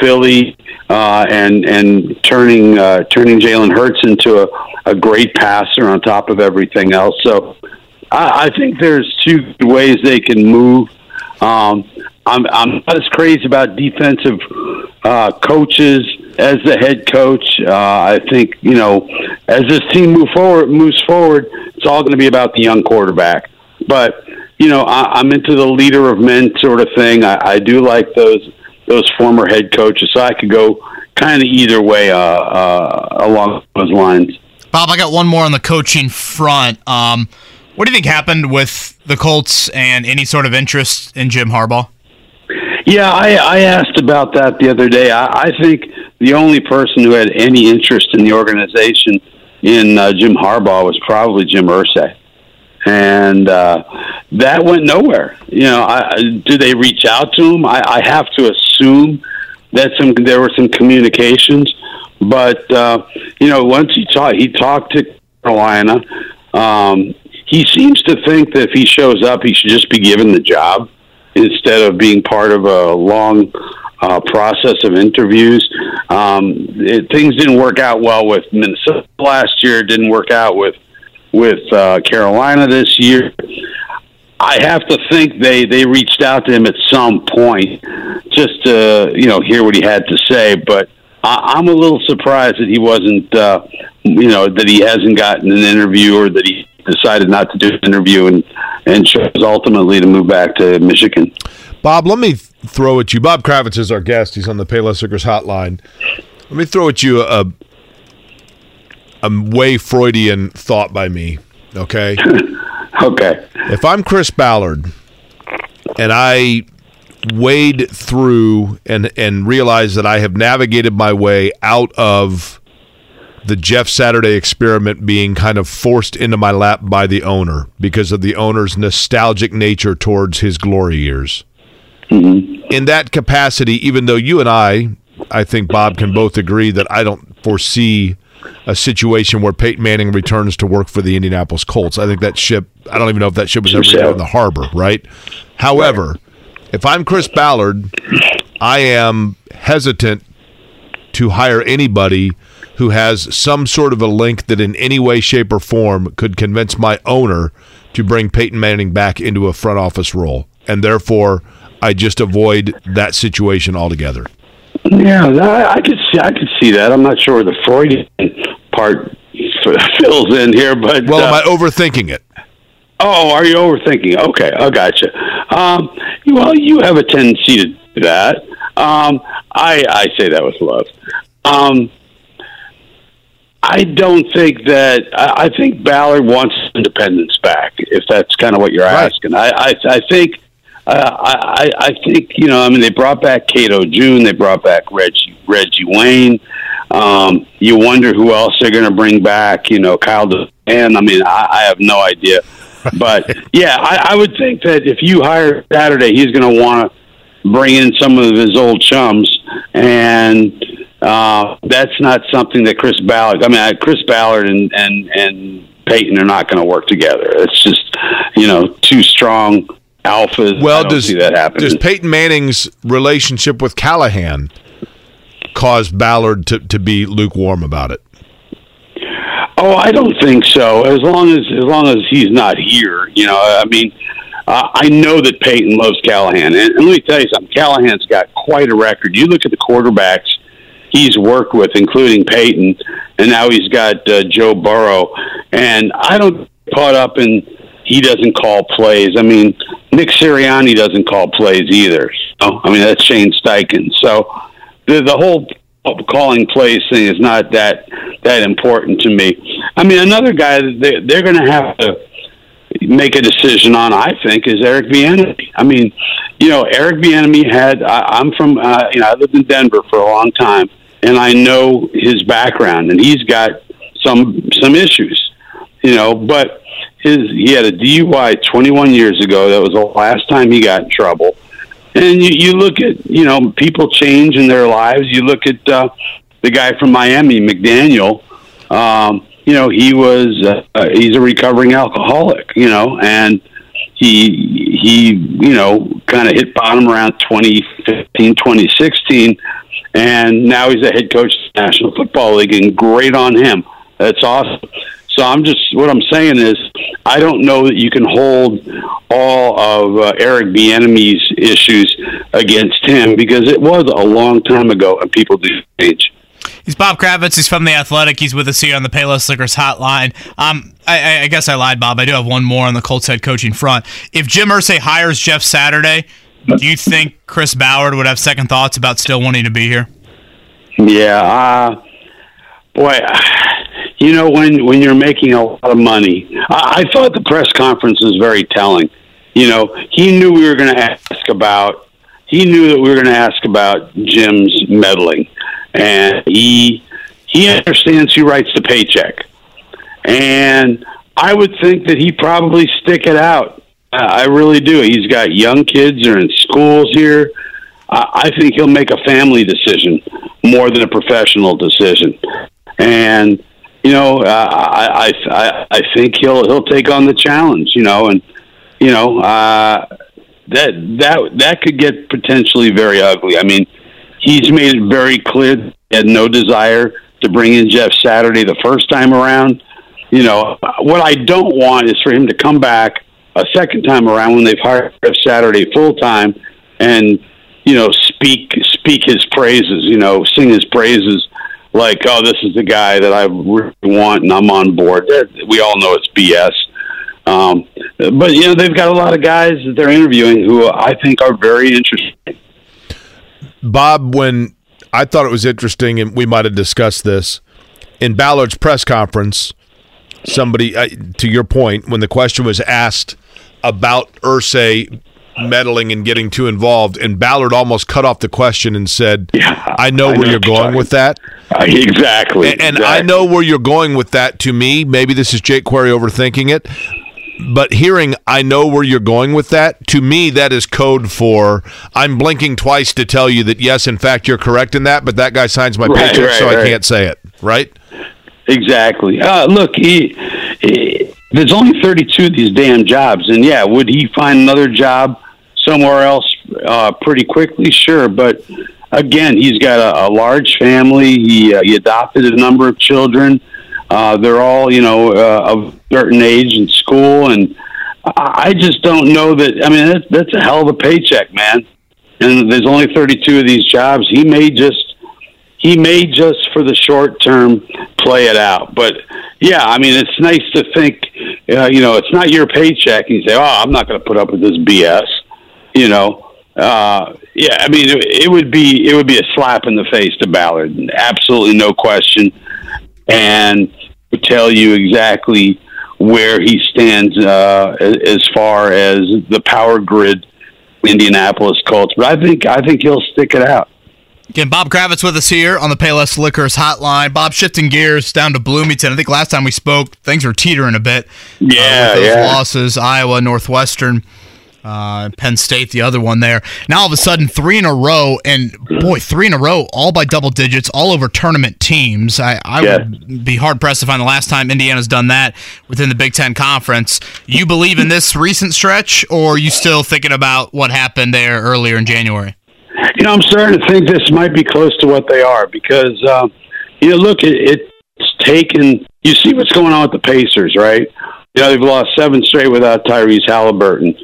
Philly uh, and and turning uh, turning Jalen Hurts into a, a great passer on top of everything else. So I, I think there's two ways they can move. Um, I'm I'm not as crazy about defensive uh, coaches as the head coach. Uh, I think you know as this team move forward moves forward, it's all going to be about the young quarterback. But you know I, I'm into the leader of men sort of thing. I, I do like those those former head coaches, so I could go kind of either way uh, uh, along those lines. Bob, I got one more on the coaching front. Um, what do you think happened with the Colts and any sort of interest in Jim Harbaugh? Yeah, I, I asked about that the other day. I, I think the only person who had any interest in the organization in uh, Jim Harbaugh was probably Jim Irsay, and uh, that went nowhere. You know, I, did they reach out to him? I, I have to assume that some there were some communications, but uh, you know, once he talked, he talked to Carolina. Um, he seems to think that if he shows up, he should just be given the job instead of being part of a long uh, process of interviews. Um, it, things didn't work out well with Minnesota last year. Didn't work out with with uh, Carolina this year. I have to think they they reached out to him at some point just to you know hear what he had to say. But I, I'm a little surprised that he wasn't uh, you know that he hasn't gotten an interview or that he decided not to do an interview and and chose ultimately to move back to Michigan. Bob, let me throw at you. Bob Kravitz is our guest. He's on the Payless Liquors hotline. Let me throw at you a, a way Freudian thought by me. Okay. okay. If I'm Chris Ballard and I wade through and and realize that I have navigated my way out of the Jeff Saturday experiment being kind of forced into my lap by the owner because of the owner's nostalgic nature towards his glory years. Mm-hmm. In that capacity, even though you and I, I think Bob can both agree that I don't foresee a situation where Peyton Manning returns to work for the Indianapolis Colts. I think that ship, I don't even know if that ship was ever even in the harbor, right? However, if I'm Chris Ballard, I am hesitant to hire anybody who has some sort of a link that in any way, shape, or form could convince my owner to bring Peyton Manning back into a front office role. And therefore, I just avoid that situation altogether. Yeah, I, I could see. I could see that. I'm not sure the Freudian part fills in here, but Well, am uh, I overthinking it? Oh, are you overthinking? Okay, I gotcha. Um, well, you have a tendency to do that. Um, I I say that with love. Um, I don't think that. I, I think Ballard wants independence back. If that's kind of what you're asking, I I, I think. Uh, I, I think you know. I mean, they brought back Cato June. They brought back Reggie Reggie Wayne. Um, you wonder who else they're going to bring back. You know, Kyle and I mean, I, I have no idea. But yeah, I, I would think that if you hire Saturday, he's going to want to bring in some of his old chums, and uh, that's not something that Chris Ballard. I mean, uh, Chris Ballard and and and Peyton are not going to work together. It's just you know two strong alphas. I Well, don't does see that happening. does Peyton Manning's relationship with Callahan cause Ballard to, to be lukewarm about it? Oh, I don't think so. As long as as long as he's not here, you know. I mean, uh, I know that Peyton loves Callahan, and, and let me tell you something. Callahan's got quite a record. You look at the quarterbacks he's worked with, including Peyton, and now he's got uh, Joe Burrow. And I don't get caught up in he doesn't call plays. I mean, Nick Sirianni doesn't call plays either. So, I mean, that's Shane Steichen. So the the whole calling plays thing is not that that important to me. I mean, another guy that they, they're going to have to make a decision on, I think, is Eric Bieniemy. I mean, you know, Eric Bieniemy had. I, I'm from, uh, you know, I lived in Denver for a long time, and I know his background, and he's got some some issues, you know, but his he had a DUI 21 years ago. That was the last time he got in trouble. And you, you look at, you know, people change in their lives. You look at uh, the guy from Miami, McDaniel. Um, you know, he was uh, he's a recovering alcoholic. You know, and he he you know kind of hit bottom around 2015, 2016, and now he's a head coach of the National Football League, and great on him. That's awesome. So I'm just what I'm saying is I don't know that you can hold all of uh, Eric Bieniemy's issues against him because it was a long time ago and people do change. He's Bob Kravitz. He's from the Athletic. He's with us here on the Payless Liquors Hotline. Um, I, I guess I lied, Bob. I do have one more on the Colts head coaching front. If Jim Irsay hires Jeff Saturday, do you think Chris Ballard would have second thoughts about still wanting to be here? Yeah, uh, boy, you know when when you're making a lot of money, I, I thought the press conference was very telling. You know, he knew we were going to ask about. He knew that we were going to ask about Jim's meddling, and he he understands who writes the paycheck. And I would think that he probably stick it out. I really do. He's got young kids are in schools here. I think he'll make a family decision more than a professional decision. And you know, uh, I, I I think he'll he'll take on the challenge. You know, and you know uh, that that that could get potentially very ugly. I mean, he's made it very clear he had no desire to bring in Jeff Saturday the first time around. You know, what I don't want is for him to come back a second time around when they've hired Jeff Saturday full time and you know speak speak his praises, you know, sing his praises like, oh, this is the guy that I really want and I'm on board. We all know it's BS. Um, but you know they've got a lot of guys that they're interviewing who I think are very interesting. Bob, when I thought it was interesting, and we might have discussed this in Ballard's press conference. Somebody, uh, to your point, when the question was asked about Irsay meddling and getting too involved, and Ballard almost cut off the question and said, yeah, "I know I where know you're going with that." Uh, exactly, and, and exactly. I know where you're going with that. To me, maybe this is Jake Query overthinking it but hearing I know where you're going with that, to me, that is code for I'm blinking twice to tell you that, yes, in fact, you're correct in that, but that guy signs my Right, paycheck, right, so I can't say it, right? Exactly. Uh, look, he, he, there's only 32 of these damn jobs, and yeah, would he find another job somewhere else uh, pretty quickly? Sure, but again, he's got a, a large family. He, uh, he adopted a number of children. Uh, they're all, you know, uh, of certain age in school, and I just don't know that. I mean, that's, that's a hell of a paycheck, man. And there's only 32 of these jobs. He may just he may just for the short term play it out. But yeah, I mean, it's nice to think, uh, you know, it's not your paycheck. You say, oh, I'm not going to put up with this BS. You know, uh, yeah, I mean, it, it would be it would be a slap in the face to Ballard, absolutely no question, and would tell you exactly where he stands uh, as far as the power grid, Indianapolis Colts. But I think I think he'll stick it out. Again, Bob Kravitz with us here on the Payless Liquors hotline. Bob, shifting gears down to Bloomington. I think last time we spoke, things were teetering a bit. Yeah, uh, with those yeah. losses, Iowa, Northwestern, uh, Penn State, the other one there. Now all of a sudden, three in a row, and boy, three in a row, all by double digits, all over tournament teams. I, I Yeah. would be hard pressed to find the last time Indiana's done that within the Big Ten Conference. You believe in this recent stretch, or are you still thinking about what happened there earlier in January? You know, I'm starting to think this might be close to what they are because, um, you know, look, it, it's taken. You see what's going on with the Pacers, right? You know, they've lost seven straight without Tyrese Haliburton.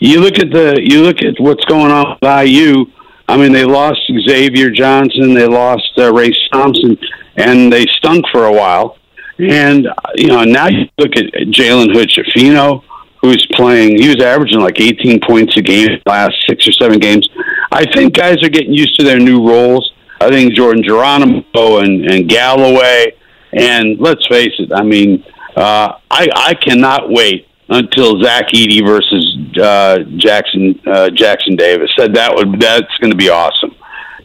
You look at the, you look at what's going on with IU. I mean, they lost Xavier Johnson, they lost uh, Race Thompson, and they stunk for a while. And you know, now you look at Jalen Hood Schifino, who's playing. He was averaging like 18 points a game in the last six or seven games. I think guys are getting used to their new roles. I think Jordan Geronimo and, and Galloway, and let's face it. I mean, uh, I I cannot wait until Zach Edey versus uh, Jackson uh, Jackson Davis. Said that would that's going to be awesome.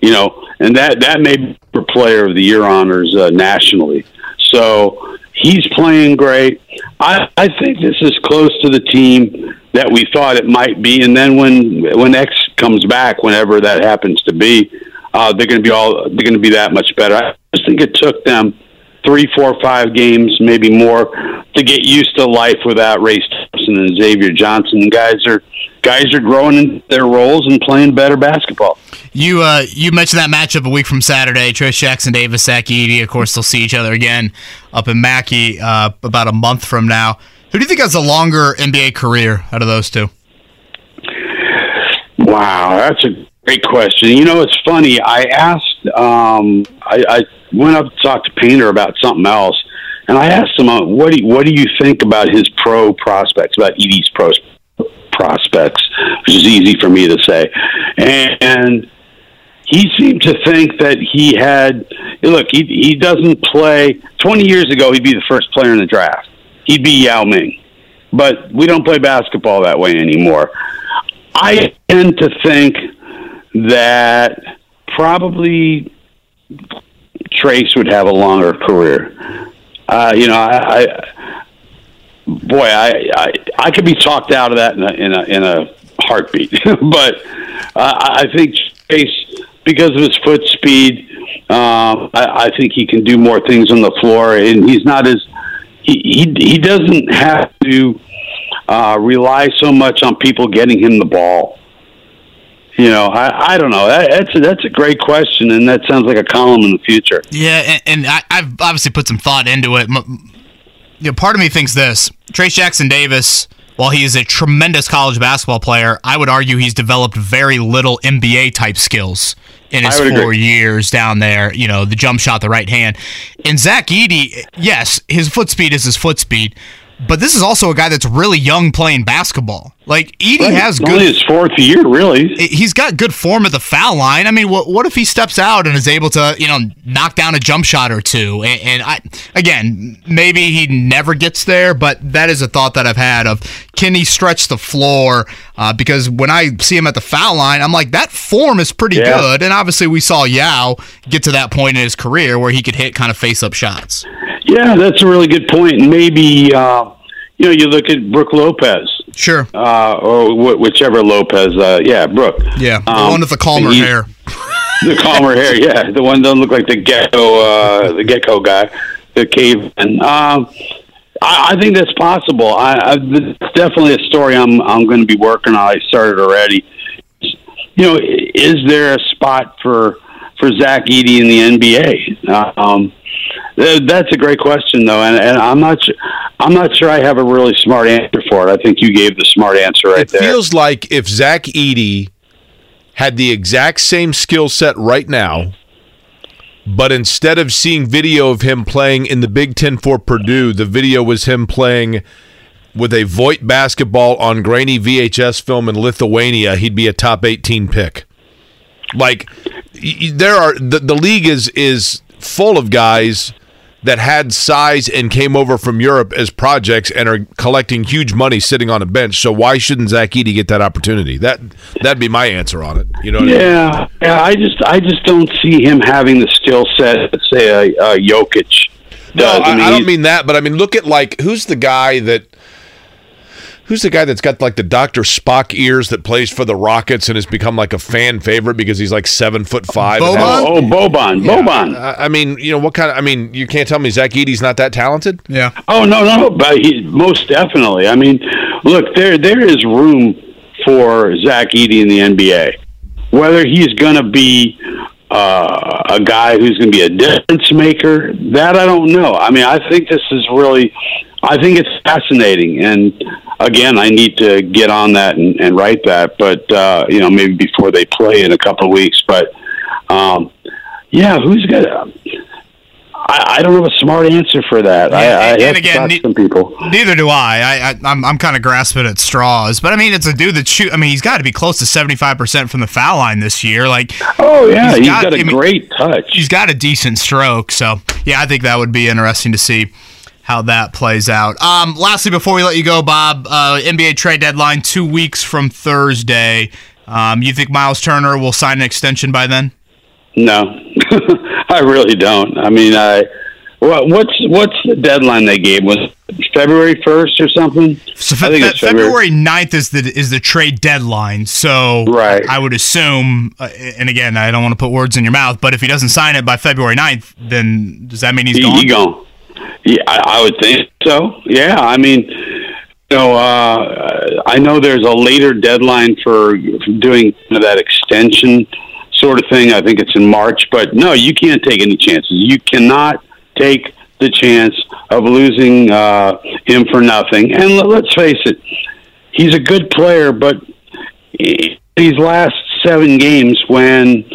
You know, and that that may be for Player of the Year honors uh, nationally. So he's playing great. I, I think this is close to the team that we thought it might be. And then when when X comes back, whenever that happens to be, uh, they're going to be all they're going to be that much better. I just think it took them three, four, five games, maybe more, to get used to life without Race Thompson and Xavier Johnson. Guys are guys are growing in their roles and playing better basketball. You uh, you mentioned that matchup a week from Saturday. Trayce Jackson Davis, Zach Edey. Of course, they'll see each other again up in Mackey uh, about a month from now. Who do you think has a longer NBA career out of those two? Wow, that's a great question. You know, it's funny. I asked, um, I, I went up to talk to Painter about something else, and I asked him, uh, "What do you, what do you think about his pro prospects, about Edey's pro prospects?" Which is easy for me to say, and, and he seemed to think that he had. Look, he he doesn't play. Twenty years ago, he'd be the first player in the draft. He'd be Yao Ming, but we don't play basketball that way anymore. I tend to think that probably Trayce would have a longer career. Uh, you know, I, I boy, I, I I could be talked out of that in a in a, in a heartbeat, but uh, I think Trayce, because of his foot speed, um, I, I think he can do more things on the floor, and he's not as he he, he doesn't have to uh, rely so much on people getting him the ball. You know, I, I don't know. That, that's a, that's a great question, and that sounds like a column in the future. Yeah, and, and I, I've obviously put some thought into it. You know, part of me thinks this: Trayce Jackson Davis while he is a tremendous college basketball player, I would argue he's developed very little NBA type skills in his four agree. years down there. You know, the jump shot, the right hand. And Zach Edey, yes, his foot speed is his foot speed, but this is also a guy that's really young playing basketball. Like Edey Right. has It's good his fourth year, really. he's got good form at the foul line. I mean, what what if he steps out and is able to, you know, knock down a jump shot or two? And, and I, again, maybe he never gets there, but that is a thought that I've had of can he stretch the floor? Uh, because when I see him at the foul line, I'm like, that form is pretty Yeah. good. And obviously, we saw Yao get to that point in his career where he could hit kind of face up shots. Yeah, that's a really good point. Maybe uh, you know you look at Brooke Lopez, Sure. uh, or wh- whichever Lopez. Uh, yeah, Brooke. Yeah, the Um, one with the calmer he- hair. The calmer hair, yeah, the one doesn't look like the gecko, uh, the gecko guy, the caveman. Um, I, I think that's possible. I, I it's definitely a story I'm I'm going to be working on. I started already. You know, is there a spot for for Zach Edey in the NBA? Uh, um, Uh, that's a great question, though, and, and I'm not I'm not sure I have a really smart answer for it. I think you gave the smart answer right it there. feels like if Zach Edey had the exact same skill set right now, but instead of seeing video of him playing in the Big Ten for Purdue, the video was him playing with a Voight basketball on grainy VHS film in Lithuania, he'd be a top 18 pick. Like there are the, the league is is full of guys that had size and came over from Europe as projects and are collecting huge money sitting on a bench. So why shouldn't Zach Edey get that opportunity? That that'd be my answer on it. You know what I mean? Yeah, yeah. I just I just don't see him having the skill set that say a, a Jokic No, does. I, I don't mean that, but I mean look at like who's the guy that who's the guy that's got like the Doctor Spock ears that plays for the Rockets and has become like a fan favorite because he's like seven foot five. and has- Oh, Boban, Boban. I I mean, you know what kind of? I mean, you can't tell me Zach Edey's not that talented. Yeah. Oh no, no, but he most definitely. I mean, look, there there is room for Zach Edey in the NBA. Whether he's going to be uh, a guy who's going to be a difference maker, that I don't know. I mean, I think this is really, I think it's fascinating. And again, I need to get on that and, and write that. But uh, you know, maybe before they play in a couple of weeks. But um, yeah, who's gonna? I, I don't have a smart answer for that. I, I and again, ne- some people. Neither do I. I, I I'm I'm kind of grasping at straws, but I mean, it's a dude that shoot. I mean, he's got to be close to 75 percent from the foul line this year. Like, Oh yeah, he's got, got- a I mean, great touch. he's got a decent stroke. So yeah, I think that would be interesting to see how that plays out. Um, lastly, before we let you go, Bob, uh, NBA trade deadline two weeks from Thursday. Um, you think Myles Turner will sign an extension by then? No, I really don't. I mean, I what, what's what's the deadline they gave? Was February first or something? So I think fe- February. February 9th is the is the trade deadline. So Right. I would assume, uh, and again, I don't want to put words in your mouth, but if he doesn't sign it by February 9th, then does that mean he's He, gone? he gone. Yeah, I, would think so. Yeah, I mean, you know, uh, I know there's a later deadline for doing that extension sort of thing. I think it's in March, but no, you can't take any chances. You cannot take the chance of losing uh, him for nothing. And let- let's face it, he's a good player, but these last seven games, when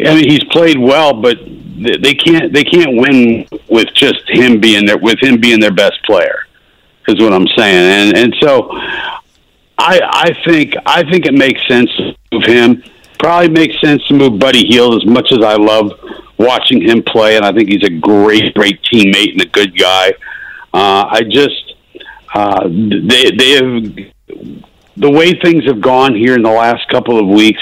I mean he's played well, but they can't they can't win with just him being there with him being their best player. Is what I'm saying, and and so I I think I think it makes sense to move him. Probably makes sense to move Buddy Hield as much as I love watching him play, and I think he's a great great teammate and a good guy. Uh, I just uh, they they have the way things have gone here in the last couple of weeks,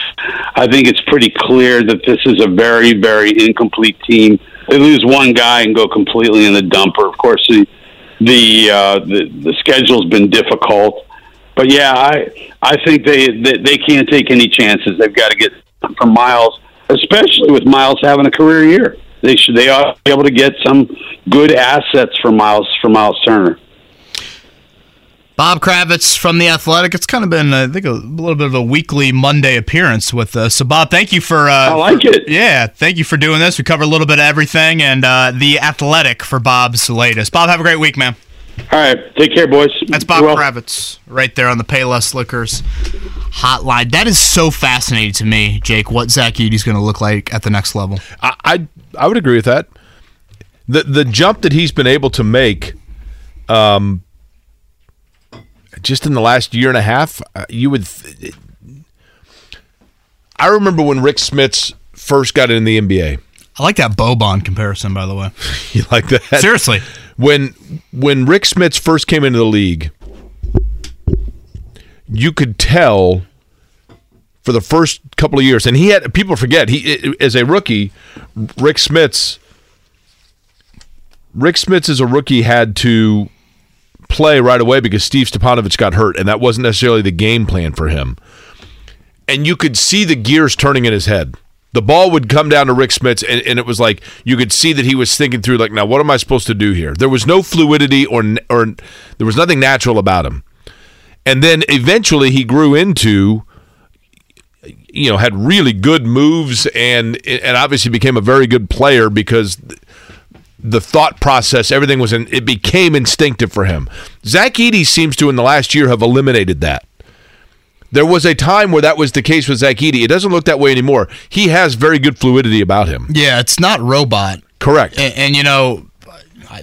I think it's pretty clear that this is a very, very incomplete team. They lose one guy and go completely in the dumper. Of course, the the uh, the, the schedule's been difficult, but yeah, I I think they, they they can't take any chances. They've got to get from Myles, especially with Myles having a career year. They should they ought to be able to get some good assets for Myles for Myles Turner. Bob Kravitz from the Athletic. It's kind of been, I think, a little bit of a weekly Monday appearance with us. So, Bob, thank you for. Uh, I like for- it. Yeah, thank you for doing this. We cover a little bit of everything, and uh, the Athletic for Bob's latest. Bob, have a great week, man. All right. Take care, boys. That's Bob Well- Kravitz right there on the Payless Liquors hotline. That is so fascinating to me, Jake, what Zach Edey's going to look like at the next level. I, I I would agree with that. The the jump that he's been able to make, um, just in the last year and a half, uh, you would. Th- I remember when Rick Smits first got in the NBA. I like that Boban comparison, by the way. You like that? Seriously. When when Rick Smits first came into the league, you could tell for the first couple of years, and he had people forget he as a rookie, Rick Smits. Rick Smits as a rookie had to play right away because Steve Stipanovich got hurt, and that wasn't necessarily the game plan for him. And you could see the gears turning in his head. The ball would come down to Rick Smits, and, and it was like you could see that he was thinking through, like, now what am I supposed to do here? There was no fluidity or or there was nothing natural about him. And then eventually he grew into, you know, had really good moves and and obviously became a very good player because the thought process, everything was in, it became instinctive for him. Zach Edey seems to in the last year have eliminated that. There was a time where that was the case with Zach Edey. It doesn't look that way anymore. He has very good fluidity about him. Yeah, it's not robot. Correct. And, and, you know,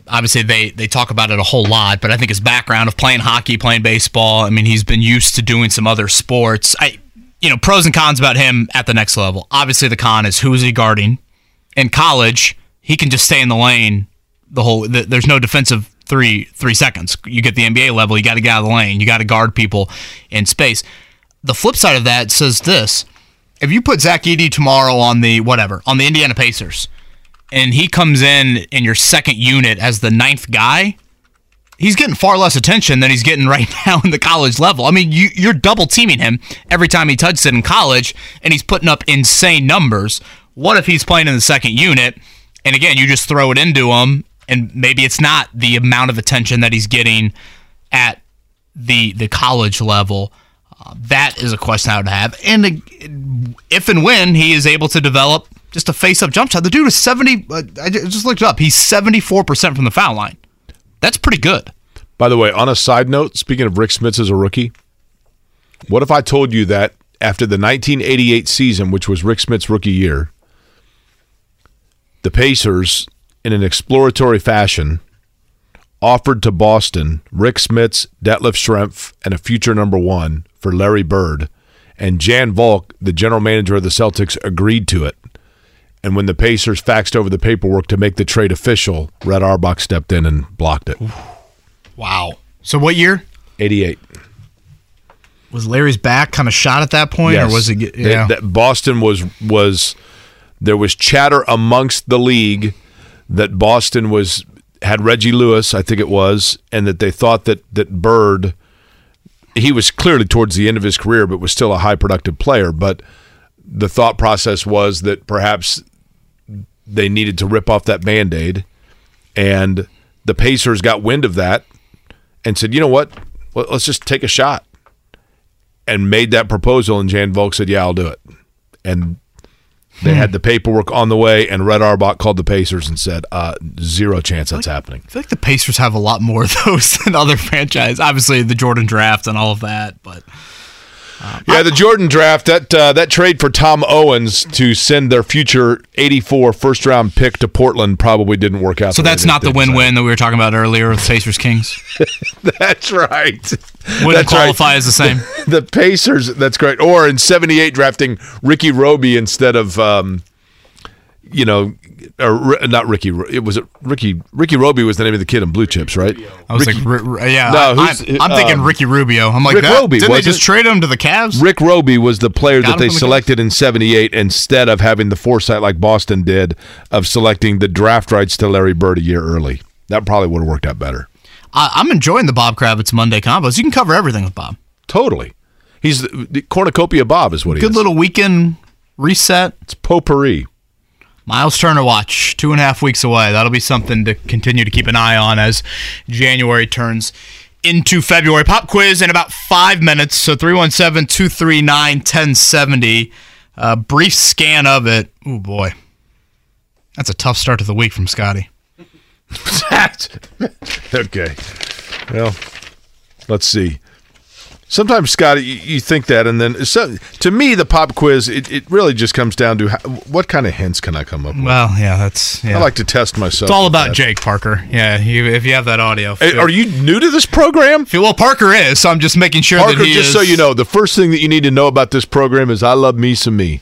obviously they they talk about it a whole lot, but I think his background of playing hockey, playing baseball, I mean, he's been used to doing some other sports. I you know, pros and cons about him at the next level. Obviously the con is who is he guarding? In college, he can just stay in the lane the whole the, there's no defensive 3 3 seconds. You get the NBA level, you got to get out of the lane. You got to guard people in space. The flip side of that says this. If you put Zach Edey tomorrow on the whatever, on the Indiana Pacers, and he comes in in your second unit as the ninth guy, he's getting far less attention than he's getting right now in the college level. I mean, you, you're double teaming him every time he touches it in college, and he's putting up insane numbers. What if he's playing in the second unit, and again, you just throw it into him, and maybe it's not the amount of attention that he's getting at the the college level. Uh, that is a question I would have, and uh, if and when he is able to develop just a face-up jump shot, the dude is seventy. Uh, I just looked it up. He's seventy-four percent from the foul line. That's pretty good. By the way, on a side note, speaking of Rick Smits as a rookie, what if I told you that after the 1988 season, which was Rick Smits' rookie year, the Pacers, in an exploratory fashion, offered to Boston Rick Smits, Detlef Schrempf, and a future number one for Larry Bird, and Jan Volk, the general manager of the Celtics, agreed to it. And when the Pacers faxed over the paperwork to make the trade official, Red Auerbach stepped in and blocked it. Wow. So what year? 88. Was Larry's back kind of shot at that point, or was it? They- Yeah. that Boston was was there was chatter amongst the league that Boston was had Reggie Lewis, I think it was, and that they thought that that Bird he was clearly towards the end of his career, but was still a high productive player. But the thought process was that perhaps they needed to rip off that band aid, and the Pacers got wind of that and said, "You know what? Let's just take a shot." and made that proposal, and Jan Volk said, "Yeah, I'll do it." And they had the paperwork on the way, and Red Auerbach called the Pacers and said, uh, zero chance that's happening." I feel like the Pacers have a lot more of those than other franchise. Obviously, the Jordan draft and all of that, but Yeah, the Jordan draft that uh, that trade for Tom Owens to send their future '84 first round pick to Portland probably didn't work out. so that's not the win-win that we were talking about earlier with Pacers Kings. That's right. Wouldn't That's right. qualify as the same. the Pacers. That's great. Or in '78, drafting Ricky Robey instead of, um, you know, or not Ricky. Ro- It was Ricky. Ricky Roby was the name of the kid in Blue Chips, right? I was Ricky- like, r- r- yeah, No, I, am I'm thinking um, Ricky Rubio. I'm like, Rick that, Roby, didn't they wasn't just it? trade him to the Cavs? Rick Robey was the player Got that they the selected in '78 instead of having the foresight like Boston did of selecting the draft rights to Larry Bird a year early. That probably would have worked out better. I, I'm enjoying the Bob Kravitz Monday combos. You can cover everything with Bob. Totally. He's the, the cornucopia Bob is what he Good is. little weekend reset. It's potpourri. Myles Turner watch, two and a half weeks away. That'll be something to continue to keep an eye on as January turns into February. Pop quiz in about five minutes. So 317 239 1070. A brief scan of it. Oh, boy. That's a tough start to the week from Scotty. okay. Well, let's see. Sometimes, Scott, you, you think that, and then so, to me, the pop quiz it, it really just comes down to how, what kind of hints can I come up with. Well, yeah, that's. Yeah. I like to test myself. It's all about that. Jake Parker. Yeah, you, if you have that audio. Hey, Are you new to this program? Well, Parker is. So I'm just making sure Parker, that he just is. so you know, the first thing that you need to know about this program is I love me some me.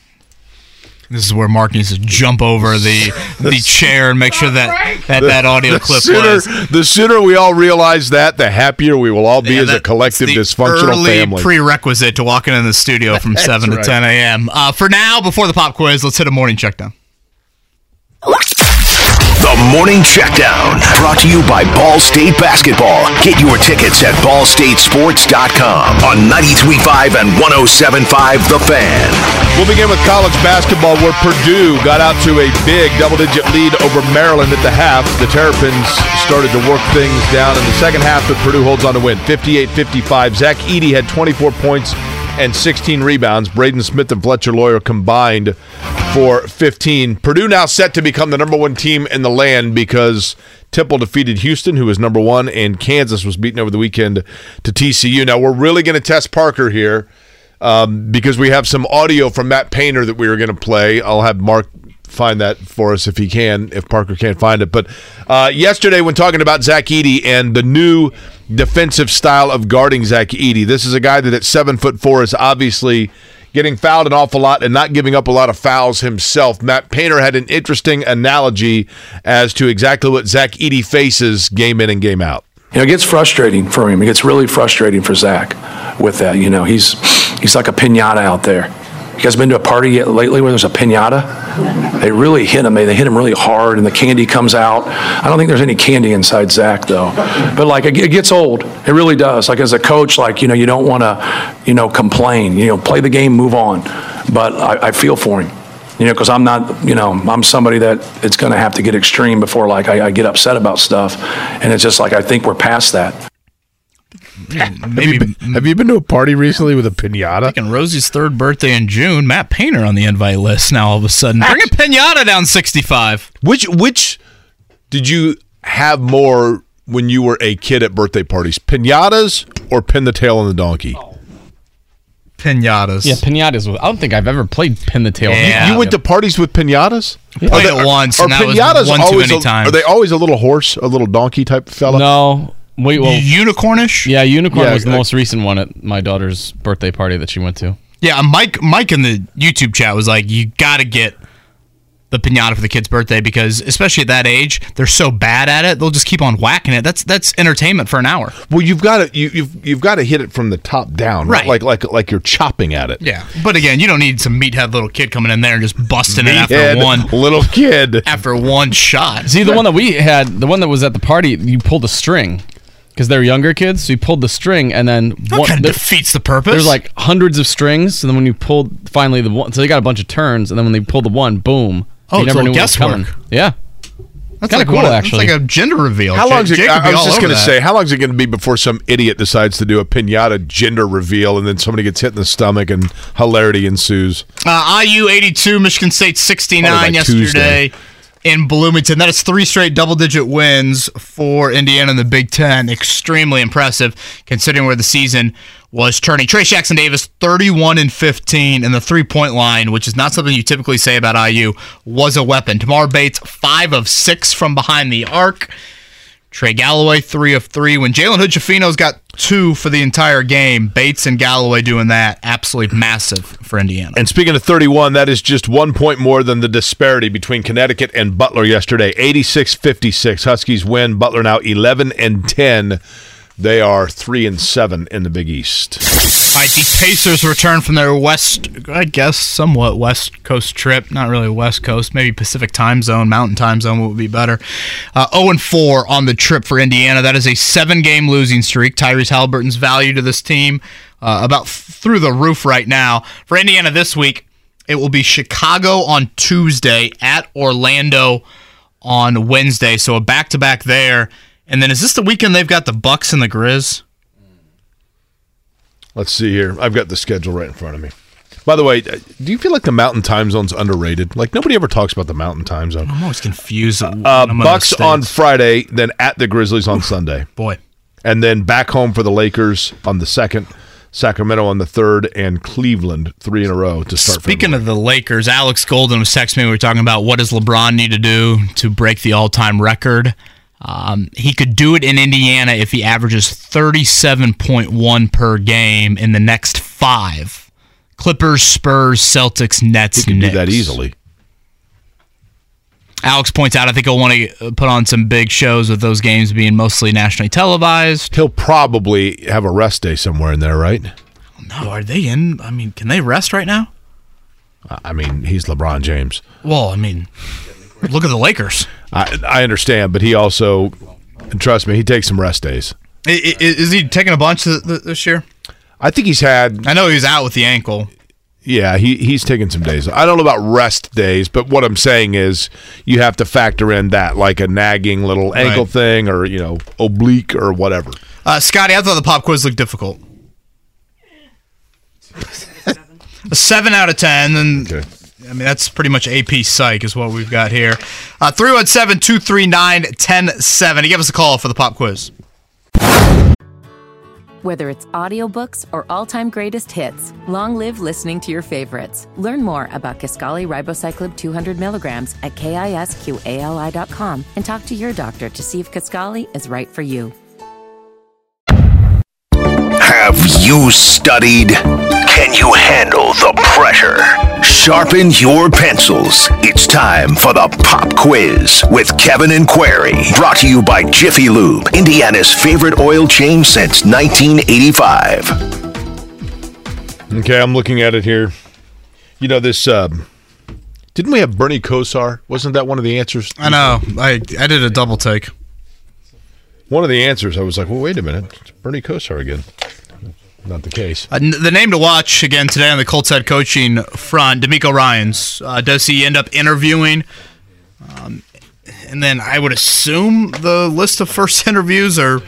This is where Mark needs to jump over the the chair and make sure that that, that audio the clip sooner, plays. The sooner we all realize that, the happier we will all be Yeah, as a collective it's the dysfunctional early family. prerequisite to walking in the studio from That's 7 right. to 10 a.m. Uh, for now, before the pop quiz, let's hit a morning check down. The Morning Checkdown, brought to you by Ball State Basketball. Get your tickets at ballstatesports.com on 93.5 and 107.5 The Fan. We'll begin with college basketball where Purdue got out to a big double digit lead over Maryland at the half. The Terrapins started to work things down in the second half, but Purdue holds on to win 58 55. Zach Eady had 24 points and 16 rebounds. Braden Smith and Fletcher Loyer combined for 15. Purdue now set to become the number one team in the land because Temple defeated Houston, who was number one, and Kansas was beaten over the weekend to TCU. Now, we're really going to test Parker here um, because we have some audio from Matt Painter that we were going to play. I'll have Mark find that for us if he can, if Parker can't find it. But uh, yesterday, when talking about Zach Edey and the new defensive style of guarding Zach Edey, this is a guy that at seven foot four is obviously getting fouled an awful lot and not giving up a lot of fouls himself. Matt Painter had an interesting analogy as to exactly what Zach Edey faces game in and game out. You know, it gets frustrating for him. It gets really frustrating for Zach with that. You know, he's he's like a pinata out there. You guys been to a party yet lately where there's a pinata? They really hit him. They, eh? they hit him really hard, and the candy comes out. I don't think there's any candy inside Zach though. But like it, it gets old. It really does. Like as a coach, like you know, you don't want to, you know, complain. You know, play the game, move on. But I, I feel for him. You know, because I'm not, you know, I'm somebody that it's going to have to get extreme before like I, I get upset about stuff, and it's just like I think we're past that. Have you, been, have you been to a party recently with a pinata? And Rosie's third birthday in June. Matt Painter on the invite list now. All of a sudden, bring a pinata down 65. Which which did you have more when you were a kid at birthday parties? Pinatas or pin the tail on the donkey? Oh. Pinatas. Yeah, pinatas. I don't think I've ever played pin the tail. Yeah. You went to parties with pinatas? Played they- it once, Are and that was pinatas one too many a- times. Are they always a little horse, a little donkey type fella? No. Wait, well, Unicornish? yeah, unicorn Yeah, was the uh, most recent one at my daughter's birthday party that she went to. Yeah, Mike. Mike in the YouTube chat was like, "You got to get the pinata for the kid's birthday because, especially at that age, they're so bad at it. They'll just keep on whacking it. That's that's entertainment for an hour. Well, you've got to you, you've you've got to hit it from the top down, Right. Like like like you're chopping at it. Yeah, but again, you don't need some meathead little kid coming in there and just busting it after one little kid. after one shot. See, the one that we had, the one that was at the party, you pulled a string because they're younger kids. So you pulled the string, and then That one- kind of defeats the purpose. there's like hundreds of strings. And then when you pulled finally the one, so they got a bunch of turns, and then when they pulled the one, boom. Oh, you it's never a knew little what was coming. guesswork. Yeah. that's kinda like cool, one actually. It's like a gender reveal. How Ja- long is it? Jake I, be I was just going to that. say, how long is it going to be before some idiot decides to do a pinata gender reveal and then somebody gets hit in the stomach and hilarity ensues? Uh, IU 82, Michigan State 69 yesterday Tuesday. In Bloomington. That is three straight double digit wins for Indiana in the Big Ten. Extremely impressive considering where the season was turning. Trayce Jackson Davis, 31 and 15, and the three point line, which is not something you typically say about IU, was a weapon. Tamar Bates, 5 of 6 from behind the arc. Trey Galloway, three of three. When Jalen Hood Schifino's got two for the entire game, Bates and Galloway doing that, absolutely massive for Indiana. And speaking of 31, that is just one point more than the disparity between Connecticut and Butler yesterday. 86 56. Huskies win. Butler now 11 and 10. They are 3 and 7 in the Big East. All right, the Pacers return from their west, I guess, somewhat west coast trip. Not really west coast, maybe Pacific time zone, mountain time zone would be better. Uh, 0 and 4 on the trip for Indiana. That is a seven game losing streak. Tyrese Haliburton's value to this team uh, about through the roof right now. For Indiana this week, it will be Chicago on Tuesday at Orlando on Wednesday. So a back to back there. And then is this the weekend they've got the Bucks and the Grizz? Let's see here. I've got the schedule right in front of me. By the way, uh, do you feel like the Mountain Time Zone's underrated? Like nobody ever talks about the Mountain Time Zone. I'm always confused. Uh, Bucks on Friday, then at the Grizzlies on Sunday. Boy. and then back home for the Lakers on the second, Sacramento on the third, and Cleveland three in a row to start. Speaking of the Lakers, Alex Golden was texting me. We were talking about what does LeBron need to do to break the all-time record. Um, he could do it in Indiana if he averages 37.1 per game in the next five. Clippers, Spurs, Celtics, Nets, He can do that easily. Alex points out, I think he'll want to put on some big shows with those games being mostly nationally televised. He'll probably have a rest day somewhere in there, right? No, are they in? I mean, can they rest right now? I mean, he's LeBron James. Well, I mean, look at the Lakers. I, I understand, but he also, trust me, he takes some rest days. I- I- Is he taking a bunch th- th- this year? I think he's had. I know he was out with the ankle. Yeah, he he's taking some days. I don't know about rest days, but what I'm saying is you have to factor in that like a nagging little ankle Right. thing or you know oblique or whatever. Uh, Scotty, I thought the pop quiz looked difficult. a seven out of ten, and I mean that's pretty much AP Psych is what we've got here. Uh, 317-239-1070. Give us a call for the pop quiz. Whether it's audiobooks or all-time greatest hits, long live listening to your favorites. Learn more about Kisqali Ribociclib 200 milligrams at kisqali.com and talk to your doctor to see if Kisqali is right for you. Have you studied? Can you handle the pressure? Sharpen your pencils. It's time for the pop quiz with Kevin and Query. Brought to you by Jiffy Lube, Indiana's favorite oil change since 1985. Okay, I'm looking at it here. You know this. Um, didn't we have Bernie Kosar? Wasn't that one of the answers? I know. I I did a double take. One of the answers. I was like, well, wait a minute, it's Bernie Kosar again. Not the case. Uh, the name to watch again today on the Colts head coaching front, DeMeco Ryans. Uh, does he end up interviewing? Um, and then I would assume the list of first interviews are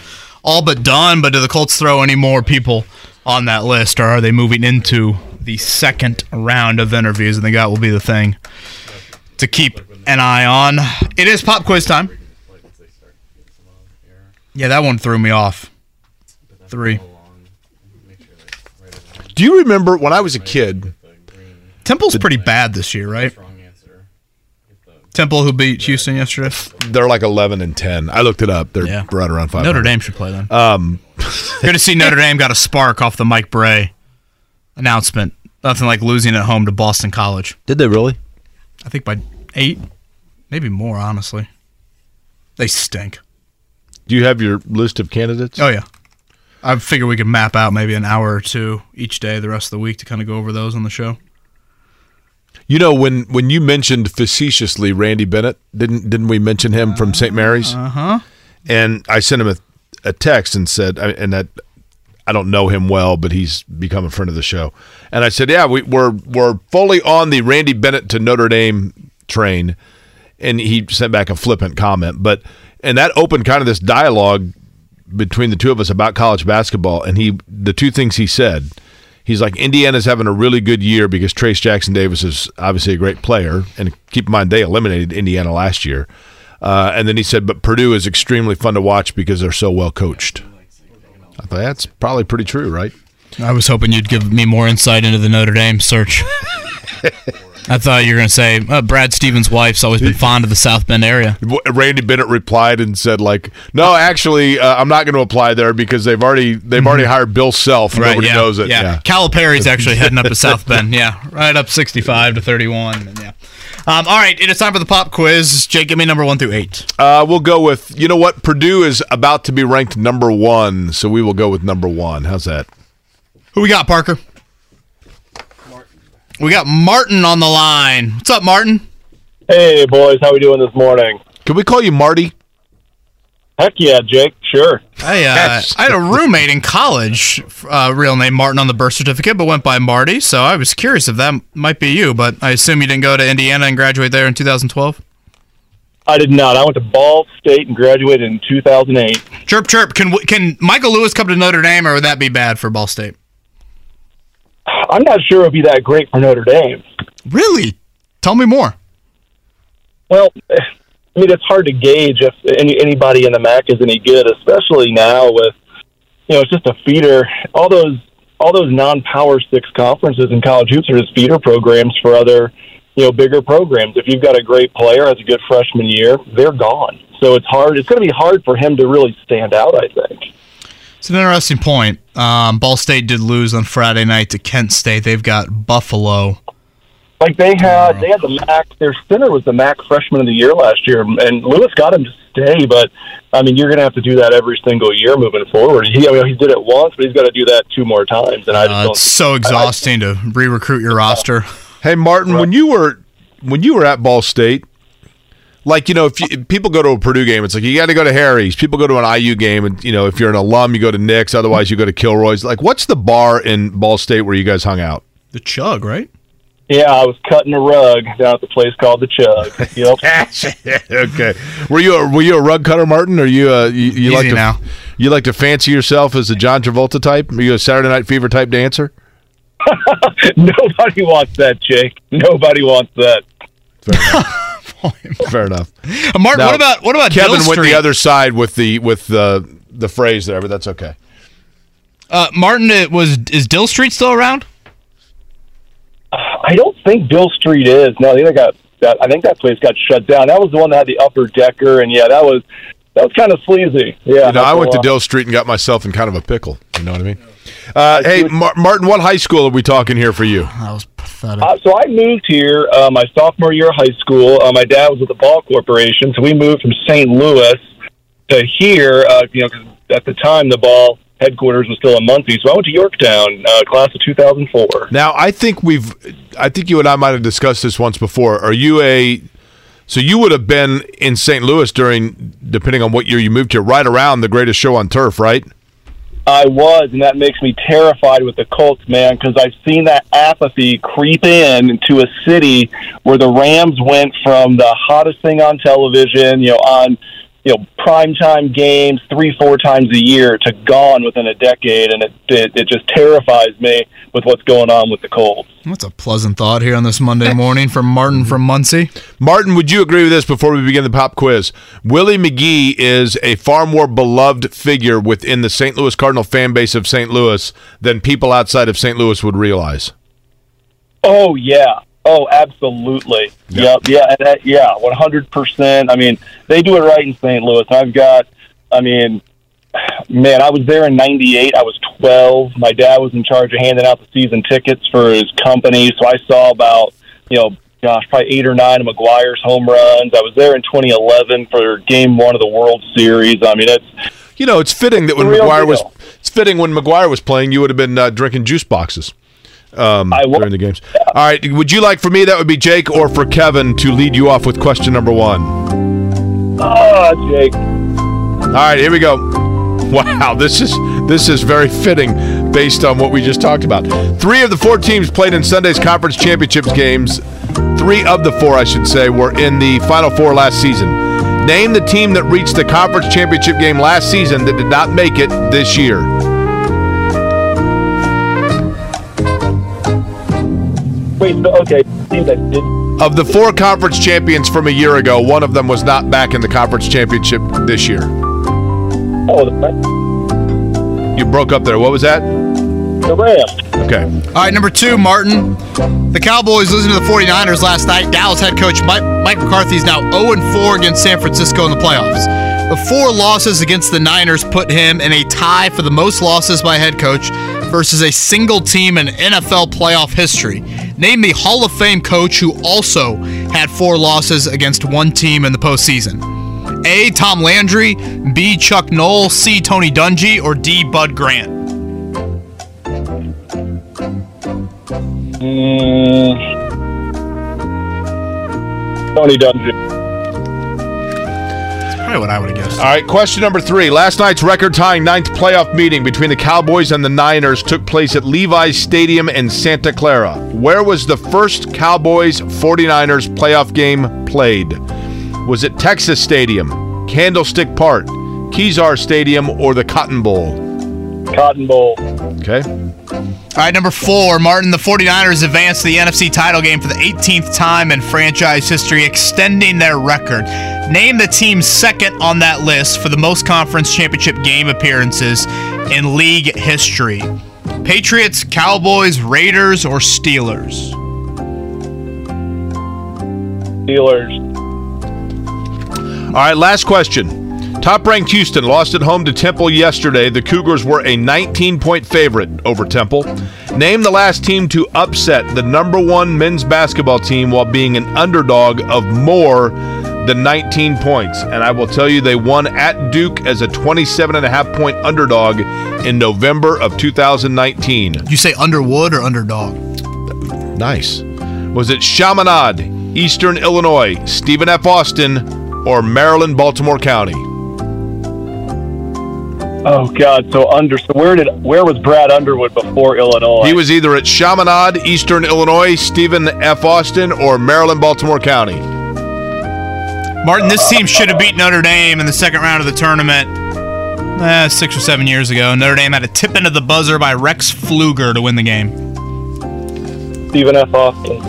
all but done. But do the Colts throw any more people on that list, or are they moving into the second round of interviews? And think that will be the thing to keep an eye on. It is pop quiz time. Yeah, that one threw me off. Three. Do you remember when I was a kid? Temple's pretty bad this year, right? Temple, who beat Houston yesterday. They're like 11 and 10. I looked it up. They're Yeah. right around 5. Notre Dame should play them. Um, Good to see Notre Dame got a spark off the Mike Brey announcement. Nothing like losing at home to Boston College. Did they really? I think by eight, maybe more. Honestly, they stink. Do you have your list of candidates? Oh yeah, I figure we could map out maybe an hour or two each day the rest of the week to kind of go over those on the show. You know when when you mentioned facetiously Randy Bennett, didn't didn't we mention him from St. Mary's? Uh huh. And I sent him a, a text and said, I- and that I don't know him well, but he's become a friend of the show. And I said, yeah, we, we're we're fully on the Randy Bennett to Notre Dame train. And he sent back a flippant comment, but and that opened kind of this dialogue between the two of us about college basketball. And he, the two things he said, he's like, Indiana's having a really good year because Trayce Jackson Davis is obviously a great player. And keep in mind, they eliminated Indiana last year. Uh, and then he said, but Purdue is extremely fun to watch because they're so well coached. I thought that's probably pretty true, right? I was hoping you'd give me more insight into the Notre Dame search. I thought you were going to say uh, Brad Stevens' wife's always been fond of the South Bend area. Randy Bennett replied and said, like, no, actually, uh, I'm not going to apply there because they've already they've already hired Bill Self. Mm-hmm. Right, Nobody yeah, knows it. Yeah. Calipari's actually heading up to South Bend. Yeah, right up 65 to 31. And yeah. Um, all right, it is time for the pop quiz. Jake, give me number one through eight. Uh, we'll go with you know what Purdue is about to be ranked number one, so we will go with number one. How's that? Who we got, Parker? We got Martin on the line. What's up, Martin? Hey, boys, how we doing this morning? Can we call you Marty? Heck yeah, Jake. Sure. I, uh, I had a roommate in college, uh, real name Martin on the birth certificate, but went by Marty. So I was curious if that might be you. But I assume you didn't go to Indiana and graduate there in 2012. I did not. I went to Ball State and graduated in 2008. Chirp, chirp. Can can Michael Lewis come to Notre Dame, or would that be bad for Ball State? I'm not sure it would be that great for Notre Dame. Really? Tell me more. Well, I mean, it's hard to gauge if any, anybody in the MAC is any good, especially now with you know, it's just a feeder. All those all those non-power six conferences in college hoops are just feeder programs for other, you know, bigger programs. If you've got a great player, has a good freshman year, they're gone. So it's hard. It's going to be hard for him to really stand out. I think. It's an interesting point. Um, Ball State did lose on Friday night to Kent State. They've got Buffalo. Like they had, they had the MAC. Their center was the MAC freshman of the year last year, and Lewis got him to stay. But I mean, you're going to have to do that every single year moving forward. He, I mean, he did it once, but he's got to do that two more times. And I just Uh, it's so exhausting to re-recruit your roster. Hey, Martin, when you were when you were at Ball State, like you know, if, you, if people go to a Purdue game, it's like you got to go to Harry's. People go to an IU game, and you know, if you're an alum, you go to Nick's. Otherwise, you go to Kilroy's. Like, what's the bar in Ball State where you guys hung out? The Chug, right? Yeah, I was cutting a rug down at the place called the Chug. Yep. okay. Were you a, were you a rug cutter, Martin? Or you uh, you, you Easy like to now. you like to fancy yourself as a John Travolta type? Are you a Saturday Night Fever type dancer? Nobody wants that, Jake. Nobody wants that. Fair enough. Uh, Martin, Now, what about what about Kevin Dill went Street? the other side with the with the the phrase there, but that's okay. Uh, Martin, it was is Dill Street still around? I don't think Dill Street is. No, I think they got that. I think that place got shut down. That was the one that had the upper decker, and yeah, that was that was kind of sleazy. Yeah, You know, I went to. Dill Street and got myself in kind of a pickle. You know what I mean? Uh, hey, Mar- Martin, what high school are we talking here for you? That was pathetic. Uh, so I moved here uh, my sophomore year of high school. Uh, my dad was with the Ball Corporation, so we moved from St. Louis to here. Uh, you know, 'cause at the time the Ball headquarters was still in Muncie, so I went to Yorktown, uh, class of 2004. Now, I think we've, I think you and I might have discussed this once before. Are you a, so you would have been in St. Louis during, depending on what year you moved here, right around the greatest show on turf, right? I was, and that makes me terrified with the Colts, man, because I've seen that apathy creep in into a city where the Rams went from the hottest thing on television, you know, on you know primetime games three, four times a year to gone within a decade, and it it, it just terrifies me with what's going on with the Colts. That's a pleasant thought here on this Monday morning from Martin from Muncie. Martin, would you agree with this before we begin the pop quiz? Willie McGee is a far more beloved figure within the St. Louis Cardinal fan base of St. Louis than people outside of St. Louis would realize. Oh yeah. Oh, absolutely. Yep. Yeah. and that- Yeah. One hundred percent. I mean, they do it right in St. Louis. I've got. I mean, man, I was there in '98. I was twelve. My dad was in charge of handing out the season tickets for his company, so I saw about you know, gosh, probably eight or nine of McGwire's home runs. I was there in 2011 for Game One of the World Series. I mean, it's You know, it's fitting that when McGwire was it's fitting when McGwire was playing, you would have been uh, drinking juice boxes um, during the games. All right, would you like for me? That would be Jake, or for Kevin to lead you off with question number one. ah, Jake. All right, here we go. Wow, this is this is very fitting based on what we just talked about. Three of the four teams played in Sunday's conference championships games. Three of the four, I should say, were in the Final Four last season. Name the team that reached the conference championship game last season that did not make it this year. Wait. So, okay. Team that did. Of the four conference champions from a year ago, one of them was not back in the conference championship this year. Oh, the, You broke up there. What was that? the Rams. Okay. All right, number two, Martin. The Cowboys losing to the 49ers last night. Dallas head coach Mike, Mike McCarthy is now 0 4 against San Francisco in the playoffs. The four losses against the Niners put him in a tie for the most losses by head coach versus a single team in NFL playoff history. Name the Hall of Fame coach who also had four losses against one team in the postseason. A. Tom Landry, B. Chuck Noll, C. Tony Dungy, or D. Bud Grant. Mm, Tony Dungy. Probably what I would have guessed. All right, question number three. Last night's record tying ninth playoff meeting between the Cowboys and the Niners took place at Levi's Stadium in Santa Clara. Where was the first Cowboys 49ers playoff game played? Was it Texas Stadium, Candlestick Park, Kezar Stadium, or the Cotton Bowl? Cotton Bowl. Okay. All right, number four, Martin. The 49ers advanced to the NFC title game for the 18th time in franchise history, extending their record. Name the team second on that list for the most conference championship game appearances in league history. Patriots, Cowboys, Raiders, or Steelers? Steelers. All right, last question. Top ranked Houston lost at home to Temple yesterday. The Cougars were a 19 point favorite over Temple. Name the last team to upset the number one men's basketball team while being an underdog of more than 19 points. And I will tell you, they won at Duke as a 27 and a half point underdog in November of 2019. You say Underwood or Underdog? Nice. Was it Chaminade, Eastern Illinois, Stephen F. Austin, or Maryland, Baltimore County? Oh God! So under so where did where was Brad Underwood before Illinois? He was either at Chaminade, Eastern Illinois, Stephen F. Austin, or Maryland, Baltimore County. Martin, this team should have beat Notre Dame in the second round of the tournament eh, six or seven years ago. Notre Dame had a tip into the buzzer by Rex Pflueger to win the game. Stephen F. Austin.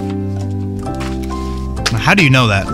How do you know that?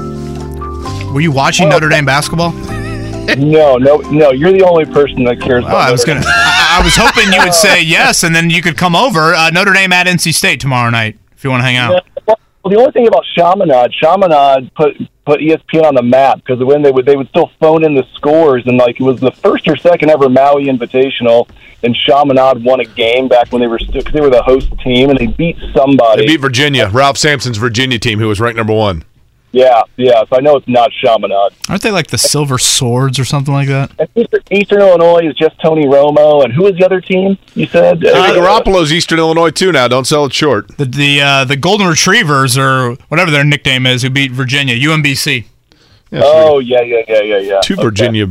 Were you watching Notre Dame basketball? no, no, no. You're the only person that cares. Oh, about I was gonna. I, I was hoping you would say yes, and then you could come over. Uh, Notre Dame at NC State tomorrow night if you want to hang out. Well, the only thing about Chaminade, Chaminade put put ESPN on the map because when they would they would still phone in the scores and like it was the first or second ever Maui Invitational, and Chaminade won a game back when they were still cause they were the host team and they beat somebody. They beat Virginia, Ralph Sampson's Virginia team, who was ranked number one. Yeah, yeah. So I know it's not Chaminade. Aren't they like the Silver Swords or something like that? And Eastern, Eastern Illinois is just Tony Romo, and who is the other team? You said Uh, Garoppolo's Eastern Illinois too. Now, don't sell it short. The the uh, the Golden Retrievers or whatever their nickname is, who beat Virginia, UMBC. Yeah, Oh yeah, yeah, yeah, yeah, yeah. two Okay. Virginia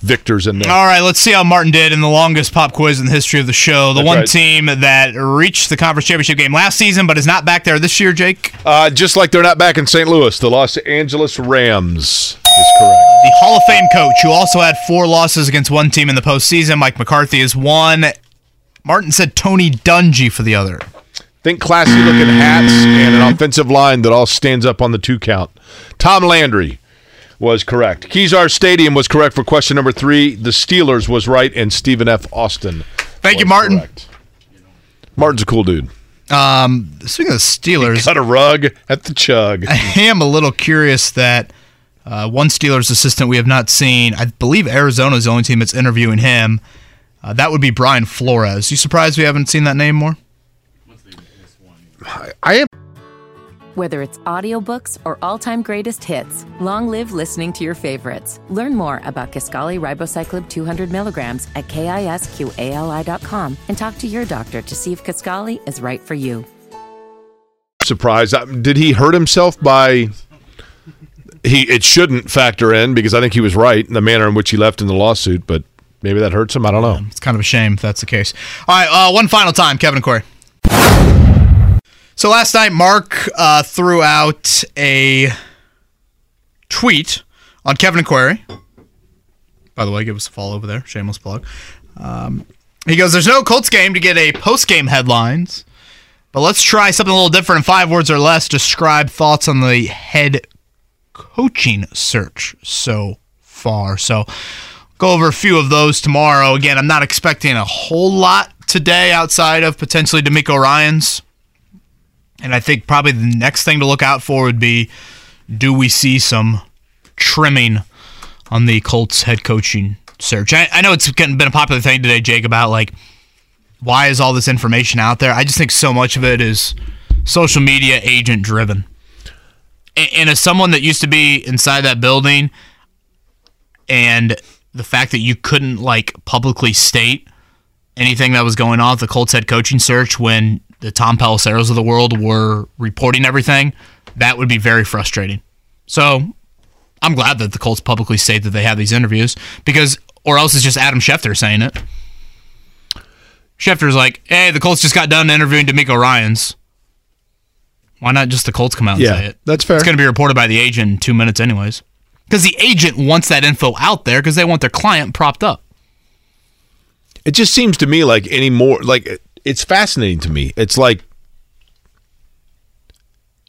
victors in there. All right, let's see how Martin did in the longest pop quiz in the history of the show. The That's one right. team that reached the conference championship game last season, but is not back there this year. Jake, Uh, just like they're not back in St. Louis, the Los Angeles Rams is correct. the Hall of Fame coach, who also had four losses against one team in the postseason. Mike McCarthy is one. Martin said Tony Dungy for the other. Think classy looking hats and an offensive line that all stands up on the two count. Tom Landry was correct. Kezar Stadium was correct for question number three. The Steelers was right, and Stephen F. Austin. Thank you, Martin. correct. Martin's a cool dude. Um, speaking of the Steelers, Cut a rug at the chug. I am a little curious that uh, one Steelers assistant we have not seen. I believe Arizona is the only team that's interviewing him. Uh, that would be Brian Flores. You surprised we haven't seen that name more? I am. Whether it's audiobooks or all-time greatest hits, long live listening to your favorites. Learn more about Kisqali Ribociclib 200 milligrams at kisqali.com and talk to your doctor to see if Kisqali is right for you. surprised. Uh, Did he hurt himself by? He it shouldn't factor in because I think he was right in the manner in which he left in the lawsuit, but maybe that hurts him. I don't know. It's kind of a shame if that's the case. All right, uh, one final time, Kevin and Query. So last night, Mark uh, threw out a tweet on Kevin and Query. By the way, give us a follow over there. Shameless plug. Um, he goes, "There's no Colts game to get a post game headlines, but let's try something a little different in five words or less. Describe thoughts on the head coaching search so far." So go over a few of those tomorrow. Again, I'm not expecting a whole lot today outside of potentially DeMeco Ryans. And I think probably the next thing to look out for would be do we see some trimming on the Colts head coaching search? I, I know it's been a popular thing today, Jake, about like why is all this information out there? I just think so much of it is social media agent driven. And, and as someone that used to be inside that building and the fact that you couldn't like publicly state anything that was going on with the Colts head coaching search when the Tom Pelisseros of the world were reporting everything, that would be very frustrating. So I'm glad that the Colts publicly state that they have these interviews because, or else it's just Adam Schefter saying it. Schefter's like, hey, the Colts just got done interviewing DeMeco Ryans. Why not just the Colts come out and Yeah, say it? that's fair. It's going to be reported by the agent in two minutes, anyways. Because the agent wants that info out there because they want their client propped up. It just seems to me like any more like it's fascinating to me. It's like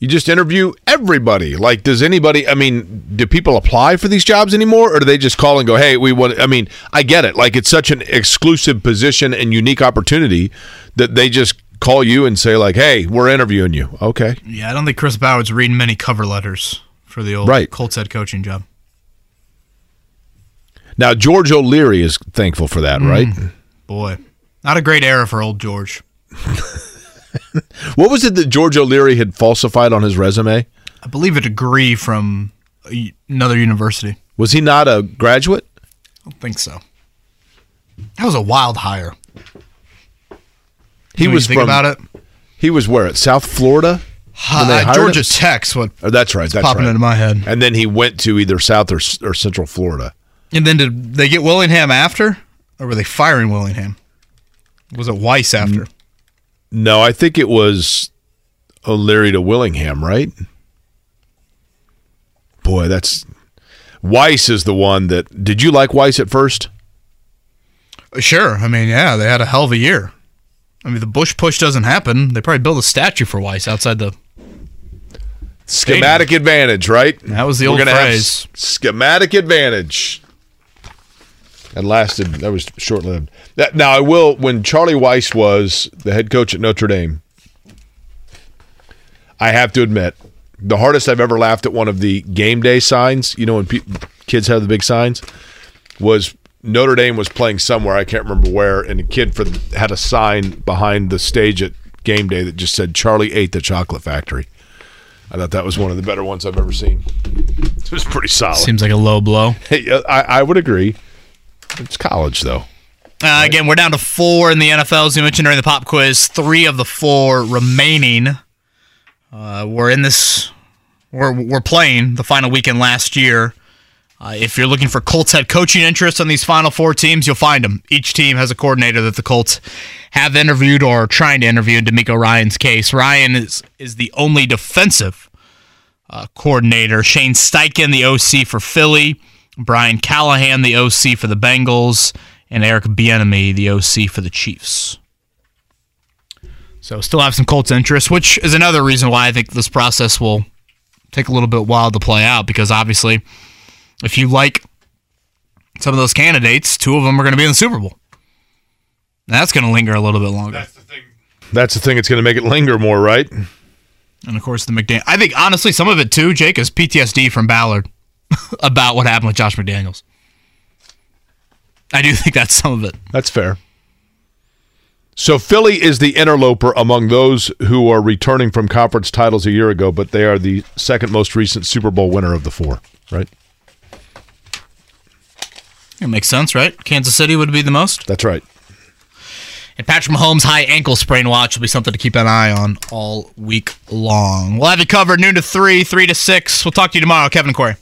You just interview everybody. Like, does anybody? I mean, do people apply for these jobs anymore, or do they just call and go, "Hey, we want"? I mean, I get it. Like, it's such an exclusive position and unique opportunity that they just call you and say, like, "Hey, we're interviewing you." Okay. Yeah, I don't think Chris Bowers reading many cover letters for the old Right. Colts head coaching job. Now, George O'Leary is thankful for that, right? Mm. Boy, not a great era for old George. What was it that George O'Leary had falsified on his resume? I believe a degree from another university. Was he not a graduate? I don't think so. That was a wild hire. He was think from, about it. He was where at South Florida. Uh, Georgia him? Tech's what Oh, that's right. That's popping right. into my head. And then he went to either South or, or Central Florida. And then did they get Willingham after, or were they firing Willingham? Was it Weis after? No, I think it was O'Leary to Willingham, right? Boy, that's Weis is the one that. Did you like Weis at first? Uh, sure. I mean, yeah, they had a hell of a year. I mean, the Bush push doesn't happen. They probably build a statue for Weis outside the. Schematic advantage, right? That was the We're old phrase. schematic advantage. That lasted. That was short lived. Now I will. When Charlie Weis was the head coach at Notre Dame, I have to admit, the hardest I've ever laughed at one of the game day signs. You know when pe- kids have the big signs, was Notre Dame was playing somewhere I can't remember where, and a kid for had a sign behind the stage at game day that just said Charlie ate the chocolate factory. I thought that was one of the better ones I've ever seen. It was pretty solid. Seems like a low blow. Hey, I, I would agree. It's college though. Uh, again, we're down to four in the NFL, as you mentioned during the pop quiz. Three of the four remaining. Uh, we're in this. We're we're playing the final weekend last year. Uh, if you're looking for Colts head coaching interest on these final four teams, you'll find them. Each team has a coordinator that the Colts have interviewed or are trying to interview. In DeMeco Ryans' case, Ryan is is the only defensive uh, coordinator. Shane Steichen, the OC for Philly. Brian Callahan, the OC for the Bengals, and Eric Bieniemy, the OC for the Chiefs. So still have some Colts interest, which is another reason why I think this process will take a little bit while to play out because obviously if you like some of those candidates, two of them are going to be in the Super Bowl. That's going to linger a little bit longer. That's the thing. That's the thing. It's going to make it linger more, right? And of course, the McDaniel. I think honestly, some of it too, Jake, is PTSD from Ballard about what happened with Josh McDaniels. I do think that's some of it. That's fair. So Philly is the interloper among those who are returning from conference titles a year ago, but they are the second most recent Super Bowl winner of the four, right? It makes sense, right? Kansas City would be the most. That's right. And Patrick Mahomes' high ankle sprain watch will be something to keep an eye on all week long. We'll have it covered noon to three, three to six. We'll talk to you tomorrow, Kevin and Query.